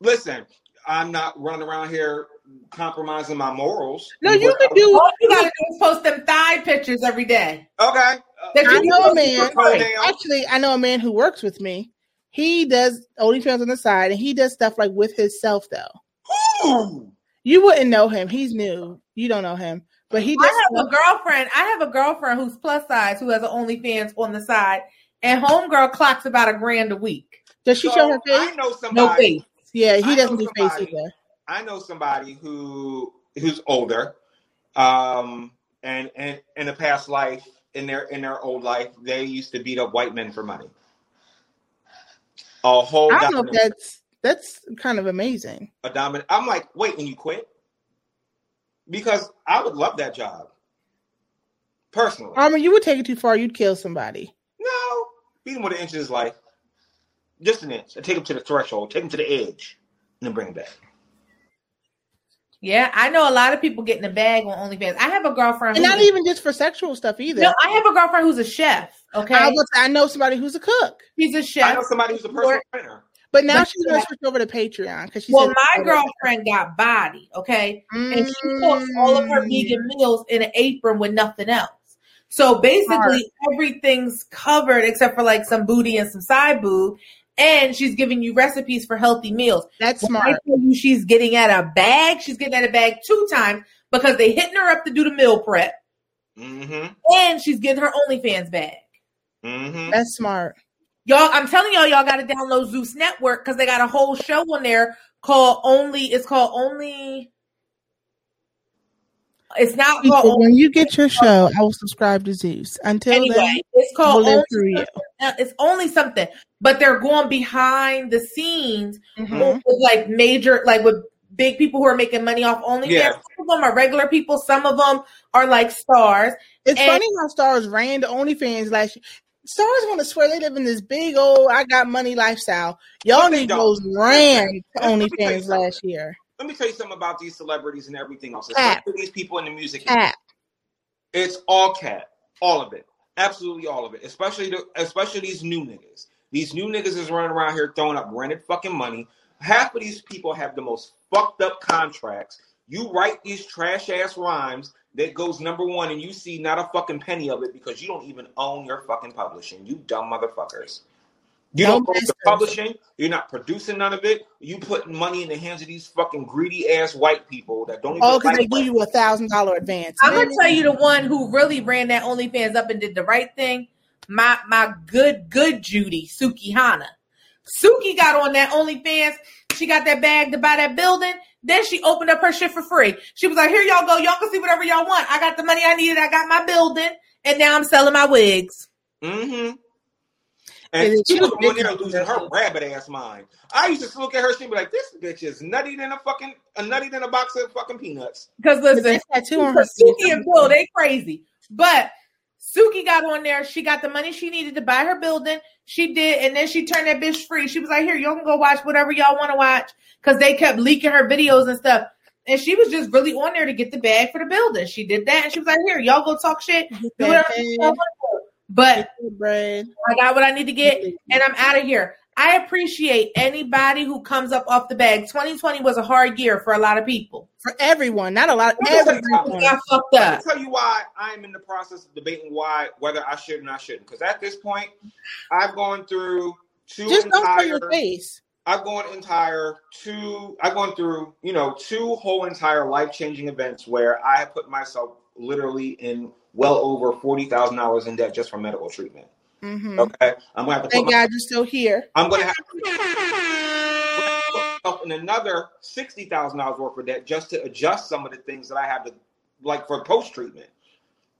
Listen, I'm not running around here compromising my morals. No, you can do. All you gotta do is post them thigh pictures every day. Okay. That I you know a man. for free. Toenail. Actually, I know a man who works with me. He does OnlyFans on the side, and he does stuff like with himself. Though Ooh. you wouldn't know him. He's new. You don't know him, but he does. I have a girlfriend. I have a girlfriend who's plus size who has an OnlyFans on the side, and homegirl clocks about a grand a week. Does she So, show her face? I know No face. Yeah, he I doesn't know do face either. I know somebody who who's older, um, and and in a past life, in their in their old life, they used to beat up white men for money. A whole I don't know if that's that's kind of amazing. a dominant. I'm like, wait, and you quit? Because I would love that job, personally. I mean, you would take it too far. You'd kill somebody. no, beat him with an inch of his life, just an inch. I Take him to the threshold, take him to the edge, and then bring him back. Yeah, I know a lot of people getting a bag on OnlyFans. I have a girlfriend. And not even just for sexual stuff either. no, I have a girlfriend who's a chef. Okay, I, was, I know somebody who's a cook, He's a chef. I know somebody who's a personal trainer. but now But- she's going to switch over to Patreon because she Well, said, my girlfriend got body. Okay, and she cooks all of her Mm. vegan meals in an apron with nothing else. So basically, everything's covered except for like some booty and some side boob. And she's giving you recipes for healthy meals. That's When I smart. tell you she's getting at a bag, she's getting at a bag two times because they hitting her up to do the meal prep, Mm-hmm. and she's getting her OnlyFans bag. Mm-hmm. That's smart. Y'all, I'm telling y'all, y'all got to download Zeus Network because they got a whole show on there called Only. It's called Only. It's not He called when you get your show, I will subscribe to Zeus. Until Anyway, then, it's we'll called live Only. you. It's only something, but they're going behind the scenes Mhm. with like major, like with big people who are making money off OnlyFans. Yeah. Some of them are regular people. Some of them are like stars. It's And- funny how stars ran to OnlyFans last year. Stars want to swear they live in this big old I got money lifestyle. Y'all But they ran to Let me OnlyFans last year. Let me tell you something about these celebrities and everything else. Especially these people in the music. Cap. It's all cat. All of it. Absolutely all of it. Especially the especially these new niggas. These new niggas is running around here throwing up rented fucking money. Half of these people have the most fucked up contracts. You write these trash ass rhymes that goes number one and you see not a fucking penny of it because you don't even own your fucking publishing. You dumb motherfuckers. You don't own the publishing. You're not producing none of it. You putting money in the hands of these fucking greedy ass white people that don't even Oh, because they give you a thousand dollar advance. I'm gonna tell you the one who really ran that OnlyFans up and did the right thing. My my good good Judy Suki Hana. Suki got on that OnlyFans. She got that bag to buy that building. Then she opened up her shit for free. She was like, "Here y'all go. Y'all can see whatever y'all want. I got the money I needed. I got my building, and now I'm selling my wigs." Mm-hmm. And And she she was was the one there losing her rabbit ass mind. I used to look at her, she'd be like, "This bitch is nutty than a fucking a nutty than a box of fucking peanuts." Because listen, that tattoo on her Suki and Bill, they crazy. But Suki got on there. She got the money she needed to buy her building. She did, and then she turned that bitch free. She was like, "Here, y'all can go watch whatever y'all want to watch," because they kept leaking her videos and stuff. And she was just really on there to get the bag for the building. She did that, and she was like, "Here, y'all go talk shit, do whatever y'all want to do." But. I got what I need to get, and I'm out of here. I appreciate anybody who comes up off the bag. 2020 was a hard year for a lot of people. for everyone, not a lot. Let me tell you Everyone. Got fucked Let up. me tell you why I'm in the process of debating why whether I should and I shouldn't. Because at this point, I've gone through two Just don't show entire. your face. I've gone entire two. I've gone through you know two whole entire life changing events where I put myself literally in well over forty thousand dollars in debt just for medical treatment. hmm Okay, I'm gonna have to put Thank my, God you're still here. I'm gonna have to put myself in another sixty thousand dollars worth of debt just to adjust some of the things that I have to like for post treatment.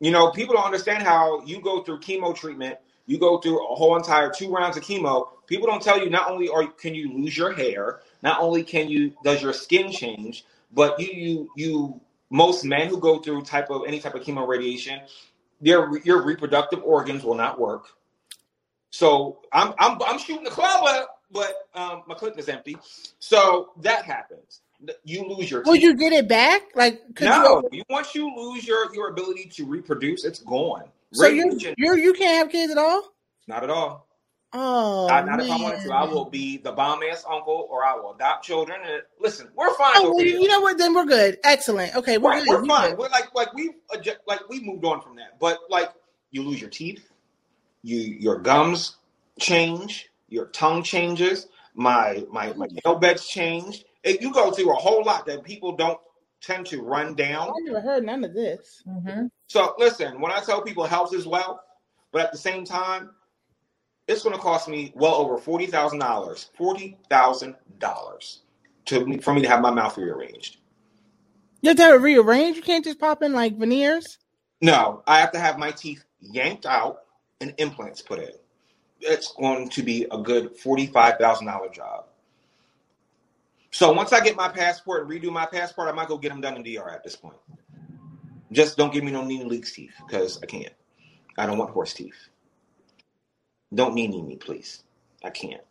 You know, people don't understand how you go through chemo treatment. You go through a whole entire two rounds of chemo. People don't tell you not only are can you lose your hair, not only can you does your skin change, but you you you most men who go through type of any type of chemo radiation, your your reproductive organs will not work. So I'm I'm I'm shooting the club up, but um, my clip is empty. So that happens. You lose your Will teeth. you get it back? Like, No, you? you once you lose your your ability to reproduce, it's gone. So you you you can't have kids at all? not at all. Oh, not, not if I wanted to. I will be the bomb ass uncle, or I will adopt children. And listen, we're fine. Oh, well, you know what? Then we're good. Excellent. Okay, we're Right, good. we're fine. good. We're like like we adjust, like we moved on from that. But like you lose your teeth, you your gums change, your tongue changes, my my my nail beds change. It, you go through a whole lot that people don't tend to run down. I never heard none of this. Mhm. So listen, when I tell people health is wealth, but at the same time, it's going to cost me well over forty thousand dollars, forty thousand dollars to for me to have my mouth rearranged. You have to have it rearranged. You can't just pop in like veneers. No, I have to have my teeth yanked out and implants put in. It's going to be a good forty-five thousand dollar job. So once I get my passport and redo my passport, I might go get them done in DR at this point. Just don't give me no Nene Leakes teeth because I can't. I don't want horse teeth. Don't Nene me, please. I can't.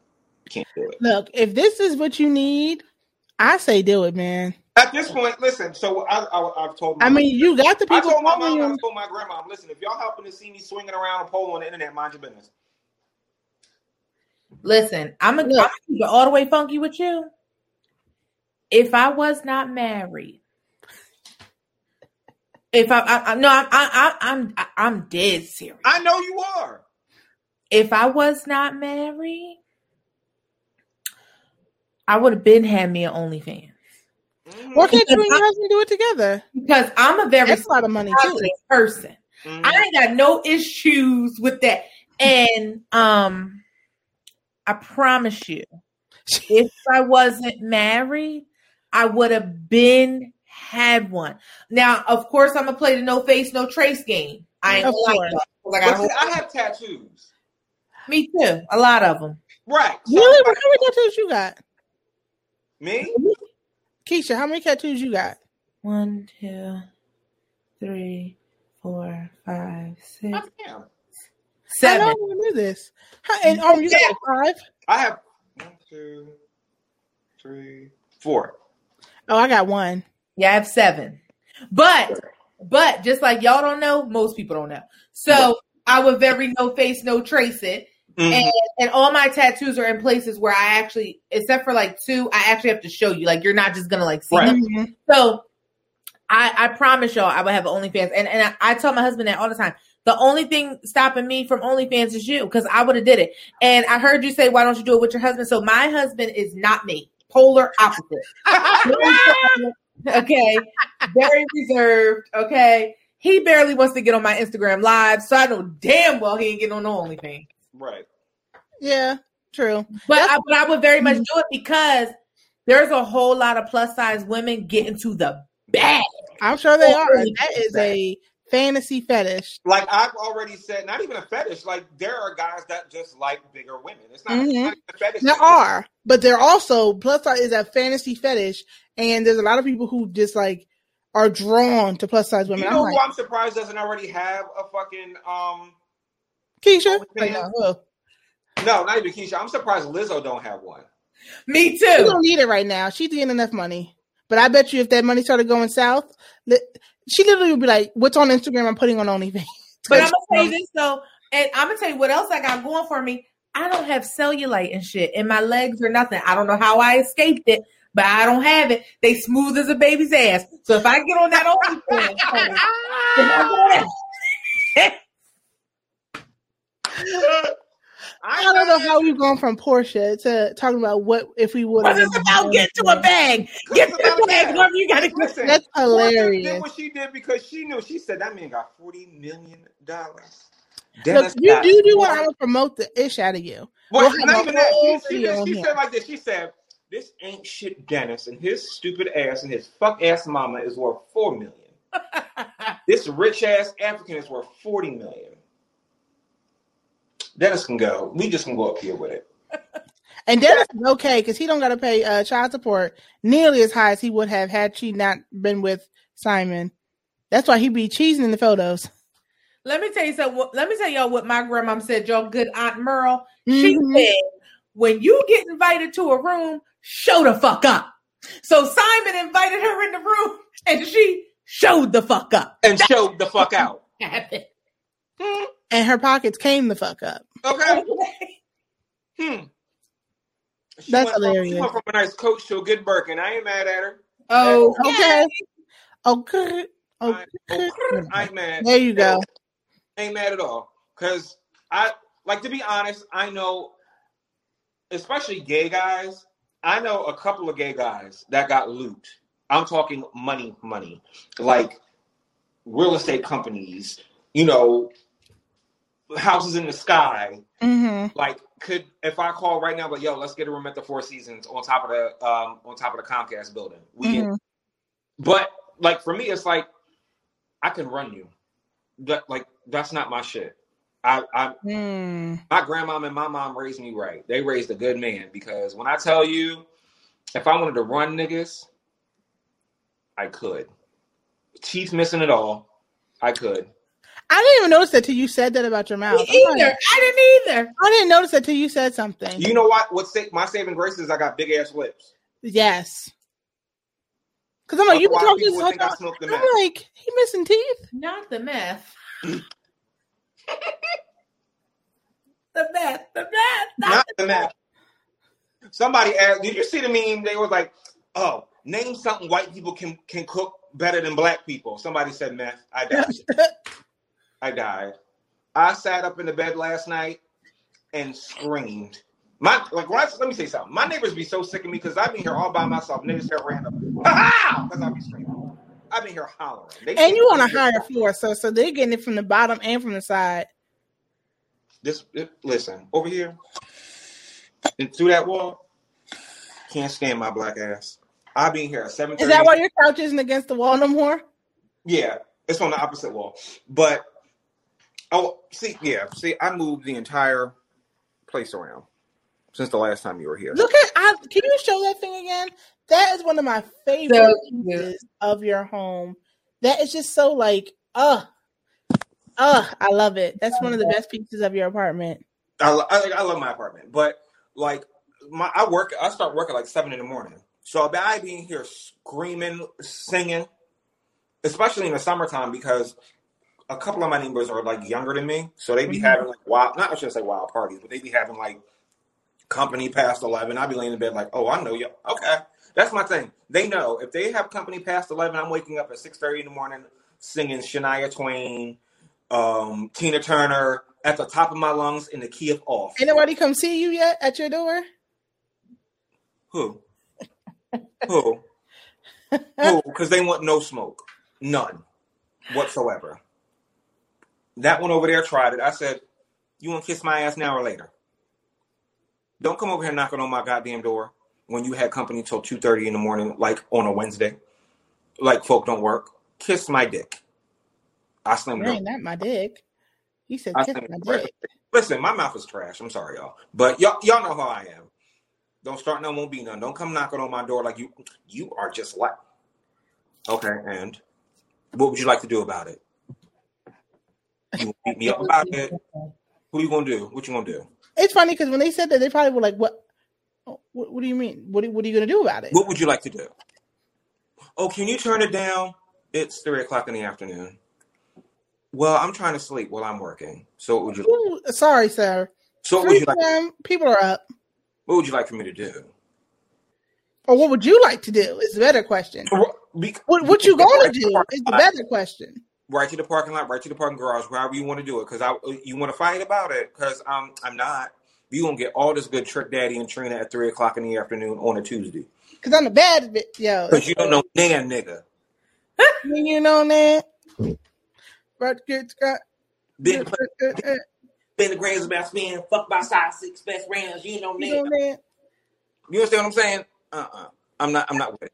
Can't do it. Look, if this is what you need, I say do it, man. At this point, listen. So I, I, I've told. My I mean, you got the people. I people told my following mom. I you. told my grandma. Listen, if y'all happen to see me swinging around a pole on the internet, mind your business. Listen, I'm gonna Look. keep it all the way funky with you. If I was not married, if I, I, I no, I'm, I, I, I'm, I- I'm dead serious. I know you are. If I was not married, I would have been had me an OnlyFans Mhm. Why can't you and your husband do it together? because I'm a very That's a lot of money too. person. Mhm. I ain't got no issues with that. And um I promise you, if I wasn't married, I would have been had one. Now, of course, I'm gonna play the no face, no trace game. I ain't Of gonna course. lie, 'cause I see, I have tattoos. Me too, a lot of them. Right. So, Really? How many tattoos you got? me? Keisha, how many tattoos you got? One, two, three, four, five, six, I am. I seven. don't even do this. How, and oh, you got like five? I have one, two, three, four. Oh, I got one. Yeah, I have seven. But but just like y'all don't know, most people don't know. So I would very no face, no trace it. Mhm. And and all my tattoos are in places where I actually, except for like two, I actually have to show you. Like you're not just gonna like see Right. them. Mhm. So I I promise y'all I would have OnlyFans. And and I, I tell my husband that all the time. The only thing stopping me from OnlyFans is you, because I would have did it. And I heard you say, why don't you do it with your husband? So my husband is not me. Polar opposite. okay. Very reserved. Okay. He barely wants to get on my Instagram live, so I know damn well he ain't getting on the OnlyFans. right. Yeah, true. But I, but I would very much do it because there's a whole lot of plus size women getting to the bag. I'm sure they are. really? That is a fantasy fetish. Like I've already said, not even a fetish. Like there are guys that just like bigger women. It's not, Mhm. it's not a fetish. There are, but there also plus size is a fantasy fetish, and there's a lot of people who just like are drawn to plus size women. You I'm know like, who I'm surprised doesn't already have a fucking um. Keisha, OnlyFans? like, no, ugh. No, not even Keisha. I'm surprised Lizzo don't have one. Me she too. don't need it right now. She's getting enough money, but I bet you if that money started going south, she literally would be like, "What's on Instagram? I'm putting on OnlyFans." But I'm gonna tell you this though, and I'm gonna tell you what else I got going for me. I don't have cellulite and shit in my legs or nothing. I don't know how I escaped it, but I don't have it. They smooth as a baby's ass. So if I get on that OnlyFans, honey, if I get on that- I don't know how we've gone from Porsha to talking about what if we would But have. it's about get to a bag. Get to a bag. Whatever you gotta get. Listen, That's Porsha hilarious. Did what she did because she knew. She said that man got forty million dollars. Look, you do do what I would promote the ish out of you. Well, We'll not even that. She, she, video did- she said like this. She said, "This ain't shit, Dennis, and his stupid ass and his fuck ass mama is worth four million. this rich ass African is worth forty million. Dennis can go. We just can go up here with it. And Dennis is okay because he don't got to pay uh, child support nearly as high as he would have had she not been with Simon. That's why he be cheesing in the photos. Let me tell you something. Let me tell y'all what my grandma said. Your good aunt Merle. She Mhm. said, "When you get invited to a room, show the fuck up." So Simon invited her in the room, and she showed the fuck up. And showed the fuck out. Happened. And her pockets came the fuck up. Okay. Hmm. She That's went from- hilarious. She went from a nice coach to a good Birkin. I ain't mad at her. Oh, Okay. Okay. I, Okay. I ain't mad. There you go. ain't mad at all. Cause I like to be honest, I know especially gay guys, I know a couple of gay guys that got loot. I'm talking money, money. Like real estate companies, you know, houses in the sky. hmm Like could if I call right now, but yo, let's get a room at the Four Seasons on top of the um on top of the Comcast building. We get Mhm. but like for me, it's like I can run you. That like that's not my shit. I, I Mm. my grandmom and my mom raised me right. They raised a good man because when I tell you, if I wanted to run niggas, I could. Teeth missing it all, I could. I didn't even notice that till you said that about your mouth. me I'm either. like, I didn't either. I didn't notice that till you said something. You know what? What sa- my saving grace is? I got big ass lips. yes. Because I'm like, you been Otherwise, talking people this whole time. I'm meth. like, he missing teeth. Not the meth. the meth. The meth. Not the meth. Somebody asked, did you see the meme? They was like, "Oh, name something white people can can cook better than black people." Somebody said meth. I died. I died. I sat up in the bed last night and screamed. My like when I, let me say something. My neighbors be so sick of me because I've been here all by myself. Niggas hear random, ha Because I be screaming. I've been here hollering. They and you on a higher floor, so so they're getting it from the bottom and from the side. This listen over here and through that wall. Can't stand my black ass. I been here at seven. Is that why your couch isn't against the wall no more? Yeah, it's on the opposite wall. But oh, see, yeah, see, I moved the entire place around since the last time you were here. Look at I can you show that thing again? That is one of my favorite So cute. pieces of your home. That is just so like uh uh I love it. That's one of the best pieces of your apartment. I, lo- I, I love my apartment, but like my I work I start work at like seven in the morning. So if I being here screaming, singing, especially in the summertime because a couple of my neighbors are like younger than me, so they be Mhm. having like wild not I shouldn't say wild parties, but they be having like company past eleven. I be laying in bed like, oh, I know you. Okay, that's my thing. They know if they have company past eleven, I'm waking up at six thirty in the morning singing Shania Twain, um, Tina Turner at the top of my lungs in the key of off. Ain't nobody come see you yet at your door? Who? Who? Who? Because they want no smoke, none whatsoever. That one over there tried it. I said, "You want to kiss my ass now or later? Don't come over here knocking on my goddamn door. when you had company till two thirty in the morning, like on a Wednesday, like folk don't work. Kiss my dick. I slammed it. not my dick. He said kiss my dick. Listen, my mouth is trash. I'm sorry, y'all, but y'all y'all know how I am. Don't start none, won't be none. Don't come knocking on my door like you you are just like. Okay, and what would you like to do about it? You want to beat me up about it? Who are you gonna do? What you gonna do? It's funny because when they said that, they probably were like, "What? What, what do you mean? What, what are you going to do about it?" What would you like to do? Oh, can you turn it down? It's three o'clock in the afternoon. Well, I'm trying to sleep while I'm working. So what would you? Ooh, sorry, sir. So what would 3 you like? People are up. What would you like for me to do? Or what would you like to do? Is a better question. Be- What what you going to Right to the do is the better question. Right to the parking lot, right to the parking garage, wherever you want to do it. Because I, you want to fight about it. Because um, I'm not. You gonna get all this good trick daddy and Trina at three o'clock in the afternoon on a Tuesday. Because I'm the bad bitch, yo. Because you don't know nan nigga. You know that. But good, Scott. Been the grades about spin, fuck by size six best rounds. You know that. You understand what I'm saying? Uh uh-uh. uh. i am not. I'm not with it.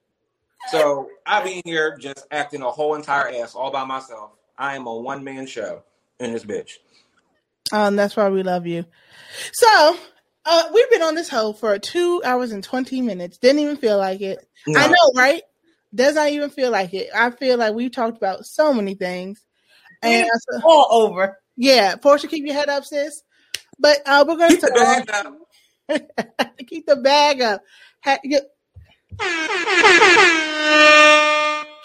So I be here just acting a whole entire ass all by myself. I am a one man show in this bitch. Um, that's why we love you. So, uh, we've been on this hoe for two hours and twenty minutes. Didn't even feel like it. No. I know, right? Does not even feel like it. I feel like we've talked about so many things, and I All over. yeah, Porsha, keep your head up, sis. But uh, we're going to Keep the bag up. keep the bag up. Ha- you-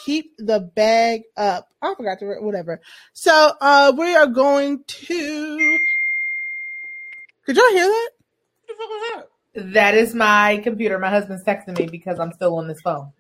keep the bag up. I forgot to whatever. So uh, we are going to. Could y'all hear that? What the fuck was that? That is my computer. My husband's texting me because I'm still on this phone.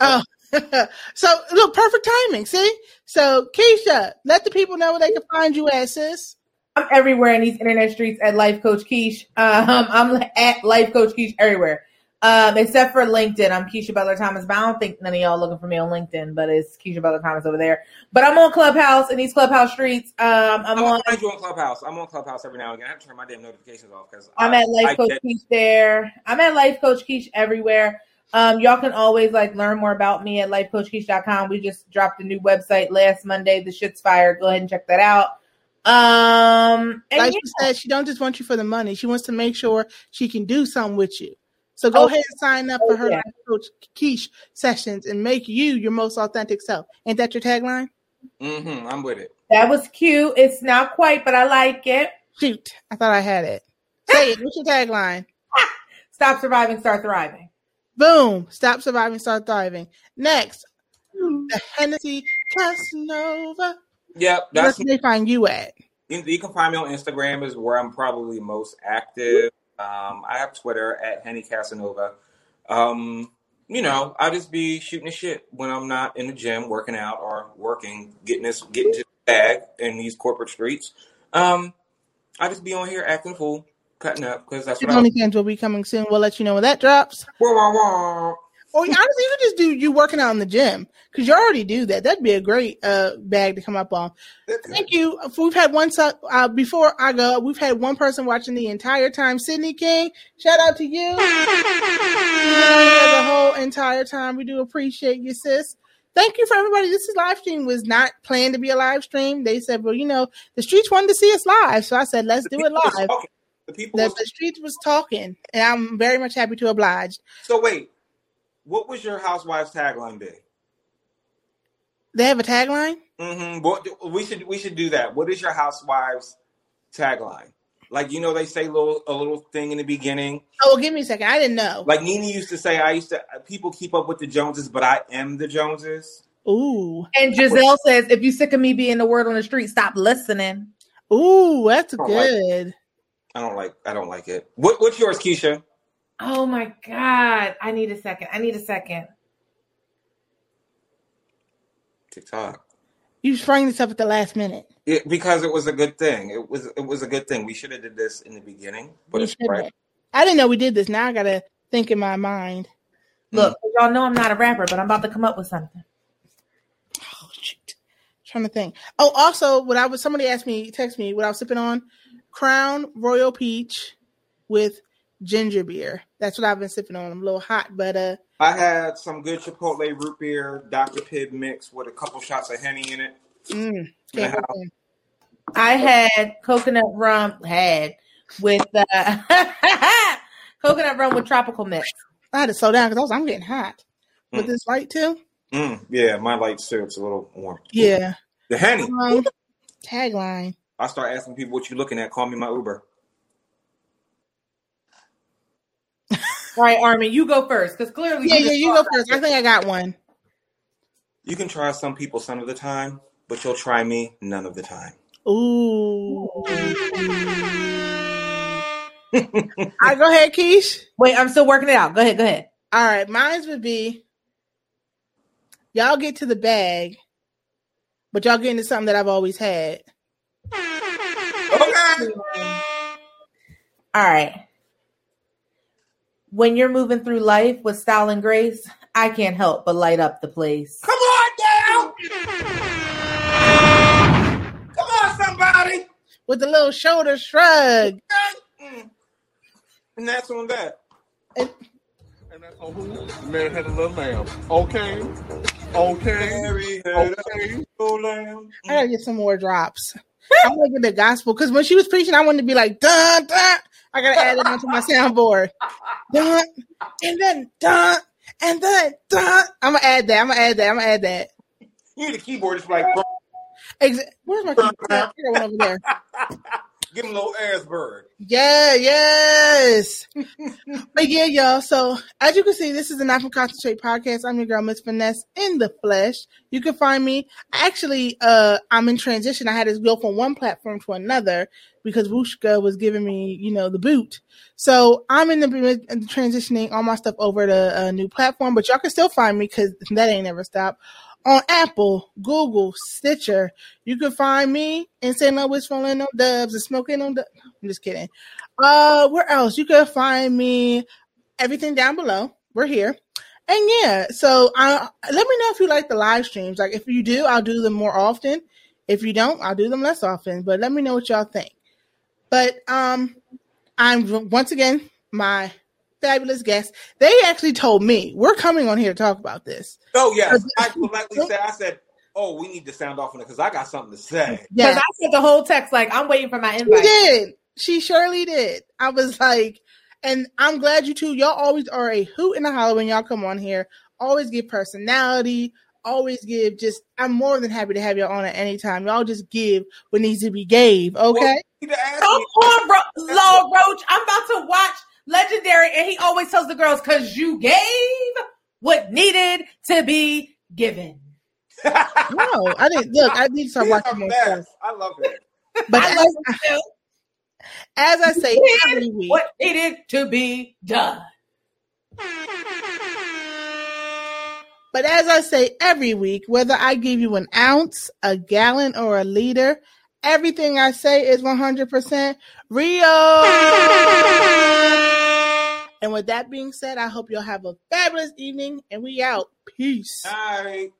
Oh, so look, perfect timing. See, so Keisha, let the people know where they can find you at, sis. I'm everywhere in these internet streets at Life Coach Keish. Um, I'm at Life Coach Keish everywhere, um, except for LinkedIn. I'm Keisha Butler Thomas, but I don't think none of y'all looking for me on LinkedIn. But it's Keisha Butler Thomas over there. But I'm on Clubhouse in these Clubhouse streets. Um, I'm I'm on. on find you on Clubhouse. I'm on Clubhouse every now and again. I have to turn my damn notifications off because I'm at Life Coach get, Keish there. I'm at Life Coach Keish everywhere. Um, y'all can always like learn more about me at lifecoachkeish.com. We just dropped a new website last Monday. The shit's fire. Go ahead and check that out. Um, and Like yeah. she said, she don't just want you for the money. She wants to make sure she can do something with you. So go Oh, ahead and sign up oh, for her yeah. Coach Keish sessions and make you your most authentic self. Ain't that your tagline? Mm-hmm. I'm with it. That was cute. It's not quite, but I like it. Shoot, I thought I had it. Say it. What's your tagline? Stop surviving, start thriving. Boom. Stop surviving, start thriving. Next, the Hennessy Casanova. Yep, Where that's can they find you at? you, you can find me on Instagram is where I'm probably most active. Um, I have Twitter at Henny Casanova. Um, you know, I just be shooting the shit when I'm not in the gym working out or working, getting this getting to the bag in these corporate streets. Um, I just be on here acting fool, cutting up because that's Your what I. OnlyFans will be coming soon. We'll let you know when that drops. Wah, wah, wah. Or honestly, you could just do you working out in the gym because you already do that. That'd be a great uh, bag to come up on. Thank you. We've had one uh, before I go. We've had one person watching the entire time. Sydney King, shout out to you. You know, the whole entire time. We do appreciate you, sis. Thank you for everybody. This is live stream was not planned to be a live stream. They said, well, you know, the streets wanted to see us live, so I said, let's do it live. The people. The, Was, the streets was talking, and I'm very much happy to oblige. so wait, what was your housewives tagline be? They have a tagline. Mm-hmm. What we should we should do that. What is your housewives tagline? Like you know, they say little a little thing in the beginning. Oh, well, give me a second. I didn't know. Like Nene used to say, I used to people keep up with the Joneses, but I am the Joneses. Ooh, And Gizelle says, if you sick of me being the word on the street, stop listening. ooh, that's like- good. I don't like I don't like it. What what's yours, Keisha? Oh my God. I need a second. I need a second. TikTok. You sprang this up at the last minute. It, because it was a good thing. It was it was a good thing. We should have did this in the beginning, but We it's right. I didn't know we did this. Now I gotta think in my mind. Look, mm. y'all know I'm not a rapper, but I'm about to come up with something. Oh shoot, trying to think. Oh, also, what I was somebody asked me, text me what I was sipping on, Crown Royal Peach with ginger beer. That's what I've been sipping on. I'm a little hot, but uh, I had some good Chipotle root beer, Dr. Pibb mix with a couple shots of Henny in it. mm, can't Yeah. complain. I had coconut rum had with uh, coconut rum with tropical mix. I had to slow down because I was I'm getting hot with Mm. this light too. Mm, yeah, my light syrup's a little warm. Yeah. The Henny. Um, tagline. I start asking people what you looking at. Call me my Uber. All right, Armin, you go first because clearly Yeah, yeah, you go thought first. I think I got one. You can try some people some of the time, but you'll try me none of the time. Ooh. All right, go ahead, Keish. Wait, I'm still working it out. Go ahead, go ahead. All right, mine would be y'all get to the bag, but y'all get into something that I've always had. Okay. All right. When you're moving through life with style and grace, I can't help but light up the place. Come on down. Come on, somebody. With a little shoulder shrug. And that's on that. And And that's on who? Man had a little lamb. Okay. Okay. Mary had Okay. a little lamb. I gotta get some more drops. I'm gonna get the gospel because when she was preaching, I wanted to be like dun dun. I gotta add it onto my soundboard. Dun and then dun and then dun. I'm gonna add that. I'm gonna add that. I'm gonna add that. You need a keyboard It's like Ex- Where's my keyboard? I got one over there. give him a little Asberg. Yeah, yes. but yeah, y'all. So as you can see, this is the Not from Concentrate podcast. I'm your girl, Miss Finesse, in the flesh. You can find me. Actually, uh, I'm in transition. I had to go from one platform to another because Wooshka was giving me, you know, the boot. So I'm in the, in the transitioning all my stuff over to a new platform, but y'all can still find me because that ain't never stopped. On Apple, Google, Stitcher, you can find me and say no whistling on no dubs and smoking on dubs. I'm just kidding. Uh, where else? You can find me everything down below. We're here. And yeah, so uh, let me know if you like the live streams. Like if you do, I'll do them more often. If you don't, I'll do them less often. But let me know what y'all think. But um, I'm once again my fabulous guest. They actually told me we're coming on here to talk about this. Oh yes, I politely said. I said, "Oh, we need to sound off on it because I got something to say." Because Yeah, I sent the whole text like I'm waiting for my she invite. did. She surely did. I was like, and I'm glad you two. Y'all always are a hoot and a holler when y'all come on here. Always give personality. Always give. Just I'm more than happy to have y'all on at any time. Y'all just give what needs to be gave. Okay. Well, you need to ask Come on, bro, Law Roach. I'm about to watch Legendary, and he always tells the girls, "Cause you gave what needed to be given." No, I didn't. Look, I need to start watching the more stuff. I love it. But I as, love him too. as I say Did every week, what needed to be done. But as I say every week, whether I give you an ounce, a gallon, or a liter, everything I say is 100% real. And with that being said, I hope you'll have a fabulous evening and we out. Peace. All right.